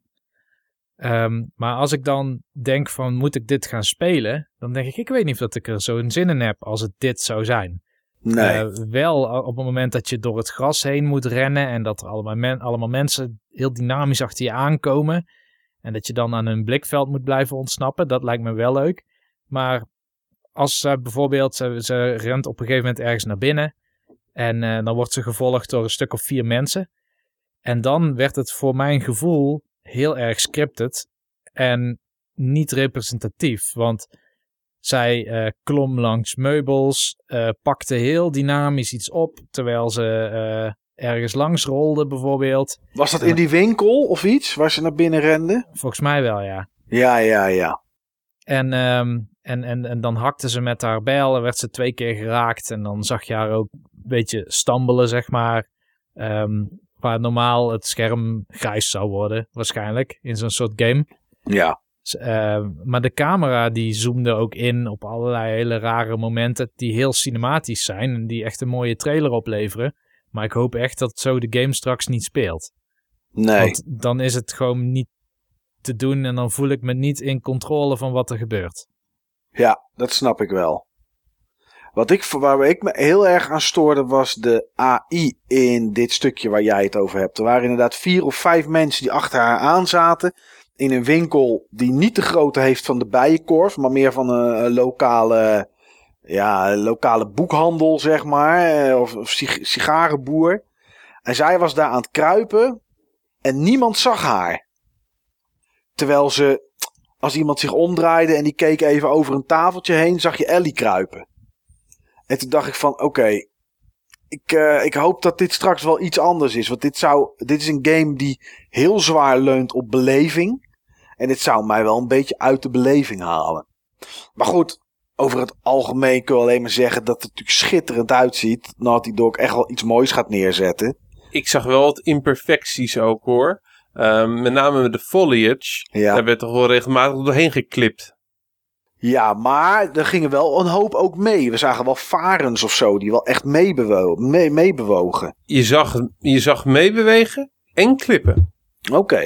Ehm, maar als ik dan denk van, moet ik dit gaan spelen? Dan denk ik, ik weet niet of dat ik er zo'n zin in heb als het dit zou zijn.
Nee.
Eh, wel op het moment dat je door het gras heen moet rennen en dat er allemaal, men- allemaal mensen heel dynamisch achter je aankomen. En dat je dan aan hun blikveld moet blijven ontsnappen, dat lijkt me wel leuk. Maar als ze bijvoorbeeld, ze, ze rent op een gegeven moment ergens naar binnen. En eh, dan wordt ze gevolgd door een stuk of vier mensen. En dan werd het voor mijn gevoel heel erg scripted en niet representatief. Want zij eh, klom langs meubels, eh, pakte heel dynamisch iets op terwijl ze eh, ergens langs rolde bijvoorbeeld.
Was dat in die winkel of iets waar ze naar binnen renden?
Volgens mij wel, ja.
Ja, ja, ja.
En, ehm, en, en, en dan hakte ze met haar bijl en werd ze twee keer geraakt. En dan zag je haar ook een beetje stambelen, zeg maar. Ehm, waar normaal het scherm grijs zou worden, waarschijnlijk, in zo'n soort game.
Ja.
Eh, maar de camera die zoomde ook in op allerlei hele rare momenten die heel cinematisch zijn en die echt een mooie trailer opleveren. Maar ik hoop echt dat zo de game straks niet speelt.
Nee.
Want dan is het gewoon niet te doen en dan voel ik me niet in controle van wat er gebeurt.
Ja, dat snap ik wel. Wat ik, waar ik me heel erg aan stoorde was de AI in dit stukje waar jij het over hebt. Er waren inderdaad vier of vijf mensen die achter haar aan zaten. In een winkel die niet de grootte heeft van de Bijenkorf, maar meer van een, lokale, ja, lokale boekhandel, zeg maar. eh, Of, of sig- sigarenboer. En zij was daar aan het kruipen en niemand zag haar. Terwijl ze als iemand zich omdraaide en die keek even over een tafeltje heen, zag je Ellie kruipen. En toen dacht ik van, oké, ik, eh, ik hoop dat dit straks wel iets anders is. Want dit, zou, dit is een game die heel zwaar leunt op beleving. En dit zou mij wel een beetje uit de beleving halen. Maar goed, over het algemeen kun je alleen maar zeggen dat het natuurlijk schitterend uitziet. Naughty Dog echt wel iets moois gaat neerzetten.
Ik zag wel wat imperfecties ook hoor. Ehm, met name met de foliage.
Ja.
Daar werd toch wel regelmatig doorheen geklipt.
Ja, maar er gingen wel een hoop ook mee. We zagen wel varens of zo die wel echt meebewo mee, meebewogen.
Je zag, je zag meebewegen en klippen.
Oké.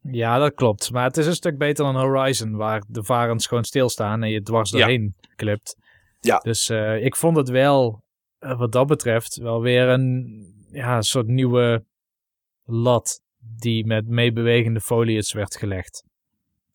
Ja, dat klopt. Maar het is een stuk beter dan Horizon, waar de varens gewoon stilstaan en je dwars
Ja.
doorheen klipt.
Ja.
Dus eh, ik vond het wel, eh, wat dat betreft, wel weer een ja, soort nieuwe lat die met meebewegende foliage werd gelegd.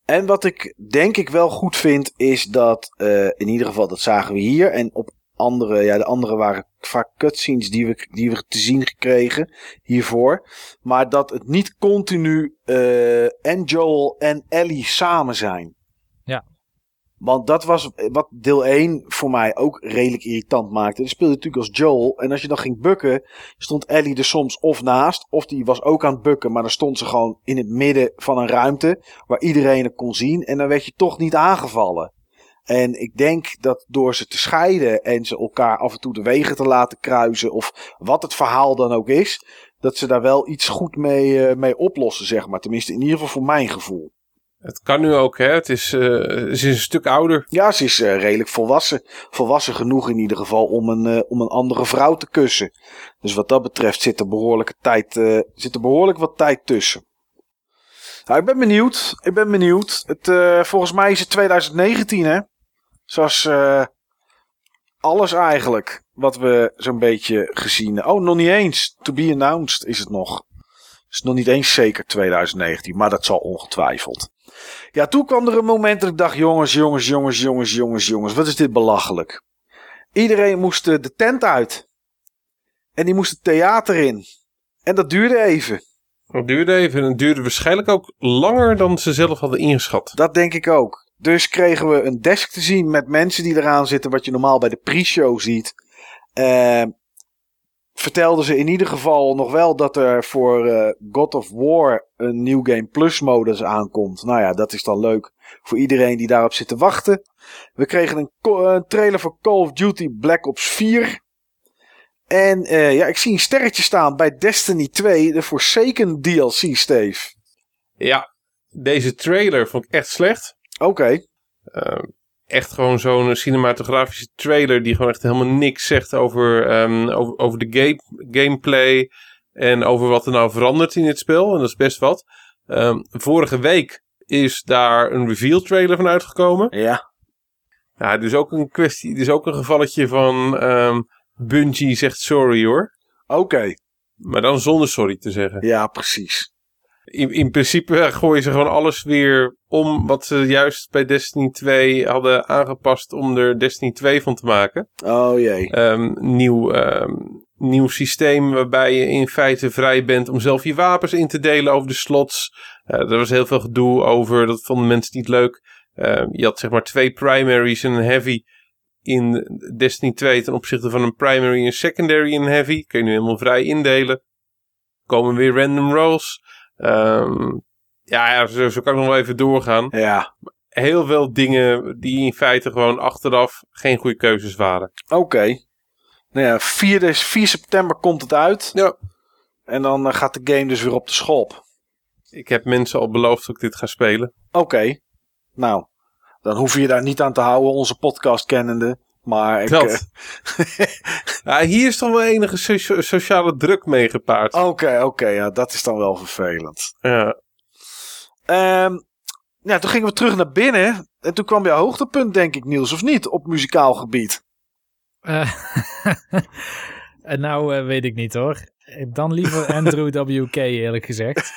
En wat ik denk ik wel goed vind, is dat eh, in ieder geval, dat zagen we hier. En op andere, ja, de andere waren vaak cutscenes die we, die we te zien gekregen hiervoor. Maar dat het niet continu eh, en Joel en Ellie samen zijn. Want dat was wat deel 1 voor mij ook redelijk irritant maakte. Je speelde natuurlijk als Joel. En als je dan ging bukken, stond Ellie er soms of naast. Of die was ook aan het bukken, maar dan stond ze gewoon in het midden van een ruimte. Waar iedereen het kon zien. En dan werd je toch niet aangevallen. En ik denk dat door ze te scheiden en ze elkaar af en toe de wegen te laten kruisen. Of wat het verhaal dan ook is. Dat ze daar wel iets goed mee, eh, mee oplossen, zeg maar. Tenminste, in ieder geval voor mijn gevoel.
Het kan nu ook, hè. Het is, eh, ze is een stuk ouder.
Ja, ze is eh, redelijk volwassen. Volwassen genoeg in ieder geval om een, eh, om een andere vrouw te kussen. Dus wat dat betreft zit er, behoorlijke tijd, eh, zit er behoorlijk wat tijd tussen. Nou, ik ben benieuwd. Ik ben benieuwd. Het, eh, volgens mij is het 2019, hè? Zoals eh, alles eigenlijk. Wat we zo'n beetje gezien Oh, nog niet eens. To be announced is het nog. Is nog niet eens zeker 2019. Maar dat zal ongetwijfeld. Ja, toen kwam er een moment dat ik dacht: jongens, jongens, jongens, jongens, jongens, jongens, wat is dit belachelijk? Iedereen moest eh, de tent uit. En die moest het theater in. En dat duurde even.
Het duurde even en het duurde waarschijnlijk ook langer dan ze zelf hadden ingeschat.
Dat denk ik ook. Dus kregen we een desk te zien met mensen die eraan zitten, wat je normaal bij de pre-show ziet. Uh, vertelden ze in ieder geval nog wel dat er voor uh, God of War een New Game Plus modus aankomt. Nou ja, dat is dan leuk voor iedereen die daarop zit te wachten. We kregen een, een trailer voor Call of Duty Black Ops 4. En uh, ja, ik zie een sterretje staan bij Destiny 2, de Forsaken DLC, Steve.
Ja, deze trailer vond ik echt slecht.
Oké. Okay.
Uh, echt gewoon zo'n cinematografische trailer die gewoon echt helemaal niks zegt over, um, over, over de game, gameplay en over wat er nou verandert in het spel. En dat is best wat. Um, vorige week is daar een reveal trailer van uitgekomen.
Ja.
Ja, dus ook een kwestie, dus ook een gevalletje van um, Bungie zegt sorry hoor.
Oké. Okay.
Maar dan zonder sorry te zeggen.
Ja, precies.
In, in principe gooien ze gewoon alles weer om wat ze juist bij Destiny 2 hadden aangepast om er Destiny 2 van te maken.
Oh jee.
Um, nieuw, um, nieuw systeem waarbij je in feite vrij bent om zelf je wapens in te delen over de slots. Uh, er was heel veel gedoe over, dat vonden mensen niet leuk. Uh, je had zeg maar twee primaries en een heavy in Destiny 2 ten opzichte van een primary en een secondary en heavy. Kun je nu helemaal vrij indelen. Komen weer random rolls. Um, ja, zo, zo, kan ik nog wel even doorgaan.
Ja.
Heel veel dingen die in feite gewoon achteraf geen goede keuzes waren.
Oké. Okay. Nou ja, 4, dus 4 september komt het uit.
Ja.
En dan uh, gaat de game dus weer op de schop.
Ik heb mensen al beloofd dat ik dit ga spelen.
Oké. Okay. Nou, dan hoef je je daar niet aan te houden, onze podcast kennende. Maar ik,
dat. Uh... ja, hier is toch wel enige so sociale druk mee gepaard.
Oké, okay, oké. Ja, dat is dan wel vervelend.
Ja.
Um, ja, toen gingen we terug naar binnen. En toen kwam jouw hoogtepunt, denk ik, Niels, of niet? Op muzikaal gebied.
Uh, nou, uh, weet ik niet hoor. Dan liever Andrew WK, eerlijk gezegd.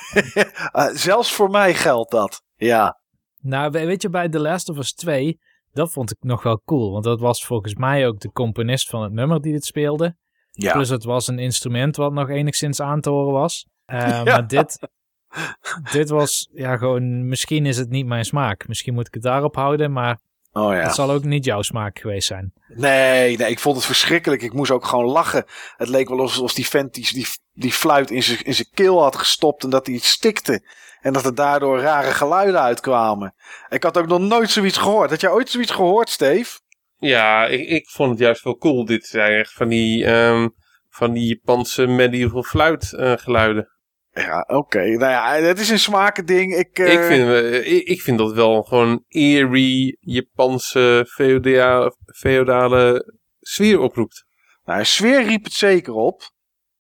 uh, zelfs voor mij geldt dat. Ja.
Nou, weet je, bij The Last of Us 2, dat vond ik nog wel cool. Want dat was volgens mij ook de componist van het nummer die het speelde.
Ja.
Plus het was een instrument wat nog enigszins aan te horen was. ja. Maar dit, dit was, ja, gewoon, misschien is het niet mijn smaak. Misschien moet ik het daarop houden, maar
oh, ja.
het zal ook niet jouw smaak geweest zijn.
Nee, nee, ik vond het verschrikkelijk. Ik moest ook gewoon lachen. Het leek wel alsof die vent die, die, die fluit in zijn in zijn keel had gestopt en dat hij iets stikte. En dat er daardoor rare geluiden uitkwamen. Ik had ook nog nooit zoiets gehoord. Had jij ooit zoiets gehoord, Steve?
Ja, ik, ik vond het juist wel cool. Dit zijn echt van die, um, van die Japanse medieval fluitgeluiden.
Uh, ja, oké. Okay. Nou ja, het is een smakending. Ik, uh...
ik, vind, ik, ik vind dat wel gewoon eerie Japanse feodale, feodale sfeer oproept.
Nou, sfeer riep het zeker op.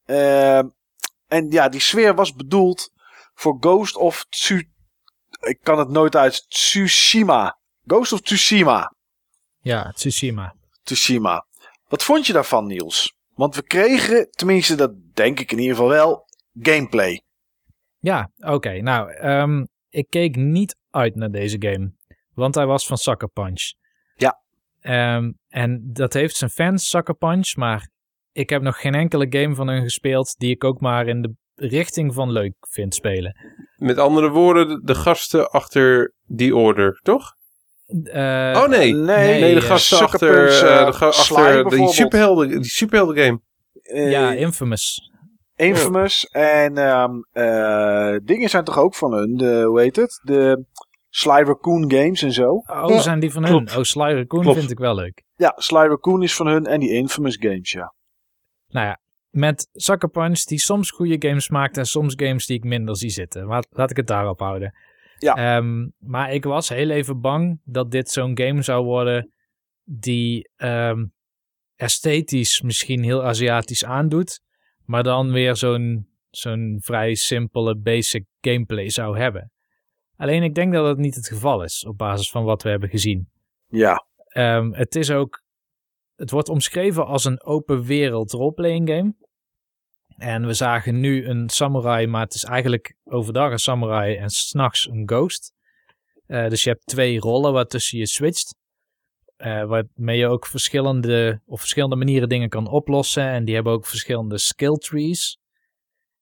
Uh, en ja, die sfeer was bedoeld voor Ghost of Tsu... Ik kan het nooit uit. Tsushima. Ghost of Tsushima.
Ja, Tsushima.
Tsushima. Wat vond je daarvan, Niels? Want we kregen, tenminste dat denk ik in ieder geval wel, gameplay.
Ja, oké. Okay. Nou, um, ik keek niet uit naar deze game. Want hij was van Sucker Punch.
Ja.
Um, en dat heeft zijn fans, Sucker Punch. Maar ik heb nog geen enkele game van hun gespeeld die ik ook maar in de richting van leuk vind spelen.
Met andere woorden, de gasten achter die order, toch?
Uh,
oh nee.
nee,
nee, de gasten achter,
Punch, uh,
de ga achter die superhelden, die superhelden game.
Uh, ja, Infamous.
Infamous. En um, dingen zijn toch ook van hun, de, hoe heet het? De Sly Raccoon games en zo.
Oh, ja. zijn die van Klopt. hun? Oh, Sly Raccoon Klopt. vind ik wel leuk.
Ja, Sly Raccoon is van hun en die Infamous games, ja.
Nou ja, met Sucker Punch die soms goede games maakt en soms games die ik minder zie zitten. Laat, laat ik het daarop houden.
Ja.
Um, maar ik was heel even bang dat dit zo'n game zou worden die um, esthetisch misschien heel Aziatisch aandoet, maar dan weer zo'n zo'n vrij simpele basic gameplay zou hebben. Alleen ik denk dat dat niet het geval is op basis van wat we hebben gezien.
Ja.
Um, het is ook het wordt omschreven als een open wereld roleplaying game. En we zagen nu een samurai, maar het is eigenlijk overdag een samurai en s'nachts een ghost. Uh, dus je hebt twee rollen waartussen je switcht. Uh, waarmee je ook verschillende, op verschillende manieren dingen kan oplossen. En die hebben ook verschillende skill trees.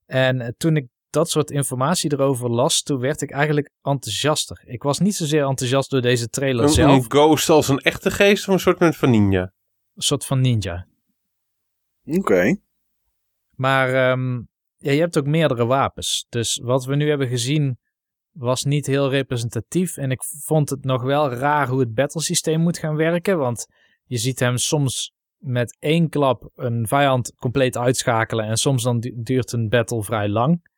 En uh, toen ik dat soort informatie erover las, toen werd ik eigenlijk enthousiaster. Ik was niet zozeer enthousiast door deze trailer
Een,
zelf.
een ghost als een echte geest of een soort van ninja?
Een soort van ninja.
Oké.
Maar ehm, ja, je hebt ook meerdere wapens. Dus wat we nu hebben gezien was niet heel representatief. En ik vond het nog wel raar hoe het battlesysteem moet gaan werken. Want je ziet hem soms met één klap een vijand compleet uitschakelen. En soms dan du- duurt een battle vrij lang.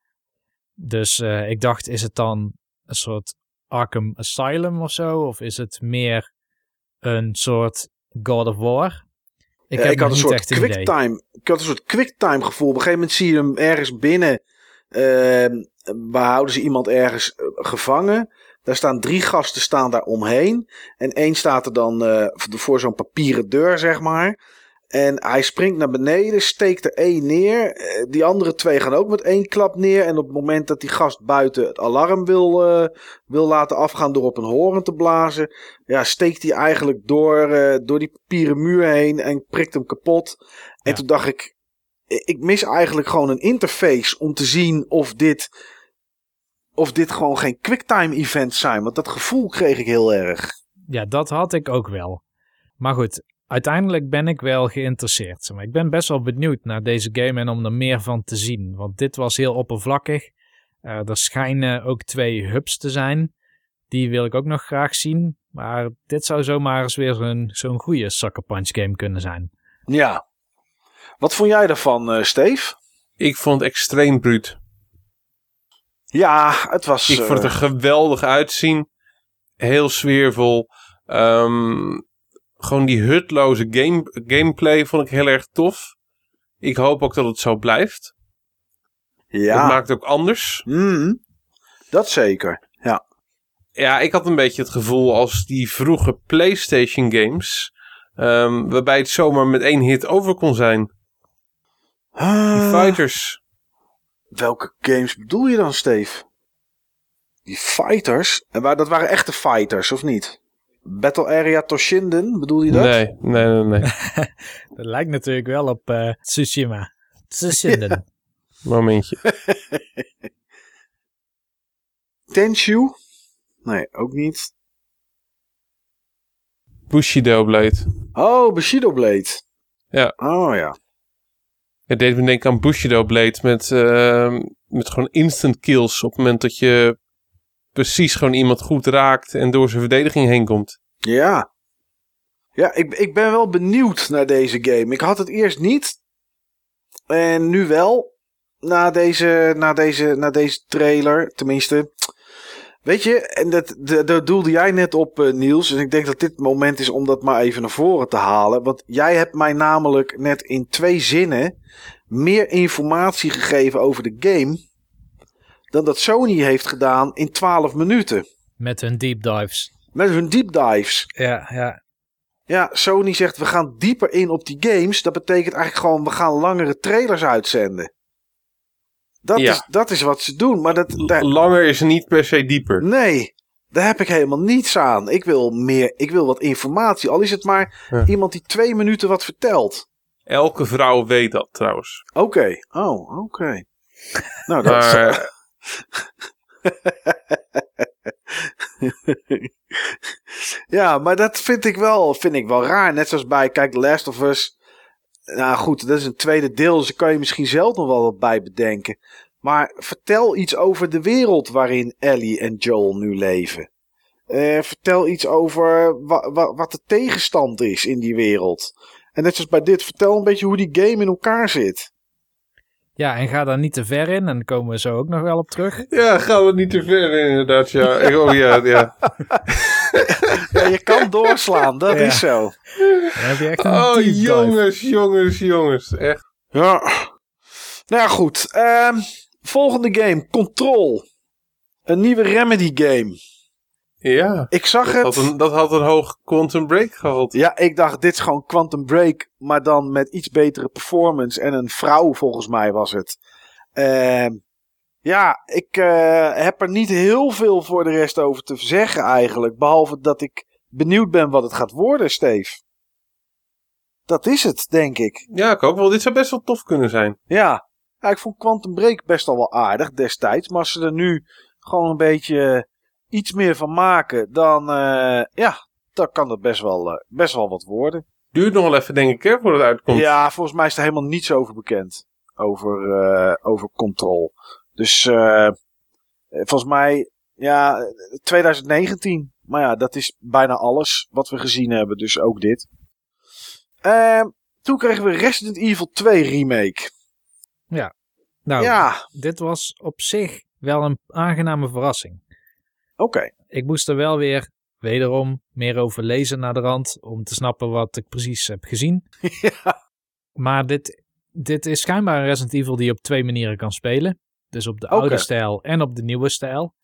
Dus eh, ik dacht, is het dan een soort Arkham Asylum of zo? Of is het meer een soort God of War? Ik
Ja,
heb
ik had een soort quicktime. Ik had een soort quicktime gevoel. Op een gegeven moment zie je hem ergens binnen. ehm waar houden ze iemand ergens eh, gevangen? Daar staan drie gasten staan daar omheen. En één staat er dan eh, voor zo'n papieren deur, zeg maar. En hij springt naar beneden, steekt er één neer. Eh, Die andere twee gaan ook met één klap neer. En op het moment dat die gast buiten het alarm wil, wil laten afgaan door op een horen te blazen, ja, steekt hij eigenlijk door, door die papieren muur heen en prikt hem kapot. En
Ja.
toen dacht ik, ik mis eigenlijk gewoon een interface om te zien of dit, of dit gewoon geen quicktime events zijn. Want dat gevoel kreeg ik heel erg.
Ja, dat had ik ook wel. Maar goed, uiteindelijk ben ik wel geïnteresseerd. Maar ik ben best wel benieuwd naar deze game en om er meer van te zien. Want dit was heel oppervlakkig. Eh, er schijnen ook twee hubs te zijn. Die wil ik ook nog graag zien. Maar dit zou zomaar eens weer zo'n zo'n goede Sucker Punch game kunnen zijn.
Ja. Wat vond jij daarvan, eh Steve?
Ik vond het extreem bruut.
Ja, het was...
Ik vond het er
eh,
geweldig uitzien. Heel sfeervol. Ehm, gewoon die hutloze game, gameplay vond ik heel erg tof. Ik hoop ook dat het zo blijft.
ja.
Het maakt ook anders.
Mm, dat zeker. Ja.
Ja, ik had een beetje het gevoel als die vroege PlayStation games. ehm, waarbij het zomaar met één hit over kon zijn. Die
Ah,
fighters.
Welke games bedoel je dan, Steve? Die fighters? En waar, dat waren echte fighters, of niet? Battle Area Toshinden, bedoel je dat?
Nee, nee, nee, nee.
Dat lijkt natuurlijk wel op eh, Tsushima. Tsushima.
Momentje.
Tenshu? Nee, ook niet.
Bushido Blade.
Oh, Bushido Blade.
Ja.
Oh ja.
Het deed me denken aan Bushido Blade met, ehm, met gewoon instant kills. Op het moment dat je precies gewoon iemand goed raakt en door zijn verdediging heen komt.
Ja. Ja, ik, ik ben wel benieuwd naar deze game. Ik had het eerst niet. En nu wel. Na deze, na deze, na deze trailer. Tenminste. Weet je, en dat, dat, dat doelde jij net op, eh, Niels. En ik denk dat dit het moment is om dat maar even naar voren te halen. Want jij hebt mij namelijk net in twee zinnen meer informatie gegeven over de game. dan dat Sony heeft gedaan in 12 minuten.
Met hun deep dives.
Met hun deep dives.
Ja, ja.
Ja, Sony zegt we gaan dieper in op die games. Dat betekent eigenlijk gewoon we gaan langere trailers uitzenden. Dat,
Ja.
is, dat is wat ze doen. Maar dat, daar,
Langer is niet per se dieper.
nee, daar heb ik helemaal niets aan. Ik wil meer, ik wil wat informatie. Al is het maar
Ja.
iemand die twee minuten wat vertelt.
Elke vrouw weet dat trouwens.
Oké, oh, oké. Nou, dat.
Maar
ja, maar dat vind ik, wel, vind ik wel raar. Net zoals bij, kijk, The Last of Us. Nou goed, dat is een tweede deel, dus daar kan je misschien zelf nog wel wat bij bedenken. Maar vertel iets over de wereld waarin Ellie en Joel nu leven. Eh, vertel iets over wa- wa- wat de tegenstand is in die wereld. En net zoals bij dit, vertel een beetje hoe die game in elkaar zit.
Ja, en ga daar niet te ver in. En daar komen we zo ook nog wel op terug.
ja, gaan we niet te ver in, inderdaad. Ja. Ik- Oh ja, ja.
Ja, je kan doorslaan, dat
Ja.
is zo.
Dan heb je echt een
Oh
deep dive.
jongens, jongens, jongens. Echt.
Ja. Nou ja, goed. Ehm, volgende game, Control. Een nieuwe Remedy game.
Ja.
Ik zag
Dat
het.
had, een, dat had een hoog Quantum Break gehad.
Ja, ik dacht, dit is gewoon Quantum Break, maar dan met iets betere performance. En een vrouw, volgens mij was het. Ehm, ja, ik eh, heb er niet heel veel voor de rest over te zeggen eigenlijk. Behalve dat ik benieuwd ben wat het gaat worden, Steve. Dat is het, denk ik.
Ja, ik ook wel. Dit zou best wel tof kunnen zijn.
Ja. Ja, ik vond Quantum Break best al wel aardig destijds. Maar als ze er nu gewoon een beetje iets meer van maken, dan, eh, ja, dan kan dat best wel, eh, best wel wat worden.
Duurt nog wel even, denk ik, hè, voordat het uitkomt.
Ja, volgens mij is er helemaal niets over bekend. Over, eh, over Control. Dus eh, volgens mij, ja, 2019. Maar ja, dat is bijna alles wat we gezien hebben. Dus ook dit. Ehm, toen kregen we Resident Evil 2 remake.
Nou,
Ja,
dit was op zich wel een aangename verrassing.
Oké.
Ik moest er wel weer, wederom, meer over lezen naar de rand. Om te snappen wat ik precies heb gezien.
ja.
Maar dit, dit is schijnbaar een Resident Evil die je op twee manieren kan spelen. Dus op de oude stijl en op de nieuwe stijl.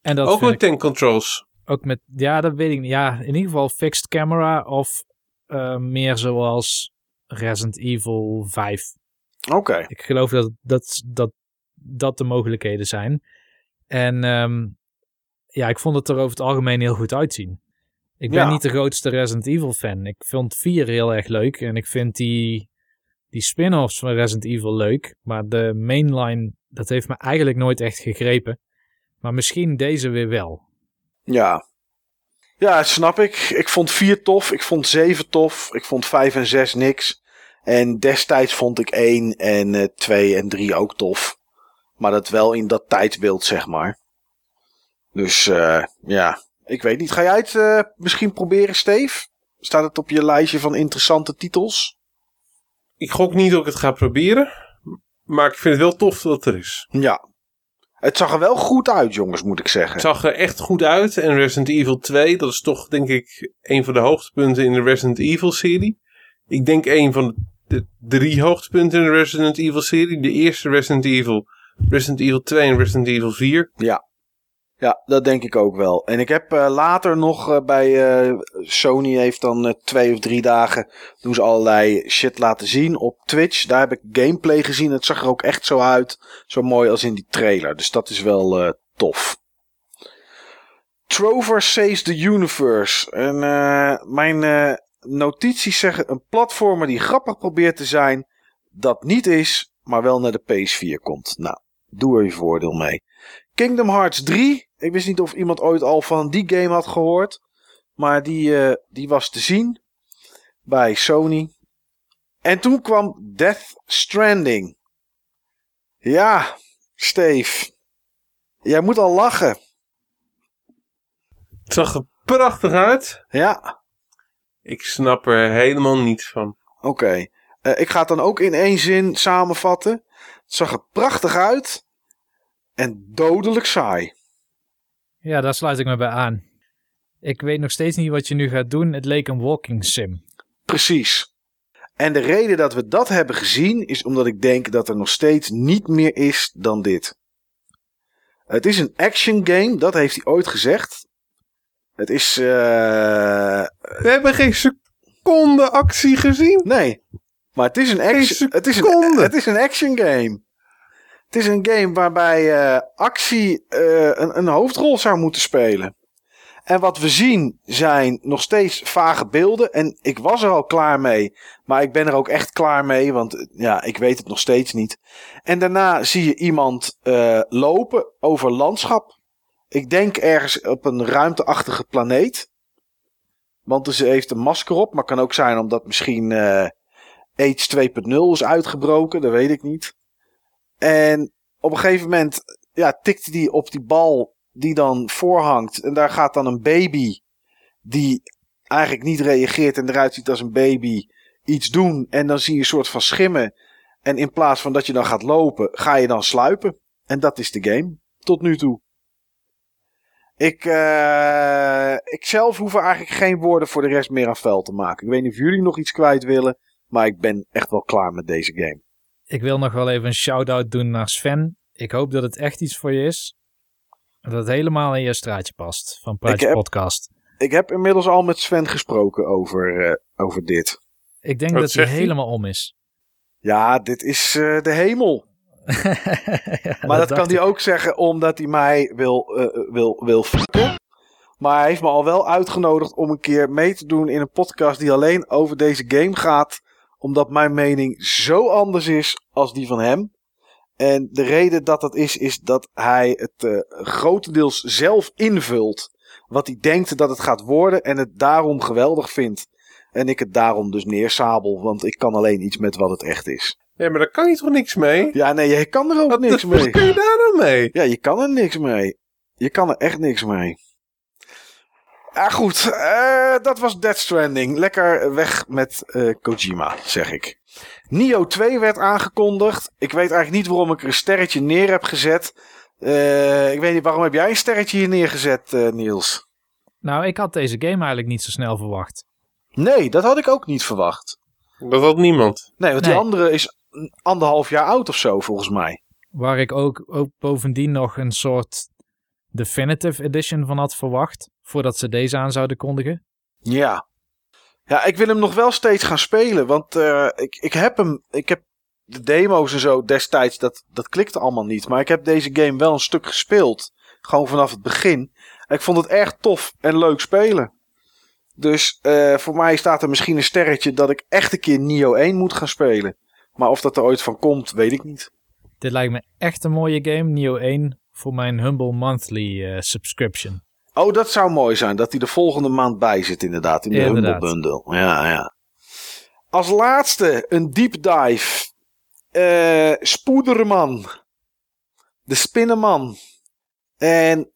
En dat
Ook met tank controls.
ook met, ja, dat weet ik niet. Ja, in ieder geval fixed camera of eh, meer zoals Resident Evil 5.
Oké.
Ik geloof dat dat, dat, dat de mogelijkheden zijn. En ehm, ja, ik vond het er over het algemeen heel goed uitzien. Ik ben
Ja.
niet de grootste Resident Evil fan. Ik vond 4 heel erg leuk. En ik vind die, die spin-offs van Resident Evil leuk. Maar de mainline, dat heeft me eigenlijk nooit echt gegrepen. Maar misschien deze weer wel.
Ja. Ja, snap ik. Ik vond 4 tof. Ik vond 7 tof. Ik vond 5 en 6 niks. En destijds vond ik 1 en eh 2 en 3 ook tof. Maar dat wel in dat tijdsbeeld, zeg maar. Dus eh, ja, ik weet niet. Ga jij het eh, misschien proberen, Steve? Staat het op je lijstje van interessante titels?
Ik gok niet dat ik het ga proberen. Maar ik vind het wel tof dat het er is.
Ja. Het zag er wel goed uit, jongens, moet ik zeggen.
Het zag er echt goed uit. En Resident Evil 2, dat is toch denk ik een van de hoogtepunten in de Resident Evil serie. Ik denk een van de drie hoogtepunten in de Resident Evil serie. De eerste Resident Evil, Resident Evil 2 en Resident Evil 4.
Ja, dat denk ik ook wel. En ik heb eh, later nog eh, bij eh, Sony heeft dan twee of drie dagen doen ze allerlei shit laten zien op Twitch. Daar heb ik gameplay gezien. Het zag er ook echt zo uit, zo mooi als in die trailer. Dus dat is wel tof. Trover Saves the Universe. En mijn notities zeggen een platformer die grappig probeert te zijn, dat niet is, maar wel naar de PS4 komt. Nou, doe er je voordeel mee. Kingdom Hearts 3. Ik wist niet of iemand ooit al van die game had gehoord. Maar die, eh, die was te zien bij Sony. En toen kwam Death Stranding. Ja, Steve. Jij moet al lachen.
Het zag er prachtig uit.
Ja,
Ik snap er helemaal niets van.
oké. Eh, ik ga het dan ook in één zin samenvatten. Het zag er prachtig uit. En dodelijk saai.
Ja, daar sluit ik me bij aan. Ik weet nog steeds niet wat je nu gaat doen. Het leek een walking sim.
Precies. En de reden dat we dat hebben gezien is omdat ik denk dat er nog steeds niet meer is dan dit. Het is een action game, dat heeft hij ooit gezegd. Het is. eh,
We hebben geen seconde actie gezien.
nee, maar het is een action. Het is een, het is een action game. Het is een game waarbij eh, actie eh, een, een hoofdrol zou moeten spelen. En wat we zien zijn nog steeds vage beelden. En ik was er al klaar mee. Maar ik ben er ook echt klaar mee. Want eh, ja, ik weet het nog steeds niet. En daarna zie je iemand lopen over landschap. Ik denk ergens op een ruimteachtige planeet. Want ze heeft een masker op. Maar kan ook zijn omdat misschien AIDS 2.0 is uitgebroken. Dat weet ik niet. En op een gegeven moment ja, tikte die op die bal die dan voorhangt. En daar gaat dan een baby die eigenlijk niet reageert en eruit ziet als een baby iets doen. En dan zie je een soort van schimmen. En in plaats van dat je dan gaat lopen, ga je dan sluipen. En dat is de game. Tot nu toe. Ik, eh, ik zelf hoef er eigenlijk geen woorden voor de rest meer aan vuil te maken. Ik weet niet of jullie nog iets kwijt willen. Maar ik ben echt wel klaar met deze game.
Ik wil nog wel even een shout-out doen naar Sven. Ik hoop dat het echt iets voor je is. Dat het helemaal in je straatje past van Praatje
heb-
Podcast.
Ik heb inmiddels al met Sven gesproken over, eh, over dit.
Ik denk
Wat
dat hij helemaal om is.
Ja, dit is eh, de hemel.
Ja,
Maar dat, kan hij
ik.
ook zeggen omdat hij mij wil, eh, wil, wil fucken. Maar hij heeft me al wel uitgenodigd om een keer mee te doen in een podcast die alleen over deze game gaat. Omdat mijn mening zo anders is als die van hem. En de reden dat dat is, is dat hij het uh, grotendeels zelf invult. Wat hij denkt dat het gaat worden en het daarom geweldig vindt. En ik het daarom dus neersabel, want ik kan alleen iets met wat het echt is.
Ja, maar daar kan je toch niks mee?
Ja, nee, je kan er ook
Wat,
niks
wat
mee.
kun je daar dan mee?
Ja, je kan er niks mee. Je kan er echt niks mee. Ja, goed. eh, dat was Death Stranding. Lekker weg met eh, Kojima, zeg ik. Nio 2 werd aangekondigd. Ik weet eigenlijk niet waarom ik er een sterretje neer heb gezet. Eh, ik weet niet, waarom heb jij een sterretje hier neergezet, eh, Niels?
Nou, ik had deze game eigenlijk niet zo snel verwacht.
Nee, dat had ik ook niet verwacht.
Dat had niemand.
Nee, want
Nee.
die andere is anderhalf jaar oud of zo, volgens mij.
Waar ik ook, ook bovendien nog een soort Definitive Edition van had verwacht. Voordat ze deze aan zouden kondigen.
Ja. Ja, ik wil hem nog wel steeds gaan spelen. Want eh, ik, ik heb hem. Ik heb de demo's en zo destijds. Dat, dat klikte allemaal niet. Maar ik heb deze game wel een stuk gespeeld. Gewoon vanaf het begin. En ik vond het erg tof en leuk spelen. Dus eh, voor mij staat er misschien een sterretje dat ik echt een keer Nio 1 moet gaan spelen. Maar of dat er ooit van komt, weet ik niet.
Dit lijkt me echt een mooie game, Neo 1, voor mijn Humble Monthly eh, subscription.
Oh, dat zou mooi zijn. Dat hij de volgende maand bij zit, inderdaad. In de
Inderdaad.
Humble Bundle. Ja, ja. Als laatste een deep dive. Eh Spoederman. De Spinnenman. En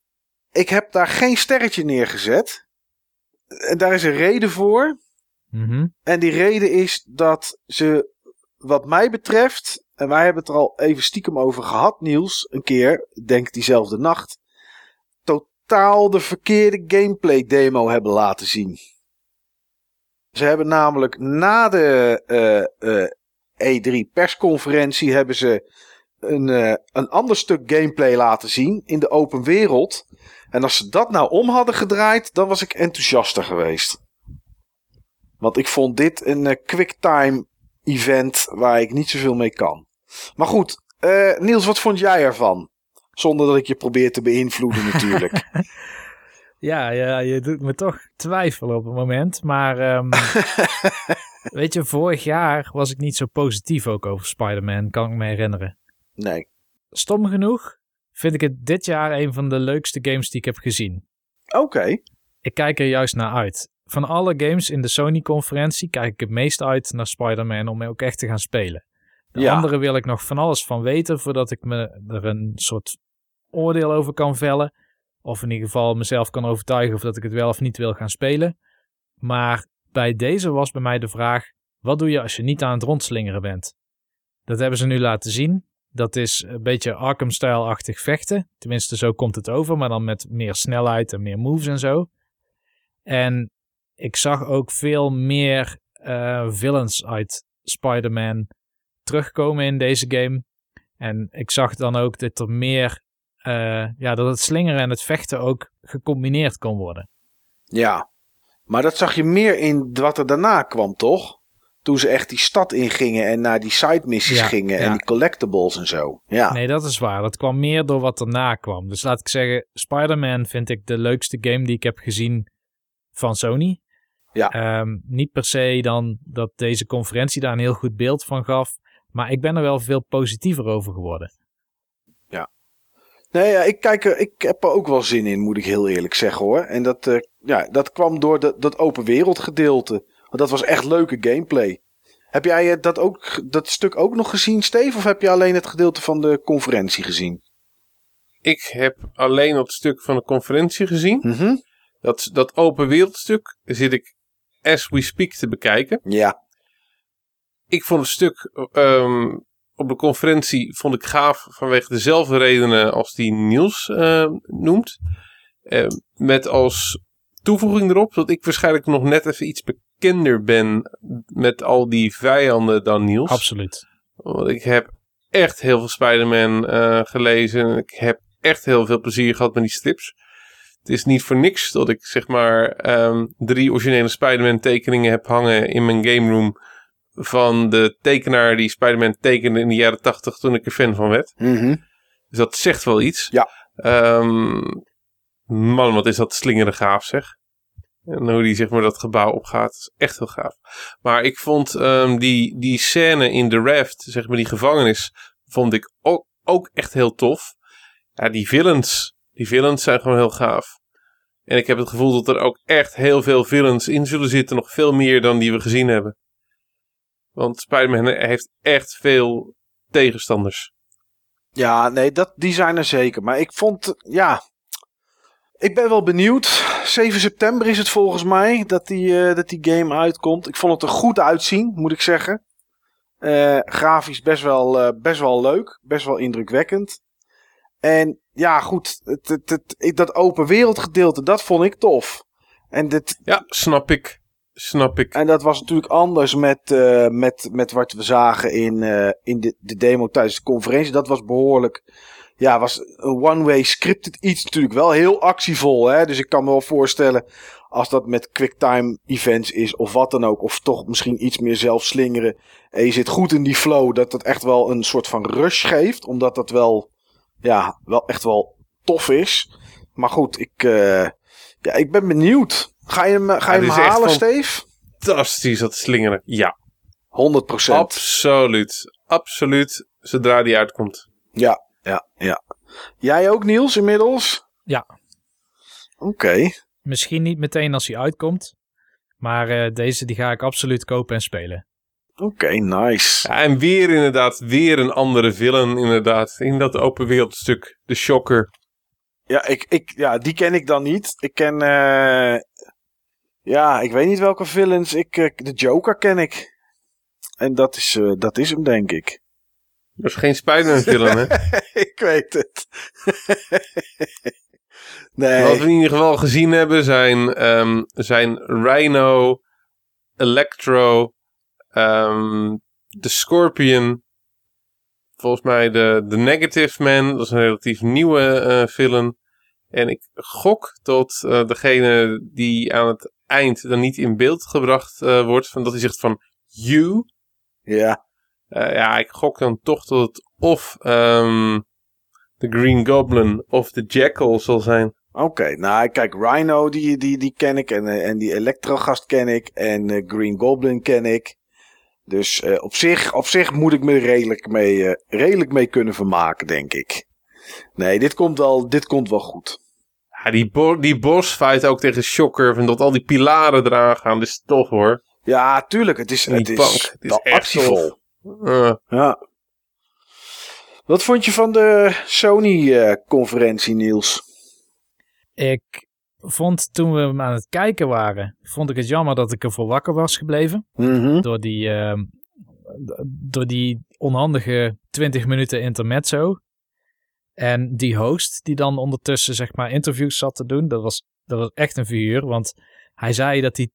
ik heb daar geen sterretje neergezet. En daar is een reden voor.
Mhm.
En die reden is dat ze, wat mij betreft, en wij hebben het er al even stiekem over gehad, Niels, een keer, ik denk diezelfde nacht, totaal de verkeerde gameplay demo hebben laten zien. Ze hebben namelijk na de eh, eh, E3 persconferentie hebben ze een, eh, een ander stuk gameplay laten zien in de open wereld. En als ze dat nou om hadden gedraaid, dan was ik enthousiaster geweest. Want ik vond dit een quicktime event waar ik niet zoveel mee kan. Maar goed, Niels, wat vond jij ervan? Zonder dat ik je probeer te beïnvloeden natuurlijk.
Ja, ja, je doet me toch twijfelen op het moment. Maar ehm, weet je, vorig jaar was ik niet zo positief ook over Spider-Man, kan ik me herinneren.
nee.
Stom genoeg vind ik het dit jaar een van de leukste games die ik heb gezien.
Oké.
Ik kijk er juist naar uit. Van alle games in de Sony-conferentie kijk ik het meest uit naar Spider-Man om ook echt te gaan spelen. De
Ja.
andere wil ik nog van alles van weten voordat ik me er een soort oordeel over kan vellen. Of in ieder geval mezelf kan overtuigen of dat ik het wel of niet wil gaan spelen. Maar bij deze was bij mij de vraag: wat doe je als je niet aan het rondslingeren bent? Dat hebben ze nu laten zien. Dat is een beetje Arkham-stijl-achtig vechten. Tenminste, zo komt het over, maar dan met meer snelheid en meer moves en zo. En ik zag ook veel meer eh, villains uit Spider-Man terugkomen in deze game. En ik zag dan ook dat er meer, eh, ja, dat het slingeren en het vechten ook gecombineerd kon worden.
Ja. Maar dat zag je meer in wat er daarna kwam, toch? Toen ze echt die stad ingingen en naar die side missies
Ja,
gingen en die collectibles en zo. Ja.
Nee, dat is waar. Dat kwam meer door wat erna kwam. Dus laat ik zeggen, Spider-Man vind ik de leukste game die ik heb gezien van Sony.
Ja.
Ehm, niet per se dan dat deze conferentie daar een heel goed beeld van gaf. Maar ik ben er wel veel positiever over geworden.
Nee, ja, ik, kijk er, ik heb er ook wel zin in, moet ik heel eerlijk zeggen hoor. En dat, eh, ja, dat kwam door de, dat open wereld gedeelte. Want dat was echt leuke gameplay. Heb jij eh, dat, ook, dat stuk ook nog gezien, Steve? Of heb je alleen het gedeelte van de conferentie gezien?
Ik heb alleen dat stuk van de conferentie gezien.
Mhm.
Dat, dat open wereldstuk zit ik as we speak te bekijken.
Ja.
Ik vond het stuk ehm, op de conferentie vond ik gaaf vanwege dezelfde redenen als die Niels eh, noemt. Eh, met als toevoeging erop dat ik waarschijnlijk nog net even iets bekender ben met al die vijanden dan Niels.
Absoluut.
Want ik heb echt heel veel Spider-Man eh, gelezen. Ik heb echt heel veel plezier gehad met die strips. Het is niet voor niks dat ik zeg maar ehm, drie originele Spider-Man tekeningen heb hangen in mijn game room. Van de tekenaar die Spider-Man tekende in de jaren tachtig toen ik er fan van werd.
Mhm.
Dus dat zegt wel iets.
Ja.
Ehm, man, wat is dat slingeren gaaf zeg. En hoe die zeg maar dat gebouw opgaat, is echt heel gaaf. Maar ik vond ehm, die, die scène in de raft, zeg maar die gevangenis, vond ik ook ook echt heel tof. Ja, die villains. Die villains zijn gewoon heel gaaf. En ik heb het gevoel dat er ook echt heel veel villains in zullen zitten. Nog veel meer dan die we gezien hebben. Want Spider-Man heeft echt veel tegenstanders.
Ja, nee, dat, die zijn er zeker. Maar ik vond, ja... Ik ben wel benieuwd. 7 september is het volgens mij dat die, eh, dat die game uitkomt. Ik vond het er goed uitzien, moet ik zeggen. Eh, grafisch best wel, eh, best wel leuk. Best wel indrukwekkend. En ja, goed. Het, het, het, dat open wereld gedeelte, dat vond ik tof. En dit,
Ja, snap ik. Snap ik.
en dat was natuurlijk anders met, eh, met, met wat we zagen in, eh, in de, de demo tijdens de conferentie. Dat was behoorlijk. Ja, was een one-way scripted iets natuurlijk wel heel actievol. Hè? Dus ik kan me wel voorstellen als dat met quicktime events is of wat dan ook. Of toch misschien iets meer zelf slingeren. En je zit goed in die flow. Dat dat echt wel een soort van rush geeft. Omdat dat wel, ja, wel echt wel tof is. Maar goed, ik, eh, ja, ik ben benieuwd. Ga je hem, ga je hem halen, Steve?
Fantastisch dat slingeren. Ja,
100%.
absoluut. Absoluut. Zodra die uitkomt.
Ja, ja, ja. Jij ook, Niels, inmiddels?
Ja.
Oké.
Misschien niet meteen als hij uitkomt. Maar eh, deze die ga ik absoluut kopen en spelen.
Oké, nice.
Ja, en weer inderdaad, weer een andere villain inderdaad. In dat open wereldstuk. De Shocker.
Ja, ik, ik, ja, die ken ik dan niet. Ik ken, eh ja, ik weet niet welke villains. Ik, eh, de Joker ken ik. En dat is, eh, dat is hem, denk ik.
Dat is geen Spider-Man villain, hè?
ik weet het. nee.
Wat we in ieder geval gezien hebben zijn, ehm, zijn Rhino, Electro, ehm, de Scorpion. Volgens mij de, de Negative Man. Dat is een relatief nieuwe eh villain. En ik gok dat eh, degene die aan het eind dan niet in beeld gebracht eh, wordt. Van dat hij zegt van you.
Ja,
ja, ik gok dan toch dat het of ehm, de Green Goblin of de Jackal zal zijn.
oké. Nou, kijk, Rhino, die, die, die ken ik. En, en die Electro-gast ken ik. En eh, Green Goblin ken ik. Dus eh, op, zich, op zich moet ik me redelijk mee, eh, redelijk mee kunnen vermaken, denk ik. Nee, dit komt wel, dit komt wel goed.
Ja, die, bo die bossfight ook tegen Shocker. Van dat al die pilaren eraan gaan. Dat is tof hoor.
Ja, tuurlijk. Het is,
En
het is,
bank, het is echt
actievol.
Eh,
Ja. Wat vond je van de Sony-conferentie, Niels?
Ik vond toen we hem aan het kijken waren, vond ik het jammer dat ik ervoor wakker was gebleven.
Mhm.
Door die, ehm, door die onhandige 20 minuten intermezzo. En die host die dan ondertussen zeg maar interviews zat te doen, dat was, dat was echt een figuur. Want hij zei dat hij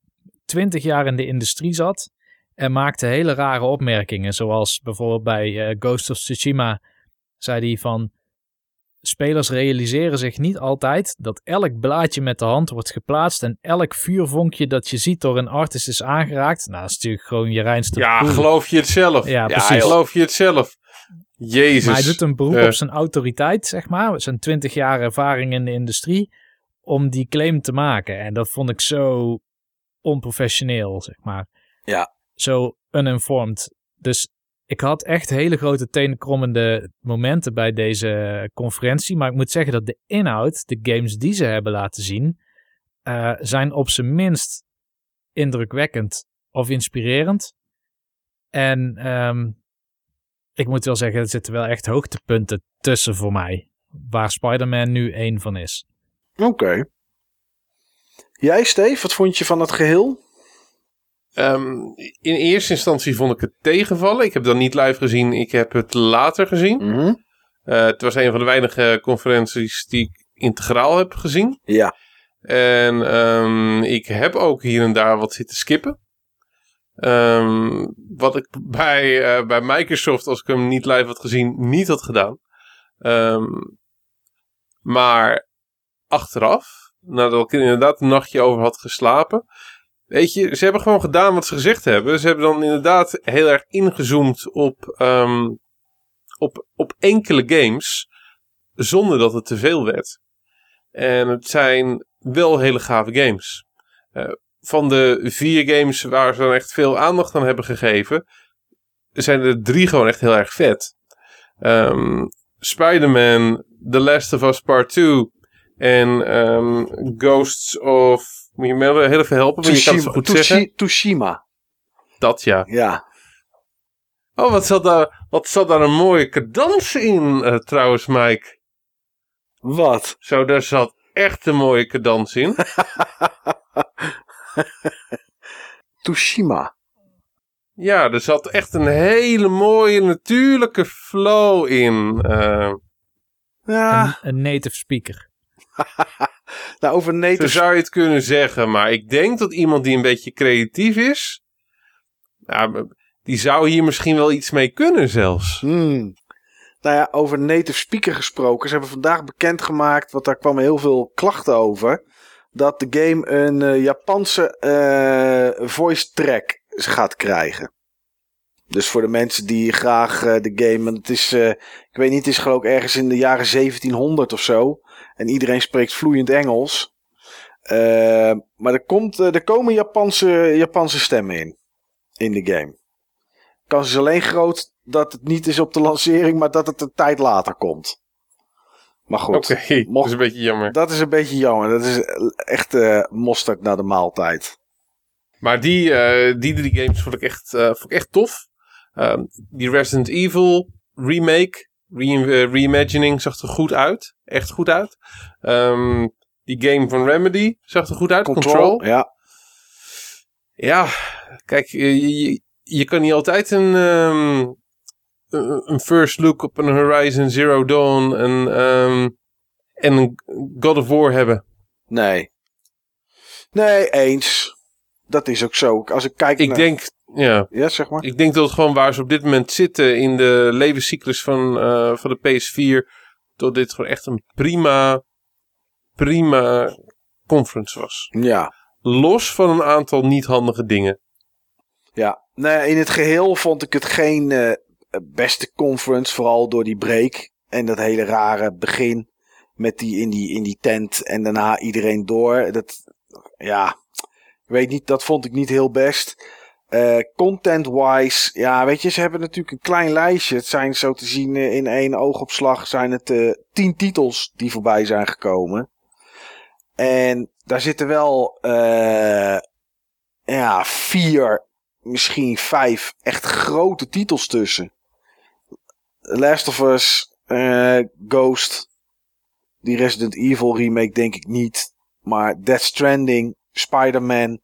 20 jaar in de industrie zat en maakte hele rare opmerkingen. Zoals bijvoorbeeld bij eh, Ghost of Tsushima zei hij van... Spelers realiseren zich niet altijd dat elk blaadje met de hand wordt geplaatst en elk vuurvonkje dat je ziet door een artist is aangeraakt. Nou, dat is natuurlijk gewoon je reinste
ja, geloof je het zelf?
Ja, precies.
joh.
Geloof je het zelf? Jezus.
Maar hij doet een beroep
Eh.
op zijn autoriteit, zeg maar. Zijn 20 jaar ervaring in de industrie. Om die claim te maken. En dat vond ik zo onprofessioneel, zeg maar.
Ja.
Zo uninformed. Dus ik had echt hele grote tenenkrommende momenten bij deze conferentie. Maar ik moet zeggen dat de inhoud, de games die ze hebben laten zien, eh, zijn op zijn minst indrukwekkend of inspirerend. En ehm, ik moet wel zeggen, er zitten wel echt hoogtepunten tussen voor mij. Waar Spider-Man nu één van is.
Oké. Jij, Steve, wat vond je van het geheel?
Ehm, in eerste instantie vond ik het tegenvallen. Ik heb dat niet live gezien. Ik heb het later gezien. Eh, het was een van de weinige conferenties die ik integraal heb gezien.
Ja.
En ehm, ik heb ook hier en daar wat zitten skippen. Ehm, wat ik bij, eh, bij Microsoft, als ik hem niet live had gezien, niet had gedaan. Maar achteraf, nadat ik er inderdaad een nachtje over had geslapen. Weet je, ze hebben gewoon gedaan wat ze gezegd hebben. Ze hebben dan inderdaad heel erg ingezoomd op, ehm, op, op enkele games. Zonder dat het te veel werd. En het zijn wel hele gave games. Eh, van de vier games waar ze dan echt veel aandacht aan hebben gegeven, zijn er drie gewoon echt heel erg vet. Ehm, Spider-Man, The Last of Us Part 2 en ehm, Ghosts of... Moet je me heel even helpen, want je kan het zo goed zeggen.
Tsushima.
Dat ja.
Ja.
Oh, wat zat daar, wat zat daar een mooie cadans in eh, trouwens, Mike.
Wat?
Zo, daar zat echt een mooie cadans in.
Tsushima.
Ja, er zat echt een hele mooie natuurlijke flow in. Eh,
Ja.
Een, een native speaker.
Nou, over
zo
native
zou je het kunnen zeggen. Maar ik denk dat iemand die een beetje creatief is... Die zou hier misschien wel iets mee kunnen zelfs.
Hmm. Nou ja, over native speaker gesproken. Ze hebben vandaag bekendgemaakt, want daar kwamen heel veel klachten over. Dat de game een eh, Japanse eh, voice track gaat krijgen. Dus voor de mensen die graag eh, de game. Want het is, ik weet niet, het is geloof ik ergens in de jaren 1700 of zo. En iedereen spreekt vloeiend Engels. Eh, maar er, komt, eh, er komen Japanse, Japanse stemmen in. In de game. Kans is alleen groot dat het niet is op de lancering, maar dat het een tijd later komt. Maar goed,
dat is een beetje jammer.
dat is een beetje jammer. Dat is echt eh mosterd naar de maaltijd.
Maar die, die drie games vond ik echt, vond ik echt tof. Ehm, die Resident Evil remake, re- eh, reimagining zag er goed uit. Echt goed uit. Ehm, die game van Remedy zag er goed uit. Control.
Ja,
Ja, kijk, je, je, kan niet altijd een, ehm, een een first look op een Horizon Zero Dawn en, ehm, en een God of War hebben.
nee. Nee, eens. Dat is ook zo. Als ik kijk
Ik
naar...
denk, ja,
Ja, zeg maar.
Ik denk dat het gewoon waar ze op dit moment zitten in de levenscyclus van, eh, van de PS4, dat dit gewoon echt een prima, prima conference was.
Ja.
Los van een aantal niet handige dingen.
Ja, nee, in het geheel vond ik het geen eh, beste conference. Vooral door die break. En dat hele rare begin. Met die in die, in die tent. En daarna iedereen door. Dat, ja, ik weet niet, dat vond ik niet heel best. Eh, Content-wise, ja, weet je, ze hebben natuurlijk een klein lijstje. Het zijn zo te zien eh, in één oogopslag zijn het eh, tien titels die voorbij zijn gekomen. En daar zitten wel, ja, vier misschien vijf echt grote titels tussen. Last of Us, Ghost, die Resident Evil remake denk ik niet. Maar Death Stranding, Spider-Man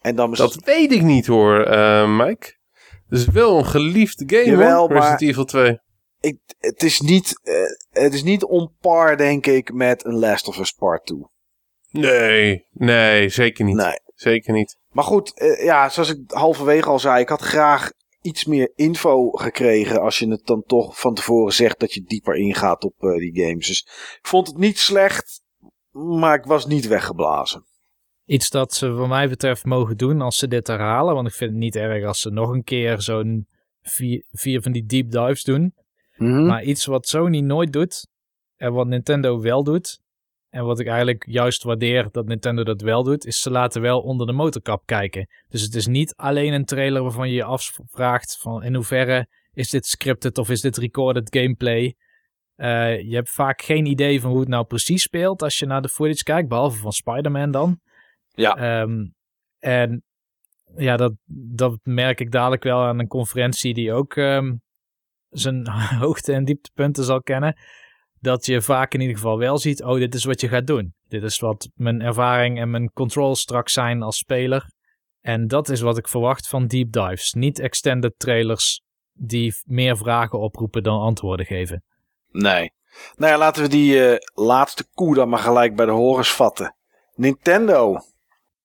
en dan
Dat weet ik niet hoor, eh, Mike. Het is wel een geliefde game
Jawel,
hoor, Resident Evil 2.
ik, het, is niet, eh, het is niet on par denk ik met een Last of Us Part 2.
Nee, nee, zeker niet.
Nee.
Zeker niet.
Maar goed, eh, ja, zoals ik halverwege al zei, ik had graag iets meer info gekregen als je het dan toch van tevoren zegt dat je dieper ingaat op die games. Dus ik vond het niet slecht, maar ik was niet weggeblazen.
Iets dat ze wat mij betreft mogen doen als ze dit herhalen. Want ik vind het niet erg als ze nog een keer zo'n vier, vier van die deep dives doen.
Mhm.
Maar iets wat Sony nooit doet en wat Nintendo wel doet. En wat ik eigenlijk juist waardeer dat Nintendo dat wel doet, is ze laten wel onder de motorkap kijken. Dus het is niet alleen een trailer waarvan je je afvraagt van in hoeverre is dit scripted of is dit recorded gameplay. Eh, je hebt vaak geen idee van hoe het nou precies speelt als je naar de footage kijkt, behalve van Spider-Man dan.
Ja.
Ehm, en ja, dat, dat merk ik dadelijk wel aan een conferentie die ook ehm, zijn hoogte- en dieptepunten zal kennen. Dat je vaak in ieder geval wel ziet, oh, dit is wat je gaat doen. Dit is wat mijn ervaring en mijn controls straks zijn als speler. En dat is wat ik verwacht van deep dives. Niet extended trailers die meer vragen oproepen dan antwoorden geven.
Nee. Nou ja, laten we die eh, laatste koe dan maar gelijk bij de horens vatten. Nintendo.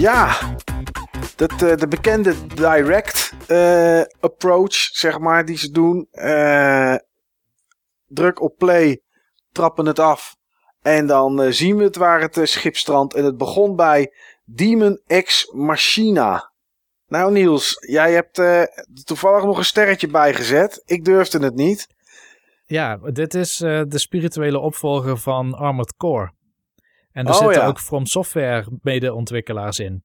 Ja, dat, eh, de bekende direct eh, approach, zeg maar, die ze doen. Eh, druk op play, trappen het af. En dan zien we het waar het schip strandt. En het begon bij Demon X Machina. Nou Niels, jij hebt toevallig nog een sterretje bijgezet. Ik durfde het niet.
Ja, dit is de spirituele opvolger van Armored Core. En er oh, zitten ja. ook From Software mede-ontwikkelaars in.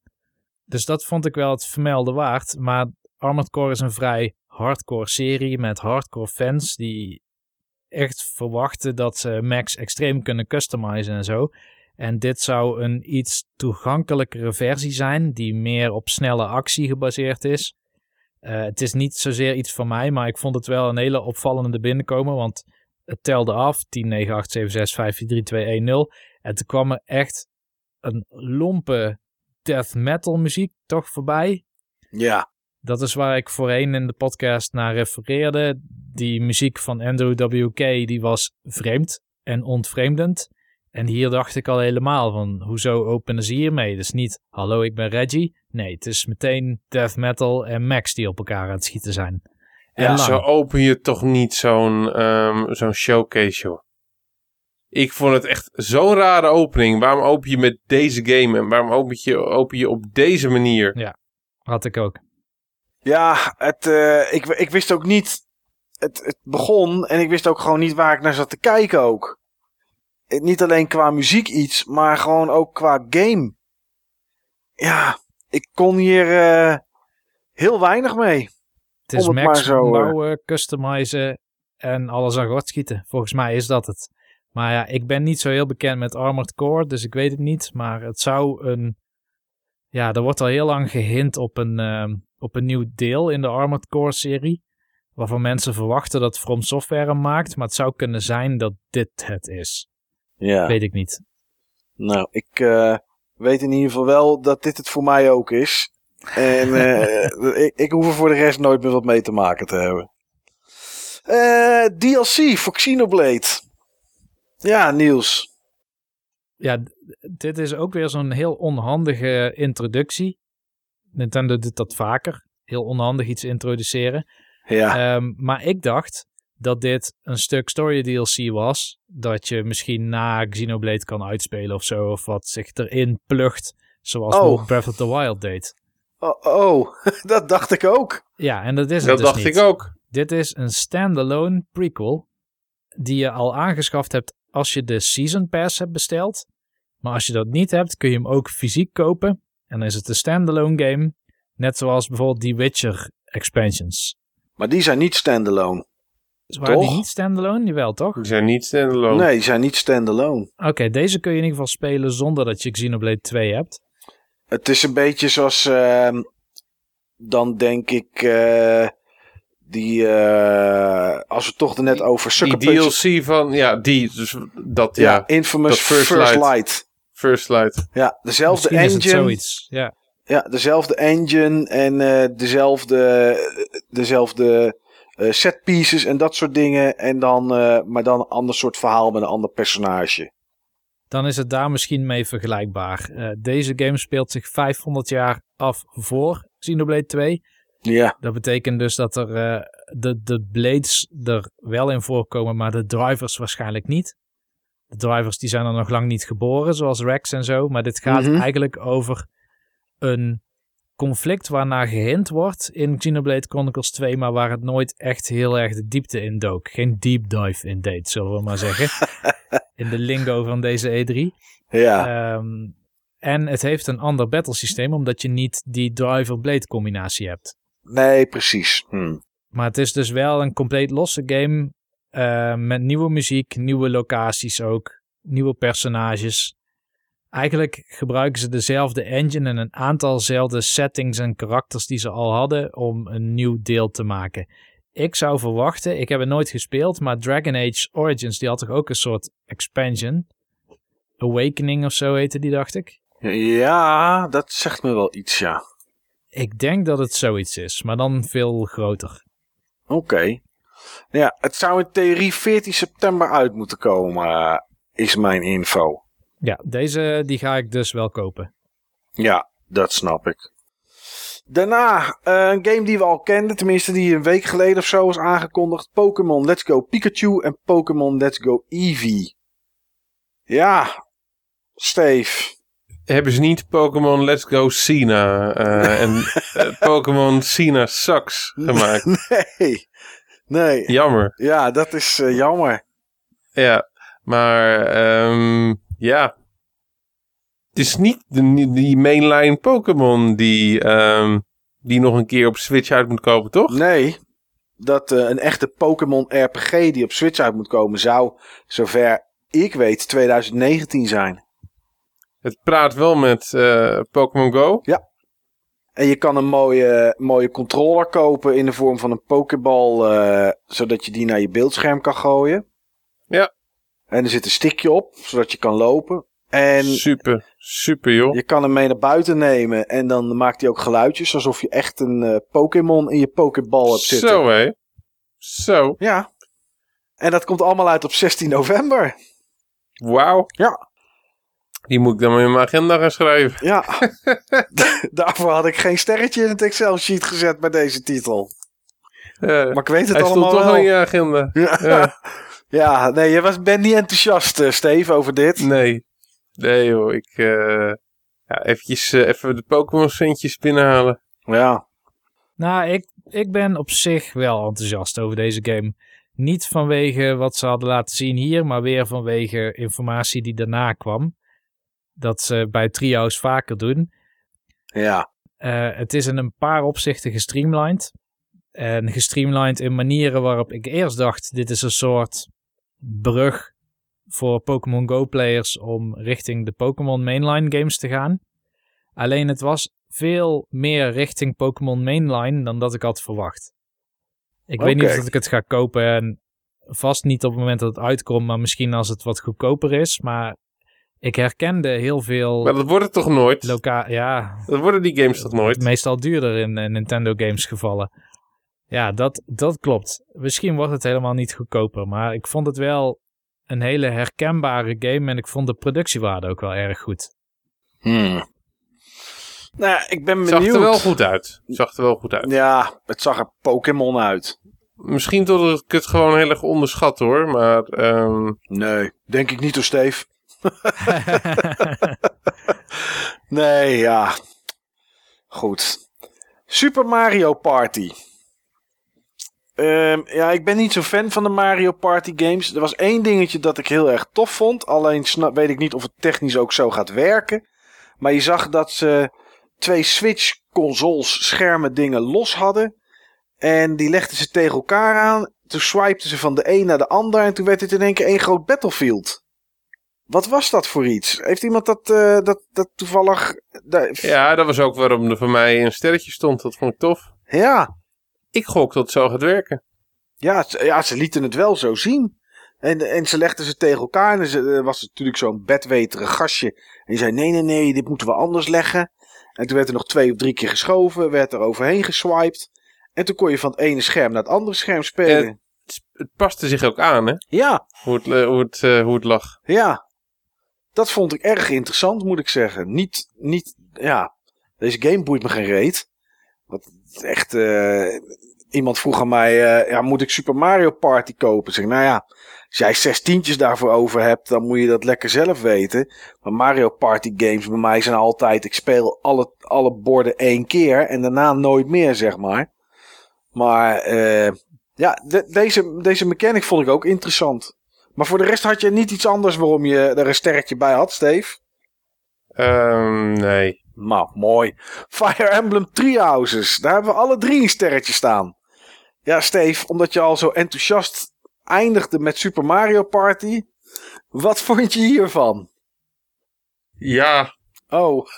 Dus dat vond ik wel het vermelden waard. Maar Armored Core is een vrij hardcore serie met hardcore fans die echt verwachten dat ze Max extreem kunnen customizen en zo. En dit zou een iets toegankelijkere versie zijn, die meer op snelle actie gebaseerd is. Uh, het is niet zozeer iets van mij, maar ik vond het wel een hele opvallende binnenkomen, want het telde af 10, 9, 8, 7, 6, 5, 4, 3, 2, 1, 0. En toen kwam er echt een lompe death metal muziek toch voorbij.
Ja.
Dat is waar ik voorheen in de podcast naar refereerde. Die muziek van Andrew WK, die was vreemd en ontvreemdend. En hier dacht ik al helemaal van, hoezo openen ze hiermee? Dus niet, hallo, ik ben Reggie. Nee, het is meteen death metal en Max die op elkaar aan het schieten zijn.
En ja, lang. zo open je toch niet zo'n um, zo'n showcase, joh. Ik vond het echt zo'n rare opening. Waarom open je met deze game en waarom open je, open je op deze manier?
Ja, had ik ook.
Ja, het, uh, ik, ik wist ook niet. Het, het begon en ik wist ook gewoon niet waar ik naar zat te kijken ook. Niet alleen qua muziek iets, maar gewoon ook qua game. Ja, ik kon hier uh, heel weinig mee.
Het is het Max zo, bouwen, customizen en alles aan gort schieten. Volgens mij is dat het. Maar ja, ik ben niet zo heel bekend met Armored Core, dus ik weet het niet. Maar het zou een... Ja, er wordt al heel lang gehint op een, uh, op een nieuw deel in de Armored Core serie. Waarvan mensen verwachten dat From Software hem maakt. Maar het zou kunnen zijn dat dit het is.
Ja.
Weet ik niet.
Nou, ik uh, weet in ieder geval wel dat dit het voor mij ook is. En uh, ik, ik hoef er voor de rest nooit meer wat mee te maken te hebben. Uh, DLC voor Xenoblade. Ja, Niels.
Ja, dit is ook weer zo'n heel onhandige introductie. Nintendo doet dat vaker. Heel onhandig iets introduceren.
Ja.
Um, maar ik dacht dat dit een stuk story DLC was. Dat je misschien na Xenoblade kan uitspelen of zo. Of wat zich erin plucht. Zoals
oh.
Breath of the Wild deed.
Oh, oh, dat dacht ik ook.
Ja, en dat is
dat
het dus
dacht
niet.
ik ook.
Dit is een standalone prequel. Die je al aangeschaft hebt als je de Season Pass hebt besteld. Maar als je dat niet hebt, kun je hem ook fysiek kopen. En dan is het een standalone game. Net zoals bijvoorbeeld die Witcher expansions.
Maar die zijn niet standalone.
Waren
Toch?
die niet standalone? Jawel, toch?
Die zijn niet standalone.
Nee, die zijn niet standalone.
Oké, deze kun je in ieder geval spelen zonder dat je Xenoblade 2 hebt.
Het is een beetje zoals... Uh, dan denk ik... Uh, die... Uh, als we toch er net over... Sucker
die DLC van... Ja, die. Dus dat,
Ja,
ja.
Infamous
dat First
First,
Light.
Light.
First Light.
Ja, dezelfde
Misschien is het
engine.
zoiets. Ja.
Ja, dezelfde engine en eh, dezelfde, dezelfde eh, set pieces en dat soort dingen. En dan, eh, maar dan een ander soort verhaal met een ander personage.
Dan is het daar misschien mee vergelijkbaar. Eh, deze game speelt zich 500 jaar af voor Xenoblade 2.
Ja,
Dat betekent dus dat er eh, de, de blades er wel in voorkomen, maar de drivers waarschijnlijk niet. De drivers die zijn er nog lang niet geboren, zoals Rex en zo. Maar dit gaat
Mhm.
eigenlijk over een conflict waarnaar gehind wordt in Xenoblade Chronicles 2, maar waar het nooit echt heel erg de diepte in dook. Geen deep dive in deed, zullen we maar zeggen. in de lingo van deze E3.
ja,
Ehm, en het heeft een ander battlesysteem, omdat je niet die driver-blade combinatie hebt.
Nee, precies. Hm.
Maar het is dus wel een compleet losse game. eh, met nieuwe muziek, nieuwe locaties ook, nieuwe personages. Eigenlijk gebruiken ze dezelfde engine en een aantalzelfde settings en karakters die ze al hadden om een nieuw deel te maken. Ik zou verwachten, ik heb het nooit gespeeld, maar Dragon Age Origins die had toch ook een soort expansion? Awakening of zo heette die, dacht ik.
Ja, dat zegt me wel iets, ja.
Ik denk dat het zoiets is, maar dan veel groter.
Oké. Ja, het zou in theorie 14 september uit moeten komen, eh, is mijn info.
Ja, deze die ga ik dus wel kopen.
Ja, Dat snap ik. Daarna eh, een game die we al kenden, tenminste die een week geleden of zo was aangekondigd. Pokémon Let's Go Pikachu en Pokémon Let's Go Eevee. Ja, Steve.
Hebben ze niet Pokémon Let's Go Cena eh, en eh, Pokémon Cena Sucks gemaakt?
Nee, nee.
Jammer.
Ja, dat is eh, jammer.
Ja, maar ehm, ja. Het is niet de, die mainline Pokémon die, ehm, die nog een keer op Switch uit moet komen, toch?
Nee, dat een echte Pokémon RPG die op Switch uit moet komen zou, zover ik weet, 2019 zijn.
Het praat wel met eh, Pokémon Go.
En je kan een mooie, mooie controller kopen in de vorm van een Pokéball, eh, zodat je die naar je beeldscherm kan gooien.
Ja.
En er zit een stickje op, zodat je kan lopen. En
Super, super joh.
je kan hem mee naar buiten nemen en dan maakt hij ook geluidjes, alsof je echt een eh, Pokémon in je Pokéball hebt zitten.
Zo hé. Zo,
Ja. En dat komt allemaal uit op 16 november.
wauw.
Ja.
Die moet ik dan in mijn agenda gaan schrijven.
Ja. Daarvoor had ik geen sterretje in het Excel-sheet gezet bij deze titel.
Eh,
Maar ik weet het
hij
allemaal
stond toch
wel.
al in je agenda.
Ja.
Ja.
Ja, nee, je was, bent niet enthousiast, eh, Steve, over dit.
Nee. Nee joh, ik... eh ja, eventjes eh, even de Pokémon centjes binnenhalen.
Ja.
Nou, ik, ik ben op zich wel enthousiast over deze game. Niet vanwege wat ze hadden laten zien hier, maar weer vanwege informatie die daarna kwam. Dat ze bij trio's vaker doen.
Ja.
Eh, het is in een paar opzichten gestreamlined. En gestreamlined in manieren waarop ik eerst dacht: dit is een soort brug voor Pokémon Go-players om richting de Pokémon Mainline games te gaan. Alleen het was veel meer richting Pokémon Mainline dan dat ik had verwacht. Ik weet niet of dat ik het ga kopen en vast niet op het moment dat het uitkomt, maar misschien als het wat goedkoper is. Maar ik herkende heel veel
Maar dat wordt het toch nooit?
lokaal. Ja,
Dat worden die games toch nooit?
meestal duurder in eh, Nintendo games gevallen. Ja, dat, dat klopt. Misschien wordt het helemaal niet goedkoper, maar ik vond het wel een hele herkenbare game en ik vond de productiewaarde ook wel erg goed.
Hmm. Nou ik ben
Het zag
benieuwd.
er wel goed uit. Het zag er wel goed uit.
Ja, het zag er Pokémon uit.
Misschien tot ik het gewoon heel erg onderschat hoor. Maar ehm,
Nee, denk ik niet hoor, Steve. Nee, ja. Goed. Super Mario Party. Ehm, ja, ik ben niet zo fan van de Mario Party games. Er was één dingetje dat ik heel erg tof vond. Alleen weet ik niet of het technisch ook zo gaat werken. Maar je zag dat ze twee Switch consoles schermen dingen los hadden. En die legden ze tegen elkaar aan. Toen swipten ze van de een naar de ander. En toen werd het in één keer één groot Battlefield. Wat was dat voor iets? Heeft iemand dat, eh, dat, dat toevallig...
ja, dat was ook waarom er voor mij een sterretje stond. Dat vond ik tof.
ja,
Ik gok dat het zo gaat werken.
Ja, ze- ja, ze lieten het wel zo zien. En, en ze legden ze tegen elkaar. En er was natuurlijk zo'n bedweterig gastje. En die zei: Nee, nee, nee, dit moeten we anders leggen. En toen werd er nog twee of drie keer geschoven. Werd er overheen geswiped. En toen kon je van het ene scherm naar het andere scherm spelen.
Het, het paste zich ook aan, hè?
ja,
Hoe het, eh, hoe het, eh, hoe het lag.
ja. Dat vond ik erg interessant, moet ik zeggen. Niet, niet, ja. Deze game boeit me geen reet. Wat echt. eh, iemand vroeg aan mij: eh, ja, moet ik Super Mario Party kopen? Zeg, nou ja. Als jij zes tientjes daarvoor over hebt, dan moet je dat lekker zelf weten. Maar Mario Party games bij mij zijn altijd... Ik speel alle, alle borden één keer en daarna nooit meer, zeg maar. Maar eh, ja, de- deze, deze mechanic vond ik ook interessant. Maar voor de rest had je niet iets anders waarom je er een sterretje bij had, Steve?
Ehm, nee.
Nou, mooi. Fire Emblem Treehouses. Daar hebben we alle drie een sterretje staan. Ja, Steve, omdat je al zo enthousiast eindigde met Super Mario Party. Wat vond je hiervan?
Ja,
Oh,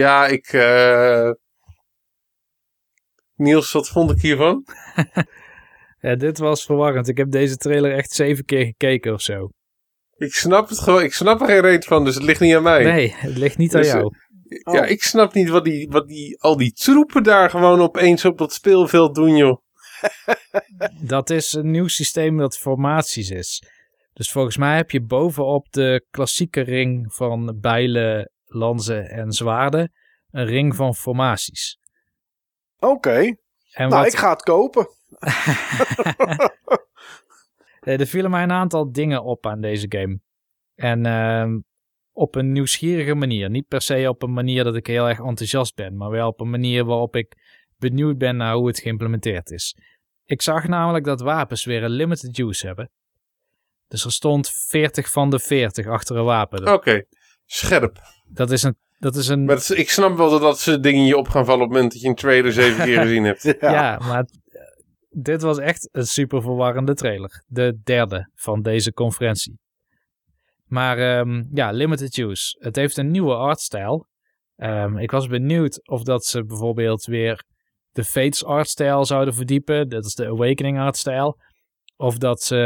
ja, ik... eh, Niels, wat vond ik hiervan?
Ja, dit was verwarrend. Ik heb deze trailer echt zeven keer gekeken of zo.
Ik snap het gewoon. Ik snap er geen reet van, dus het ligt niet aan mij.
Nee, het ligt niet aan
Dus,
jou.
Ja,
Oh.
ik snap niet wat die, wat die, al die troepen daar gewoon opeens op dat speelveld doen, joh.
Dat is een nieuw systeem dat formaties is. Dus volgens mij heb je bovenop de klassieke ring van bijlen, lanzen en zwaarden een ring van formaties.
Oké, nou
wat,
ik ga het kopen.
Eh, er vielen mij een aantal dingen op aan deze game. En ehm, op een nieuwsgierige manier. Niet per se op een manier dat ik heel erg enthousiast ben, maar wel op een manier waarop ik benieuwd ben naar hoe het geïmplementeerd is. Ik zag namelijk dat wapens weer een limited use hebben. Dus er stond 40 van de 40 achter een wapen.
Oké, scherp.
dat is een. Dat is een
Maar is- ik snap wel dat dat soort dingen je op gaan vallen op het moment dat je een trailer zeven keer gezien hebt.
Ja.
Ja, maar het- dit was echt een super verwarrende trailer. De derde van deze conferentie. Maar ehm, ja, limited use. Het heeft een nieuwe artstijl. Ehm, ik was benieuwd of dat ze bijvoorbeeld weer de Fates artstijl zouden verdiepen. Dat is de Awakening artstijl. Of dat ze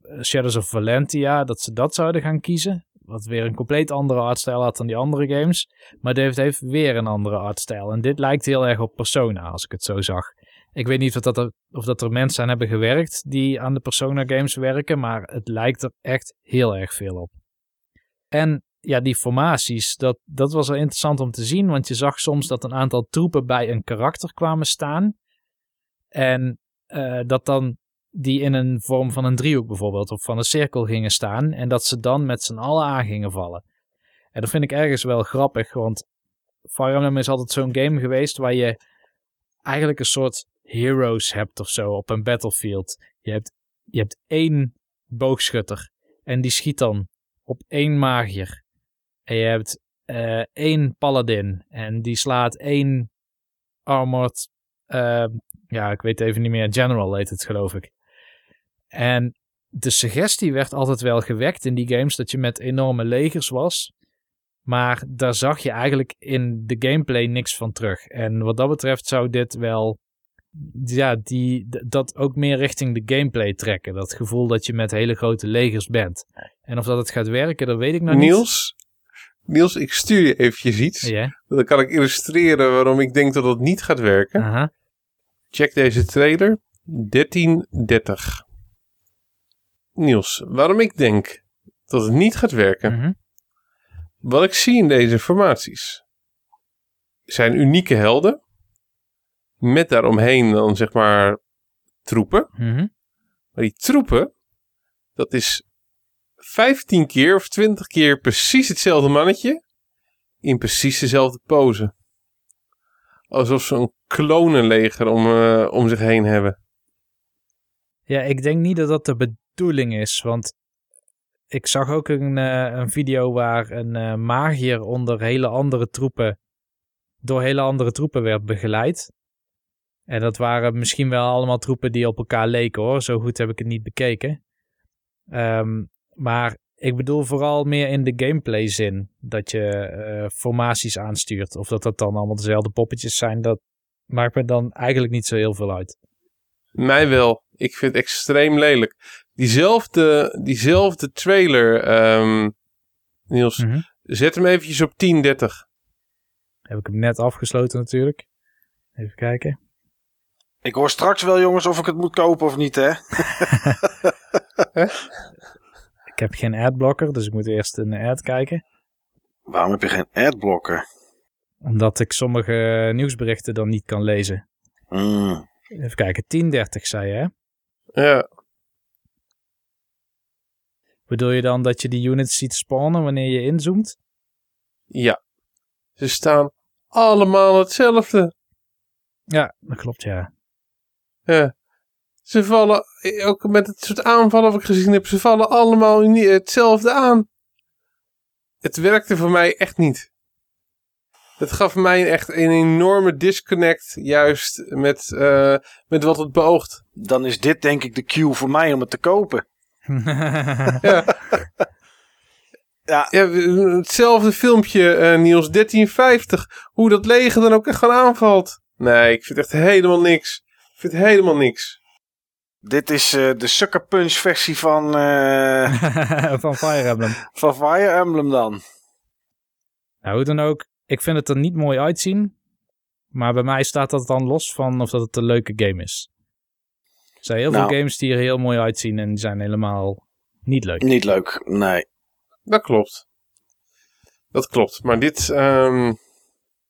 eh, Shadows of Valentia, dat ze dat zouden gaan kiezen. Wat weer een compleet andere artstijl had dan die andere games. Maar dit heeft weer een andere artstijl. En dit lijkt heel erg op Persona, als ik het zo zag. Ik weet niet of dat, er, of dat er mensen aan hebben gewerkt die aan de Persona games werken, maar het lijkt er echt heel erg veel op. En ja, die formaties, dat, dat was wel interessant om te zien, want je zag soms dat een aantal troepen bij een karakter kwamen staan. En eh, dat dan die in een vorm van een driehoek bijvoorbeeld, of van een cirkel gingen staan. En dat ze dan met z'n allen aan gingen vallen. En dat vind ik ergens wel grappig, want Fire is altijd zo'n game geweest waar je eigenlijk een soort heroes hebt of zo op een battlefield. Je hebt, je hebt één boogschutter en die schiet dan op één magier. En je hebt eh, één paladin en die slaat één armored, eh, ja ik weet even niet meer, general heet het geloof ik. En de suggestie werd altijd wel gewekt in die games dat je met enorme legers was. Maar daar zag je eigenlijk in de gameplay niks van terug. En wat dat betreft zou dit wel. Ja, die, dat ook meer richting de gameplay trekken. Dat gevoel dat je met hele grote legers bent. En of dat het gaat werken, dat weet ik nog niet.
Niels, Niels, ik stuur je eventjes iets. Dan kan ik illustreren waarom ik denk dat het niet gaat werken. Check deze trailer. 1330. Niels, waarom ik denk dat het niet gaat werken.
Mhm.
Wat ik zie in deze formaties zijn unieke helden. Met daaromheen dan zeg maar troepen.
Mhm.
Maar die troepen, dat is 15 keer of 20 keer precies hetzelfde mannetje. In precies dezelfde pose. Alsof ze een klonenleger om, eh, om zich heen hebben.
Ja, ik denk niet dat dat de bedoeling is. Want ik zag ook een, eh, een video waar een eh, magier onder hele andere troepen. door hele andere troepen werd begeleid. En dat waren misschien wel allemaal troepen die op elkaar leken hoor. Zo goed heb ik het niet bekeken. Ehm, maar ik bedoel vooral meer in de gameplay zin. Dat je eh, formaties aanstuurt. Of dat dat dan allemaal dezelfde poppetjes zijn. Dat maakt me dan eigenlijk niet zo heel veel uit.
Mij wel. Ik vind het extreem lelijk. Diezelfde, diezelfde trailer, ehm, Niels,
Mhm.
zet hem eventjes op 1030.
Heb ik hem net afgesloten natuurlijk. Even kijken.
Ik hoor straks wel jongens of ik het moet kopen of niet hè.
Ik heb geen adblocker, dus ik moet eerst een ad kijken.
Waarom heb je geen adblocker?
Omdat ik sommige nieuwsberichten dan niet kan lezen.
Mm.
Even kijken, 1030 zei je hè?
Ja,
Bedoel je dan dat je die units ziet spawnen wanneer je inzoomt?
ja. Ze staan allemaal hetzelfde.
Ja, dat klopt ja.
Ja. Ze vallen, eh, ook met het soort aanvallen wat ik gezien heb, ze vallen allemaal hetzelfde aan. Het werkte voor mij echt niet. Het gaf mij echt een enorme disconnect, juist met, eh, met wat het beoogt.
Dan is dit denk ik de cue voor mij om het te kopen.
Ja.
Ja.
Ja, hetzelfde filmpje, eh, Niels, 1350. Hoe dat leger dan ook echt gewoon aanvalt. Nee, ik vind echt helemaal niks. Ik vind helemaal niks.
Dit is eh, de Sucker Punch versie van, eh,
Van Fire Emblem.
van Fire Emblem dan.
Nou, hoe dan ook. Ik vind het er niet mooi uitzien. Maar bij mij staat dat dan los van of dat het een leuke game is. Er zijn heel
Nou.
veel games die er heel mooi uitzien en die zijn helemaal Niet leuk.
Niet leuk, nee.
Dat klopt. Dat klopt. Maar dit, ehm,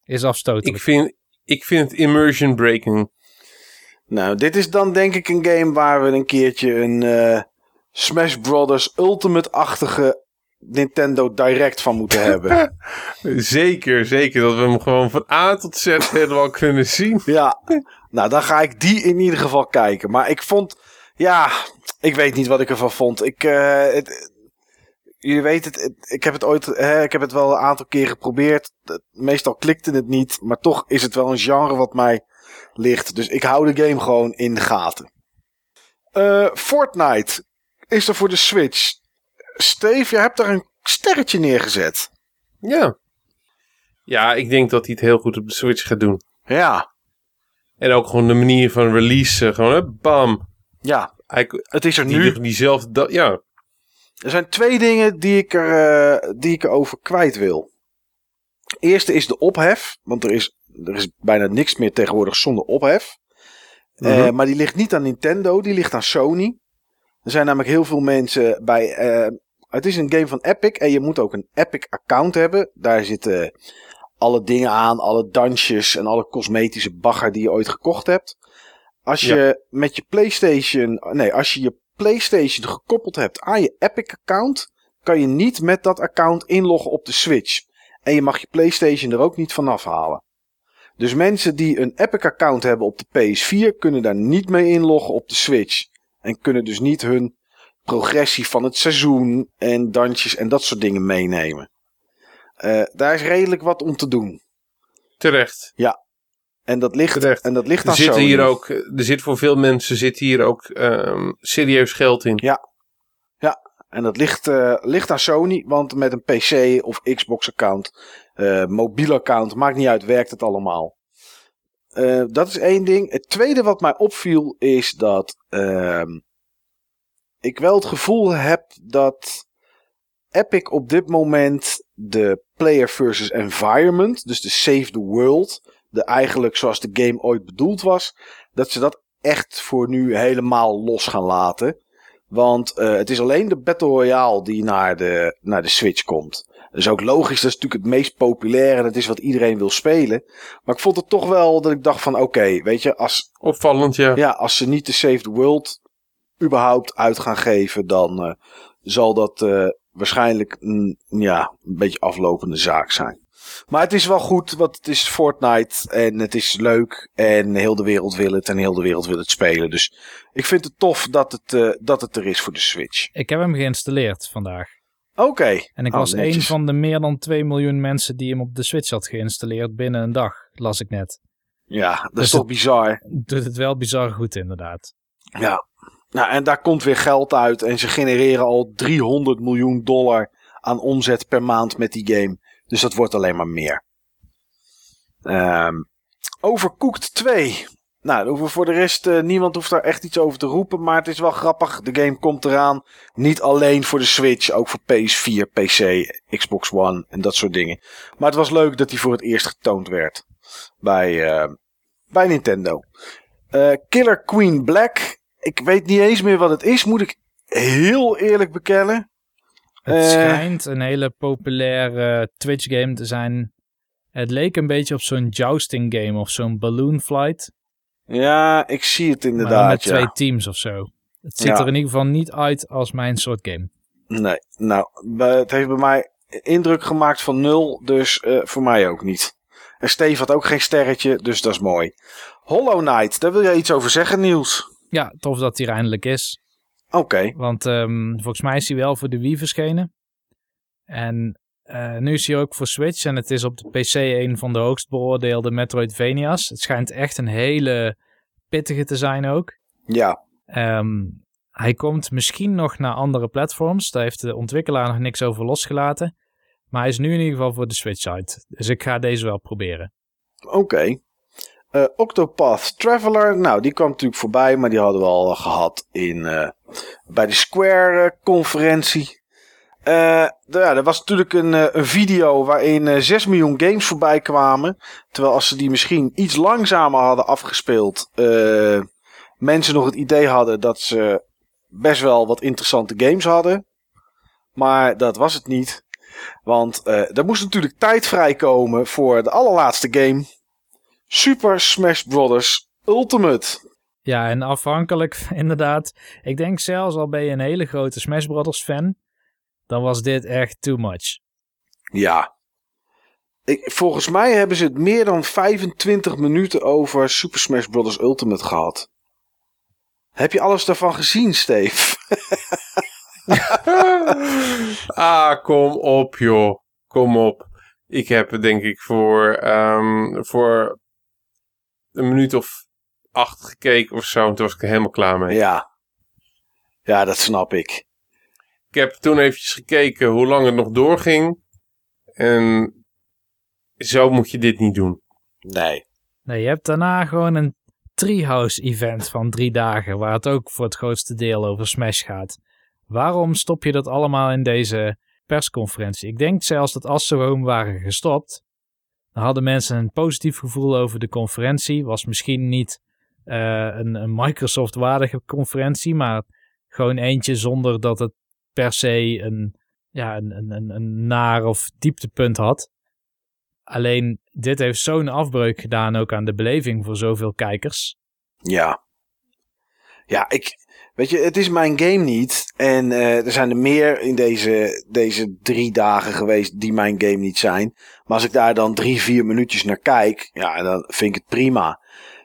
Is afstotelijk.
ik, vind, ik vind het immersion breaking.
Nou, dit is dan denk ik een game waar we een keertje een eh, Smash Brothers Ultimate-achtige Nintendo Direct van moeten hebben.
Zeker, zeker. Dat we hem gewoon van A tot Z helemaal kunnen zien.
ja, nou dan ga ik die in ieder geval kijken. Maar ik vond, ja, ik weet niet wat ik ervan vond. Ik, eh, het, jullie weten het, het- ik heb het ooit, hè, ik heb het wel een aantal keer geprobeerd. Meestal klikte het niet, maar toch is het wel een genre wat mij ligt. Dus ik hou de game gewoon in de gaten. Eh, Fortnite is er voor de Switch. Steve, jij hebt daar een sterretje neergezet.
Ja. Ja, ik denk dat hij het heel goed op de Switch gaat doen.
Ja,
En ook gewoon de manier van release. Gewoon, hè, bam.
ja, het is er
die,
nu.
diezelfde, ja.
Er zijn twee dingen die ik, er, eh, die ik erover kwijt wil. Eerste is de ophef. Want er is, er is bijna niks meer tegenwoordig zonder ophef. Eh,
Mhm.
maar die ligt niet aan Nintendo, die ligt aan Sony. Er zijn namelijk heel veel mensen bij. eh, het is een game van Epic en je moet ook een Epic-account hebben. Daar zitten alle dingen aan, alle dansjes en alle cosmetische bagger die je ooit gekocht hebt. Als je met je PlayStation, nee, als je je PlayStation gekoppeld hebt aan je Epic-account, kan je niet met dat account inloggen op de Switch. En je mag je PlayStation er ook niet van afhalen. Dus mensen die een Epic-account hebben op de PS4 kunnen daar niet mee inloggen op de Switch. En kunnen dus niet hun progressie van het seizoen en dansjes en dat soort dingen meenemen. Eh, daar is redelijk wat om te doen.
Terecht.
En dat ligt,
Terecht.
en dat ligt
Er
aan
zit
Sony.
hier ook, er zit voor veel mensen zit hier ook ehm, serieus geld in.
En dat ligt, eh, ligt aan Sony, want met een PC of Xbox account, mobiel account, maakt niet uit, werkt het allemaal. Eh, dat is één ding. Het tweede wat mij opviel is dat ehm, ik wel het gevoel heb dat Epic op dit moment de player versus environment, dus de save the world, de eigenlijk zoals de game ooit bedoeld was, dat ze dat echt voor nu helemaal los gaan laten. Want eh, het is alleen de Battle Royale die naar de, naar de Switch komt. Dat is ook logisch, dat is natuurlijk het meest populaire. Dat is wat iedereen wil spelen. Maar ik vond het toch wel dat ik dacht van oké, weet je, als,
Opvallend, ja.
ja, als ze niet de Save the World überhaupt uit gaan geven, dan eh, zal dat eh, waarschijnlijk een, ja, een beetje aflopende zaak zijn. Maar het is wel goed, want het is Fortnite en het is leuk en heel de wereld wil het en heel de wereld wil het spelen. Dus ik vind het tof dat het, eh, dat het er is voor de Switch.
Ik heb hem geïnstalleerd vandaag.
Oké.
En ik
Oh,
was
netjes.
een van de meer dan 2 miljoen mensen die hem op de Switch had geïnstalleerd binnen een dag, las ik net.
Ja, dat is
Dus
toch
het-
bizar.
Doet het wel bizar goed inderdaad.
Ja. Nou, en daar komt weer geld uit. En ze genereren al 300 miljoen dollar aan omzet per maand met die game. Dus dat wordt alleen maar meer. Ehm Overcooked 2. Nou, hoeven voor de rest, eh, niemand hoeft daar echt iets over te roepen. Maar het is wel grappig. De game komt eraan. Niet alleen voor de Switch, ook voor PS4, PC, Xbox One en dat soort dingen. Maar het was leuk dat hij voor het eerst getoond werd bij, eh, bij Nintendo. Eh, Killer Queen Black. Ik weet niet eens meer wat het is, moet ik heel eerlijk bekennen.
Het schijnt een hele populaire Twitch game te zijn. Het leek een beetje op zo'n jousting game of zo'n balloon flight.
Ja, ik zie het
maar
inderdaad.
met
ja.
twee teams of zo. Het ziet
Ja.
er in ieder geval niet uit als mijn soort game.
Nee, nou, het heeft bij mij indruk gemaakt van nul, dus eh, voor mij ook niet. En Steve had ook geen sterretje, dus dat is mooi. Hollow Knight, daar wil jij iets over zeggen, Niels?
Ja, tof dat hij er eindelijk is.
Oké,
Want ehm, volgens mij is hij wel voor de Wii verschenen. En eh, nu is hij ook voor Switch. En het is op de PC een van de hoogst beoordeelde Metroidvania's. Het schijnt echt een hele pittige te zijn ook.
ja.
Ehm, hij komt misschien nog naar andere platforms. Daar heeft de ontwikkelaar nog niks over losgelaten. Maar hij is nu in ieder geval voor de Switch uit. Dus ik ga deze wel proberen.
Oké. Eh, Octopath Traveler, nou die kwam natuurlijk voorbij, maar die hadden we al gehad in, eh, bij de Square-conferentie. Eh d- ja, er was natuurlijk een, eh, een video waarin eh 6 miljoen games voorbij kwamen. Terwijl als ze die misschien iets langzamer hadden afgespeeld, eh, mensen nog het idee hadden dat ze best wel wat interessante games hadden. Maar dat was het niet. Want uh, er moest natuurlijk tijd vrijkomen voor de allerlaatste game. Super Smash Bros. Ultimate.
Ja, en afhankelijk inderdaad. Ik denk zelfs al ben je een hele grote Smash Brothers fan. Dan was dit echt too much.
Ja. Ik, volgens mij hebben ze het meer dan 25 minuten over Super Smash Bros. Ultimate gehad. Heb je alles daarvan gezien, Steve?
ah, kom op joh. Kom op. Ik heb denk ik voor, um, voor een minuut of acht gekeken of zo. En toen was ik er helemaal klaar mee.
Ja. Ja, dat snap ik.
Ik heb toen eventjes gekeken hoe lang het nog doorging. En zo moet je dit niet doen.
Nee.
Nee, je hebt daarna gewoon een Treehouse event van drie dagen. Waar het ook voor het grootste deel over Smash gaat. Waarom stop je dat allemaal in deze persconferentie? Ik denk zelfs dat als ze gewoon waren gestopt. Dan hadden mensen een positief gevoel over de conferentie. Was misschien niet uh, een, een Microsoft-waardige conferentie, maar gewoon eentje zonder dat het per se een, ja, een, een, een naar of dieptepunt had. Alleen dit heeft zo'n afbreuk gedaan ook aan de beleving voor zoveel kijkers.
Ja. Ja, ik, weet je, het is mijn game niet. En uh, er zijn er meer in deze, deze drie dagen geweest die mijn game niet zijn. Maar als ik daar dan drie, vier minuutjes naar kijk, ja, dan vind ik het prima.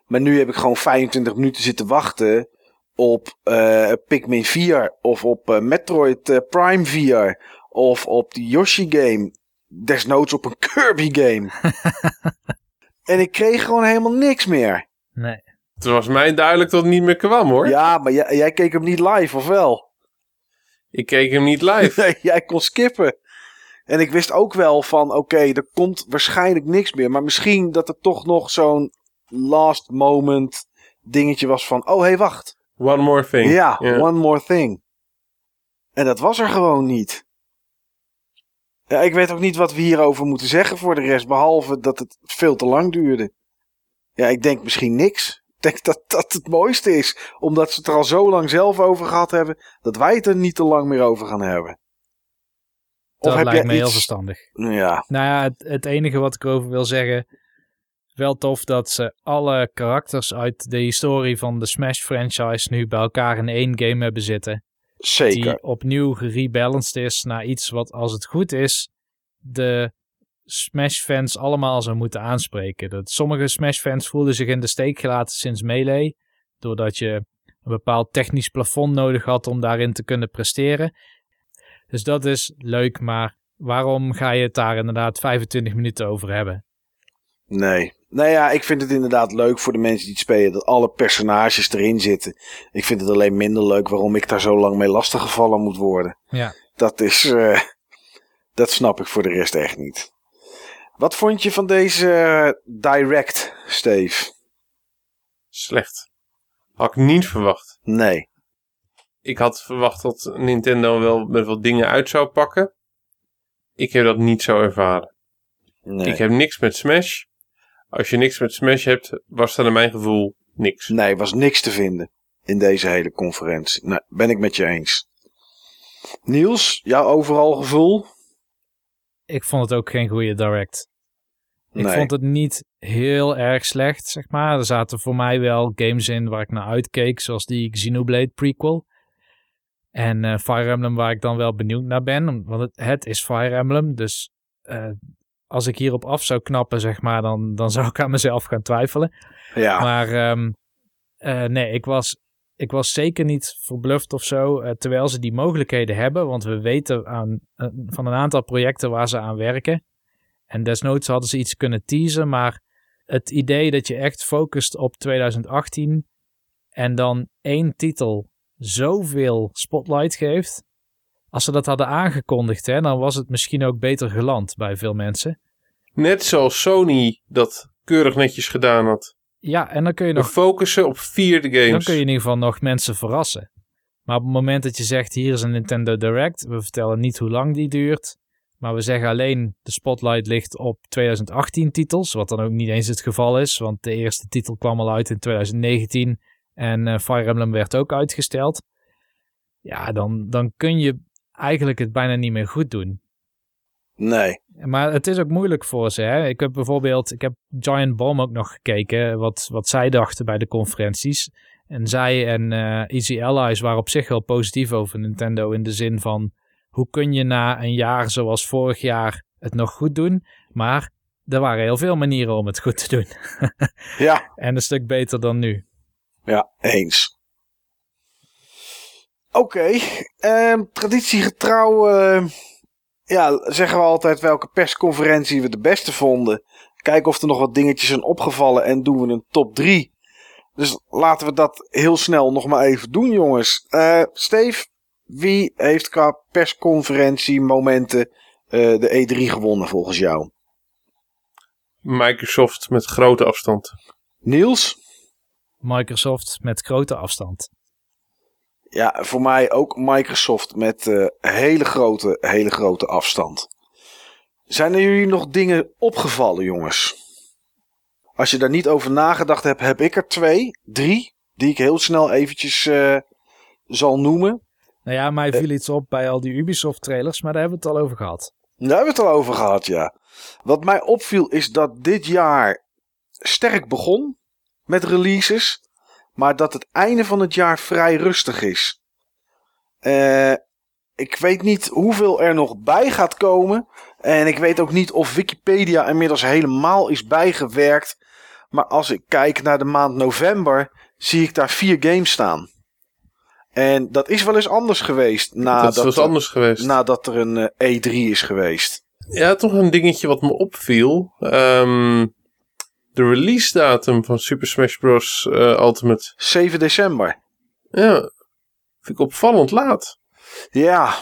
Maar nu heb ik gewoon 25 minuten zitten wachten op uh, Pikmin 4 of op uh, Metroid uh, Prime 4 of op de Yoshi game. Desnoods op een Kirby game. en ik kreeg gewoon helemaal niks meer.
Nee.
Het was mij duidelijk dat het niet meer kwam hoor.
Ja, maar jij, jij keek hem niet live, of wel?
Ik keek hem niet live.
nee, jij kon skippen. En ik wist ook wel van, oké, okay, er komt waarschijnlijk niks meer. Maar misschien dat er toch nog zo'n last moment dingetje was van, oh hey, wacht.
One more thing.
Ja, yeah. one more thing. En dat was er gewoon niet. Ja, ik weet ook niet wat we hierover moeten zeggen voor de rest, behalve dat het veel te lang duurde. Ja, ik denk misschien niks. Ik denk dat dat het mooiste is, omdat ze het er al zo lang zelf over gehad hebben, dat wij het er niet te lang meer over gaan hebben.
Dat of lijkt me iets... heel verstandig.
Ja.
Nou ja, het, het enige wat ik erover wil zeggen, wel tof dat ze alle karakters uit de historie van de Smash franchise nu bij elkaar in één game hebben zitten.
Zeker.
Die opnieuw gerebalanced is naar iets wat, als het goed is, de Smash-fans allemaal zou moeten aanspreken. Dat sommige Smash-fans voelden zich in de steek gelaten sinds Melee, doordat je een bepaald technisch plafond nodig had om daarin te kunnen presteren. Dus dat is leuk, maar waarom ga je het daar inderdaad 25 minuten over hebben?
Nee. Nou ja, ik vind het inderdaad leuk voor de mensen die het spelen dat alle personages erin zitten. Ik vind het alleen minder leuk waarom ik daar zo lang mee lastiggevallen moet worden.
Ja.
Dat is, uh, dat snap ik voor de rest echt niet. Wat vond je van deze uh, Direct, Steve?
Slecht. Had ik niet verwacht.
Nee.
Ik had verwacht dat Nintendo wel met wat dingen uit zou pakken. Ik heb dat niet zo ervaren.
Nee.
Ik heb niks met Smash. Als je niks met Smash hebt, was er naar mijn gevoel niks.
Nee, was niks te vinden in deze hele conferentie. Nee, ben ik met je eens. Niels, jouw overal gevoel?
Ik vond het ook geen goede direct. Ik
Nee.
vond het niet heel erg slecht, zeg maar. Er zaten voor mij wel games in waar ik naar uitkeek, zoals die Xenoblade prequel. En eh, Fire Emblem waar ik dan wel benieuwd naar ben, want het, het is Fire Emblem. Dus eh, als ik hierop af zou knappen, zeg maar, dan, dan zou ik aan mezelf gaan twijfelen.
Ja,
Maar ehm, eh, nee, ik was, ik was zeker niet verbluft of zo. eh, terwijl ze die mogelijkheden hebben. Want we weten aan, eh, van een aantal projecten waar ze aan werken. En desnoods hadden ze iets kunnen teasen. Maar het idee dat je echt focust op 2018. En dan één titel zoveel spotlight geeft. Als ze dat hadden aangekondigd, hè, dan was het misschien ook beter geland bij veel mensen.
Net zoals Sony dat keurig netjes gedaan had.
Ja, en dan kun je
We
nog
focussen op vier de
Dan
games.
kun je in ieder geval nog mensen verrassen. Maar op het moment dat je zegt, hier is een Nintendo Direct, we vertellen niet hoe lang die duurt, maar we zeggen alleen de spotlight ligt op 2018 titels, wat dan ook niet eens het geval is, want de eerste titel kwam al uit in 2019 en eh, Fire Emblem werd ook uitgesteld. ja, dan, dan kun je eigenlijk het bijna niet meer goed doen.
Nee.
Maar het is ook moeilijk voor ze. Hè? Ik heb bijvoorbeeld, ik heb Giant Bomb ook nog gekeken, wat, wat zij dachten bij de conferenties. En zij en eh, Easy Allies waren op zich wel positief over Nintendo in de zin van, hoe kun je na een jaar zoals vorig jaar het nog goed doen? Maar er waren heel veel manieren om het goed te doen.
Ja,
en een stuk beter dan nu.
ja, eens. Oké, ehm, traditiegetrouw eh, ja, zeggen we altijd welke persconferentie we de beste vonden. Kijken of er nog wat dingetjes zijn opgevallen en doen we een top 3. Dus laten we dat heel snel nog maar even doen, jongens. Eh Steve, wie heeft qua persconferentie momenten eh, de E3 gewonnen volgens jou?
Microsoft met grote afstand.
Niels?
Microsoft met grote afstand.
Ja, voor mij ook Microsoft met eh, hele grote, hele grote afstand. Zijn er jullie nog dingen opgevallen, jongens? Als je daar niet over nagedacht hebt, heb ik er twee, drie, die ik heel snel eventjes eh, zal noemen.
Nou ja, mij viel iets op bij al die Ubisoft trailers, maar daar hebben we het al over gehad.
Daar hebben we het al over gehad, ja. Wat mij opviel is dat dit jaar sterk begon met releases, maar dat het einde van het jaar vrij rustig is. Eh, ik weet niet hoeveel er nog bij gaat komen. En ik weet ook niet of Wikipedia inmiddels helemaal is bijgewerkt. Maar als ik kijk naar de maand november, zie ik daar vier games staan. En dat is wel eens anders geweest nadat,
dat was anders geweest.
nadat er een eh, E3 is geweest.
Ja, toch een dingetje wat me opviel. Ehm, de release datum van Super Smash Bros. eh, Ultimate.
7 december.
Ja, vind ik opvallend laat.
Ja,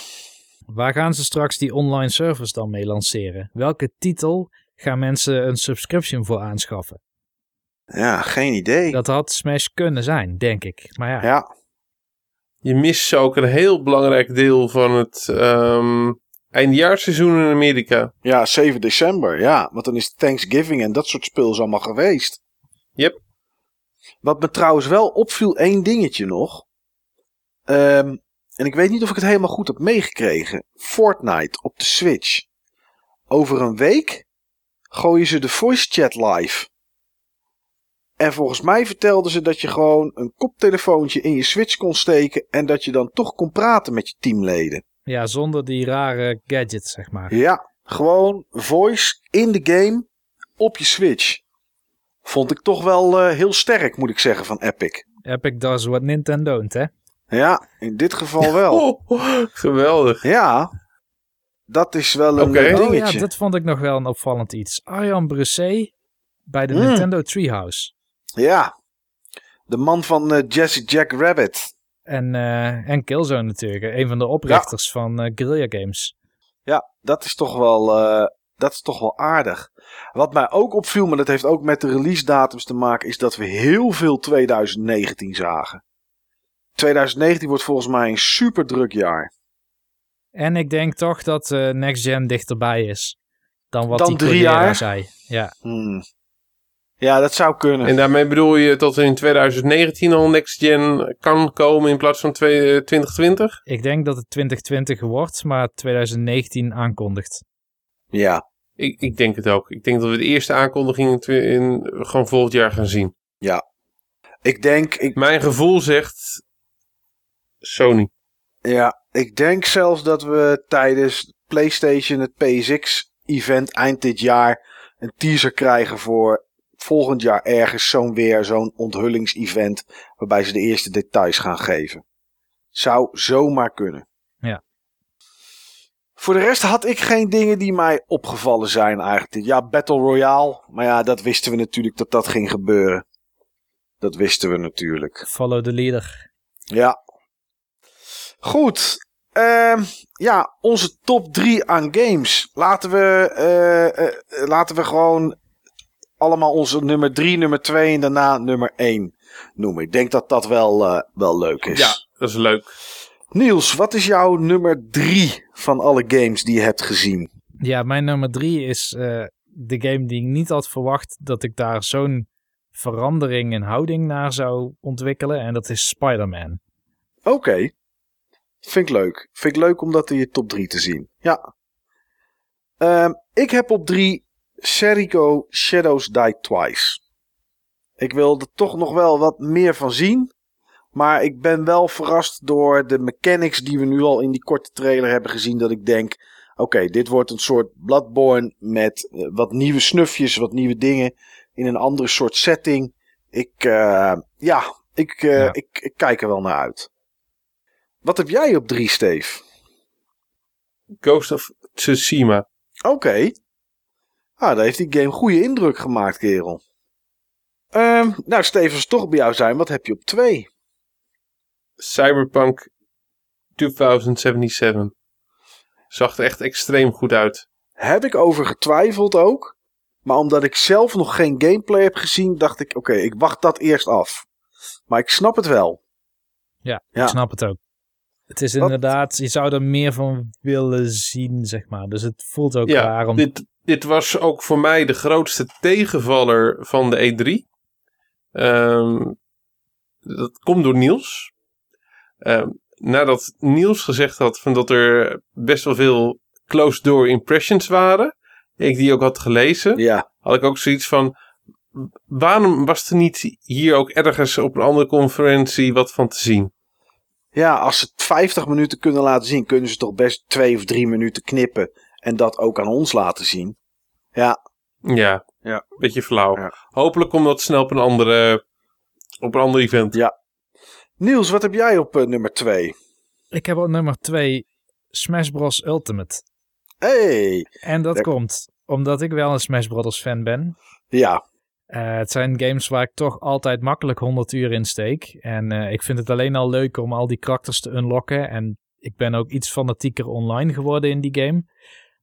Waar gaan ze straks die online service dan mee lanceren? Welke titel gaan mensen een subscription voor aanschaffen?
ja geen idee.
Dat had Smash kunnen zijn, denk ik. Maar ja,
Ja,
Je mist ook een heel belangrijk deel van het ehm eindejaarsseizoen in Amerika.
ja, 7 december. Ja, want dan is Thanksgiving en dat soort spul is allemaal geweest.
Yep.
Wat me trouwens wel opviel, één dingetje nog. Ehm, en ik weet niet of ik het helemaal goed heb meegekregen. Fortnite op de Switch. Over een week gooien ze de voice chat live. En volgens mij vertelden ze dat je gewoon een koptelefoontje in je Switch kon steken. En dat je dan toch kon praten met je teamleden.
Ja, zonder die rare gadgets, zeg maar.
Ja, gewoon voice in de game op je Switch. Vond ik toch wel eh, heel sterk, moet ik zeggen, van Epic.
Epic does what Nintendo don't, hè?
Ja, in dit geval wel.
Oh, geweldig.
Ja, dat is wel een
Oké.
eh,
Oh
dingetje.
ja, dat vond ik nog wel een opvallend iets. Arjan Brusset bij de
Hmm.
Nintendo Treehouse.
Ja, de man van eh, Jesse Jack Rabbit.
En, eh, en Killzone natuurlijk, een van de oprichters van eh, Guerrilla Games.
Ja, dat is toch wel, eh, dat is toch wel aardig. Wat mij ook opviel, maar dat heeft ook met de release datums te maken, is dat we heel veel 2019 zagen. 2019 wordt volgens mij een super druk jaar.
En ik denk toch dat Next Gen dichterbij is dan wat
Dan
die
drie jaar?
zei. Ja,
Hmm. Ja, dat zou kunnen.
En daarmee bedoel je dat er in 2019 al Next Gen kan komen in plaats van twee- eh, 2020?
ik denk dat het 2020 wordt, maar 2019 aankondigt.
Ja,
Ik, ik denk het ook. Ik denk dat we de eerste aankondiging in, in gewoon volgend jaar gaan zien.
ik denk, ik,
Mijn gevoel zegt Sony.
ja, ik denk zelfs dat we tijdens PlayStation het PSX-event eind dit jaar een teaser krijgen voor volgend jaar ergens zo'n weer zo'n onthullingsevent waarbij ze de eerste details gaan geven. Zou zomaar kunnen.
Ja.
Voor de rest had ik geen dingen die mij opgevallen zijn eigenlijk. Ja, Battle Royale. Maar ja, dat wisten we natuurlijk dat dat ging gebeuren. Dat wisten we natuurlijk.
Follow the leader.
Ja. Goed. Ehm, ja, onze top 3 aan games. Laten we, eh, eh, laten we gewoon allemaal onze nummer 3, nummer 2 en daarna nummer 1 noemen. Ik denk dat dat wel, eh, wel leuk is.
Ja, dat is leuk.
Niels, wat is jouw nummer 3 van alle games die je hebt gezien?
Ja, mijn nummer drie is eh, de game die ik niet had verwacht dat ik daar zo'n verandering in houding naar zou ontwikkelen. En dat is Spider-Man.
Oké. Vind ik leuk. Vind ik leuk om dat in je top 3 te zien. Ja. Ehm, ik heb op 3 Serico Shadows Die Twice. Ik wil er toch nog wel wat meer van zien. Maar ik ben wel verrast door de mechanics die we nu al in die korte trailer hebben gezien. Dat ik denk, oké, dit wordt een soort Bloodborne met eh, wat nieuwe snufjes, wat nieuwe dingen. In een andere soort setting. Ik, uh, ja, ik, uh, ja. Ik, ik, kijk er wel naar uit. Wat heb jij op drie, Steve?
Ghost of Tsushima.
Oké. Okay. Ah, daar heeft die game goede indruk gemaakt, kerel. Um, nou, Steve, als toch bij jou zijn, wat heb je op twee?
Cyberpunk 2077. Zag er echt extreem goed uit.
Heb ik over getwijfeld ook. Maar omdat ik zelf nog geen gameplay heb gezien, dacht ik: oké, ik wacht dat eerst af. Maar ik snap het wel.
Ja, ja. ik snap het ook. Het is inderdaad, je zou er meer van willen zien, zeg maar. Dus het voelt ook
ja,
raar om...
Dit, dit was ook voor mij de grootste tegenvaller van de E3. Um, dat komt door Niels. Um, nadat Niels gezegd had van dat er best wel veel closed door impressions waren. Ik die ook had gelezen.
Ja.
Had ik ook zoiets van. Waarom was er niet hier ook ergens op een andere conferentie wat van te zien?
Ja, als ze het 50 minuten kunnen laten zien, kunnen ze toch best twee of drie minuten knippen. En dat ook aan ons laten zien. Ja.
Ja, ja. beetje flauw. Ja. Hopelijk komt dat snel op een andere, op een ander event.
Ja. Niels, wat heb jij op uh, nummer 2?
Ik heb op nummer 2 Smash Bros. Ultimate.
Hey!
En dat komt omdat ik wel een Smash Bros. fan ben.
Ja.
Uh, het zijn games waar ik toch altijd makkelijk 100 uur in steek. En uh, ik vind het alleen al leuk om al die karakters te unlocken. En ik ben ook iets fanatieker online geworden in die game.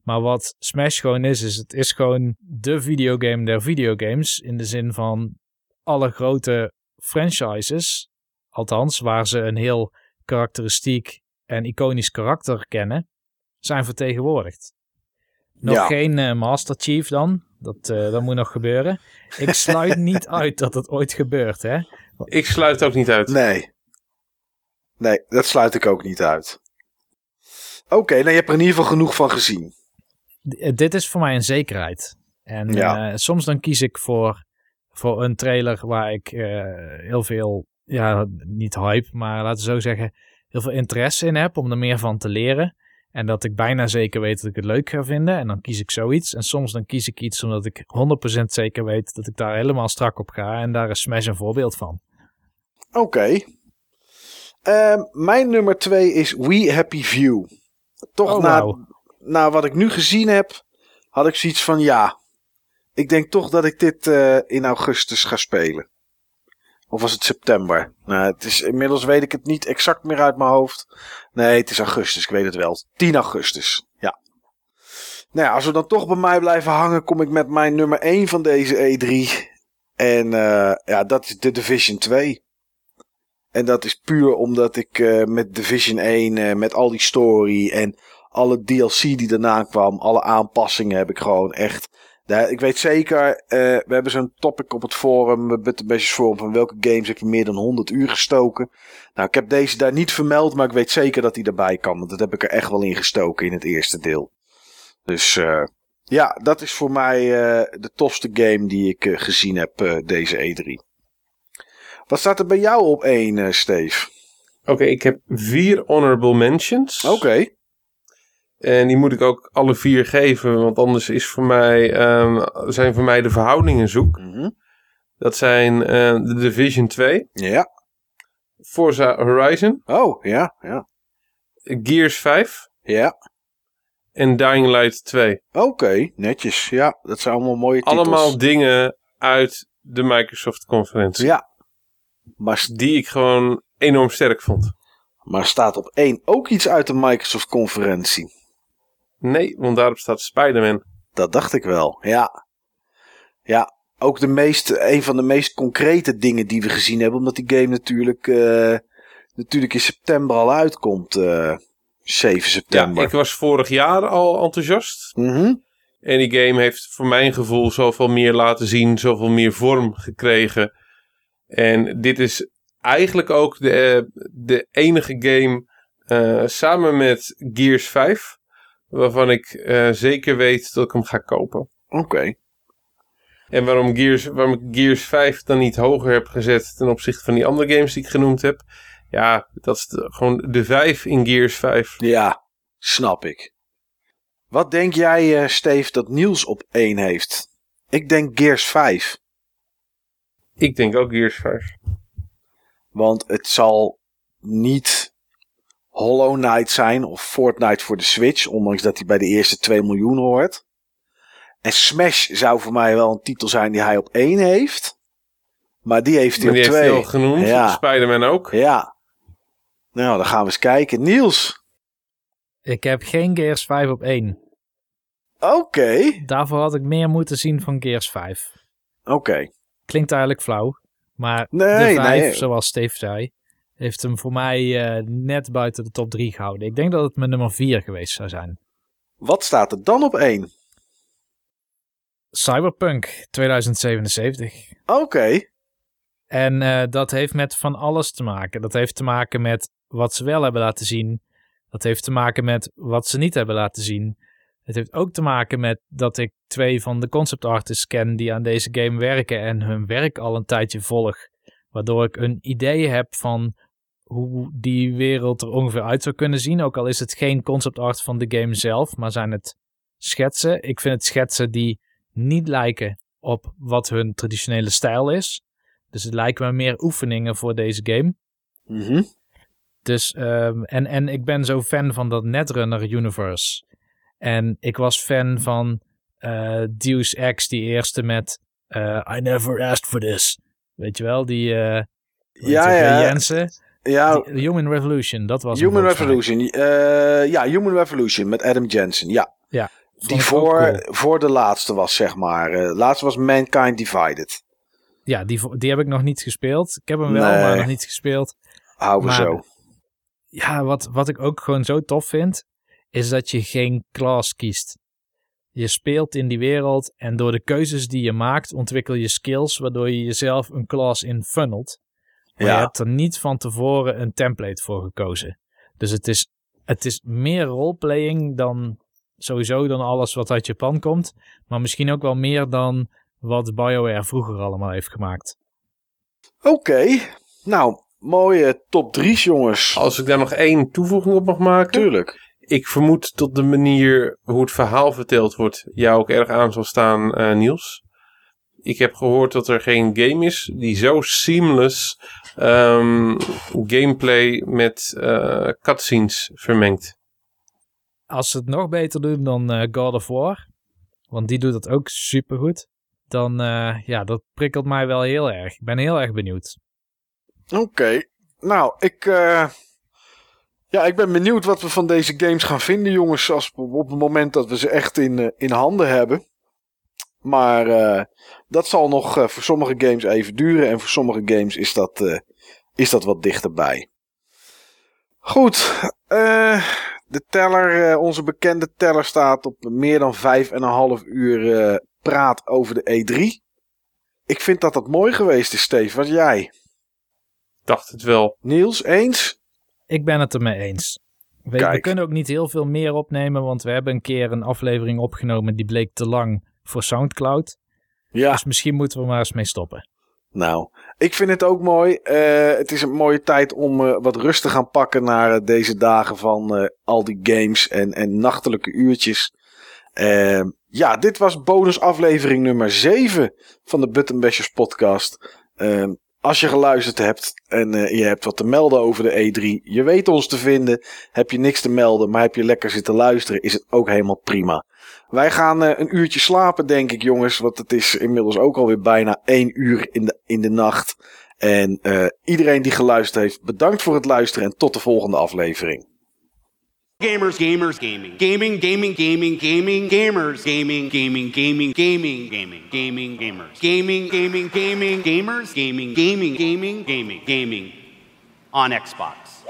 Maar wat Smash gewoon is, is het is gewoon de videogame der videogames. In de zin van alle grote franchises, althans waar ze een heel karakteristiek en iconisch karakter kennen, zijn vertegenwoordigd. Nog
Ja.
geen eh, Master Chief dan, dat, eh, dat moet nog gebeuren. Ik sluit niet uit dat het ooit gebeurt, hè.
Ik sluit ook niet uit.
Nee. Nee, dat sluit ik ook niet uit. Oké, nou je hebt er in ieder geval genoeg van gezien.
Eh, dit is voor mij een zekerheid. En
Ja.
eh, soms dan kies ik voor, voor een trailer waar ik eh, heel veel, ja, niet hype, maar laten we zo zeggen, heel veel interesse in heb om er meer van te leren. En dat ik bijna zeker weet dat ik het leuk ga vinden. En dan kies ik zoiets. En soms dan kies ik iets omdat ik 100% zeker weet dat ik daar helemaal strak op ga. En daar is Smash een voorbeeld van.
Oké. Ehm, mijn nummer twee is We Happy View. Toch
Oh,
na,
wauw.
Na wat ik nu gezien heb, had ik zoiets van ja. Ik denk toch dat ik dit eh, in augustus ga spelen. Of was het september? Nou, het is, inmiddels weet ik het niet exact meer uit mijn hoofd. Nee, het is augustus, ik weet het wel. 10 augustus, ja. Nou ja, als we dan toch bij mij blijven hangen, kom ik met mijn nummer 1 van deze E3. En eh, ja, dat is The Division 2. En dat is puur omdat ik eh, met Division 1, eh, met al die story en alle DLC die daarna kwam, alle aanpassingen heb ik gewoon echt. ik weet zeker, eh, we hebben zo'n topic op het forum, het Bitterbash forum, van welke games heb je meer dan 100 uur gestoken. Nou, ik heb deze daar niet vermeld, maar ik weet zeker dat hij erbij kan, want dat heb ik er echt wel in gestoken in het eerste deel. Dus eh, ja, dat is voor mij eh, de tofste game die ik gezien heb deze E3. Wat staat er bij jou op één, Steve?
Oké, ik heb vier honorable mentions.
Oké.
En die moet ik ook alle vier geven, want anders is voor mij, ehm, zijn voor mij de verhoudingen zoek.
Mhm.
Dat zijn eh, The Division 2,
Ja.
Forza Horizon,
Oh, ja, ja.
Gears 5
Ja.
en Dying Light 2.
Oké, netjes. Ja, dat zijn allemaal mooie titels.
Allemaal dingen uit de Microsoft-conferentie.
Ja. Maar,
Die ik gewoon enorm sterk vond.
maar staat op één ook iets uit de Microsoft-conferentie?
Nee, want daarop staat Spider-Man.
Dat dacht ik wel, ja. Ja, ook de meest, een van de meest concrete dingen die we gezien hebben. Omdat die game natuurlijk, eh, natuurlijk in september al uitkomt. eh 7
Ja,
september.
ik was vorig jaar al enthousiast.
Mhm.
En die game heeft voor mijn gevoel zoveel meer laten zien, zoveel meer vorm gekregen. En dit is eigenlijk ook de, eh, de enige game eh, samen met Gears 5. Waarvan ik eh, zeker weet dat ik hem ga kopen.
Oké.
En waarom, Gears, waarom ik Gears 5 dan niet hoger heb gezet ten opzichte van die andere games die ik genoemd heb. Ja, dat is de- gewoon de 5 in Gears 5.
Ja, snap ik. Wat denk jij, eh Steve, dat Niels op 1 heeft? Ik denk Gears 5.
Ik denk ook Gears 5.
Want het zal niet Hollow Knight zijn of Fortnite voor de Switch. Ondanks dat hij bij de eerste 2 miljoen hoort. En Smash zou voor mij wel een titel zijn die hij op 1 heeft. Maar die heeft hij
Maar die
op
heeft hij
2.
al genoemd.
Ja.
Spider-Man ook.
Ja. Nou, dan gaan we eens kijken. Niels.
Ik heb geen Gears 5 op 1.
Oké.
Daarvoor had ik meer moeten zien van Gears 5.
Oké.
Klinkt eigenlijk flauw. Maar
Nee,
de 5,
nee.
zoals Steve zei, heeft hem voor mij eh, net buiten de top 3 gehouden. Ik denk dat het mijn nummer 4 geweest zou zijn.
Wat staat er dan op 1?
Cyberpunk 2077.
Oké.
En eh, dat heeft met van alles te maken. Dat heeft te maken met wat ze wel hebben laten zien. Dat heeft te maken met wat ze niet hebben laten zien. Het heeft ook te maken met dat ik twee van de concept artists ken die aan deze game werken en hun werk al een tijdje volg. Waardoor ik een idee heb van hoe die wereld er ongeveer uit zou kunnen zien. Ook al is het geen concept art van de game zelf, maar zijn het schetsen. Ik vind het schetsen die niet lijken op wat hun traditionele stijl is. Dus het lijken me meer oefeningen voor deze game.
Mhm.
Dus, ehm, en, en ik ben zo fan van dat Netrunner universe. En ik was fan van eh Deus Ex, die eerste met eh, I never asked for this. Weet je wel, die hoe
Ja, ja.
Jensen.
Ja,
Die- Human Revolution, dat was
Human. Revolution. eh, ja, Human Revolution met Adam Jensen. Ja,
Vond
die voor,
cool.
voor de laatste was, zeg maar. Eh, de laatste was Mankind Divided.
Ja, die, die heb ik nog niet gespeeld. Ik heb hem wel,
Nee.
maar nog niet gespeeld.
Houden we
Maar-
zo.
Ja, wat, wat ik ook gewoon zo tof vind, is dat je geen class kiest. Je speelt in die wereld en door de keuzes die je maakt ontwikkel je skills, waardoor je jezelf een class in funnelt. Maar je
Ja,
hebt er niet van tevoren een template voor gekozen. Dus het is, het is meer roleplaying dan sowieso dan alles wat uit Japan komt. Maar misschien ook wel meer dan wat BioWare vroeger allemaal heeft gemaakt.
oké. Nou, mooie top 3, jongens.
Als ik daar nog één toevoeging op mag maken.
Tuurlijk.
Ik vermoed dat de manier hoe het verhaal verteld wordt jou ook erg aan zal staan, eh, Niels. Ik heb gehoord dat er geen game is die zo seamless ehm, gameplay met eh, cutscenes vermengt.
Als ze het nog beter doen dan eh, God of War, want die doet dat ook supergoed, dan eh, ja, dat prikkelt mij wel heel erg. Ik ben heel erg benieuwd.
Oké. Nou, ik, eh, ja, ik ben benieuwd wat we van deze games gaan vinden, jongens. Als, op het moment dat we ze echt in, in handen hebben. Maar eh, dat zal nog eh, voor sommige games even duren. En voor sommige games is dat, eh, is dat wat dichterbij. Goed. eh, de teller, eh, onze bekende teller staat op meer dan vijf en een half uur eh, praat over de E3. Ik vind dat dat mooi geweest is, Steve. Wat jij?
Dacht het wel.
Niels, eens?
Ik ben het ermee eens. We, kunnen ook niet heel veel meer opnemen, want we hebben een keer een aflevering opgenomen die bleek te lang voor Soundcloud.
Ja,
Dus misschien moeten we maar eens mee stoppen.
nou. Ik vind het ook mooi. Eh, het is een mooie tijd om eh, wat rust te gaan pakken naar eh, deze dagen van al die games en, en nachtelijke uurtjes. Ja, dit was bonusaflevering nummer 7 van de Button Bashers podcast. Als je geluisterd hebt en je hebt wat te melden over de E3, je weet ons te vinden. Heb je niks te melden, maar heb je lekker zitten luisteren, is het ook helemaal prima. Wij gaan eh, een uurtje slapen, denk ik, jongens. Want het is inmiddels ook alweer bijna één uur in de, in de nacht. En eh, iedereen die geluisterd heeft, bedankt voor het luisteren. En tot de volgende aflevering.
Gamers, gamers, gaming. Gaming, gaming, gaming, gaming, gamers, gaming, gaming, gaming, gaming, gaming, gaming, gamers. Gaming, gaming, gaming, gamers, gaming, gaming, gaming, gaming, gaming on Xbox.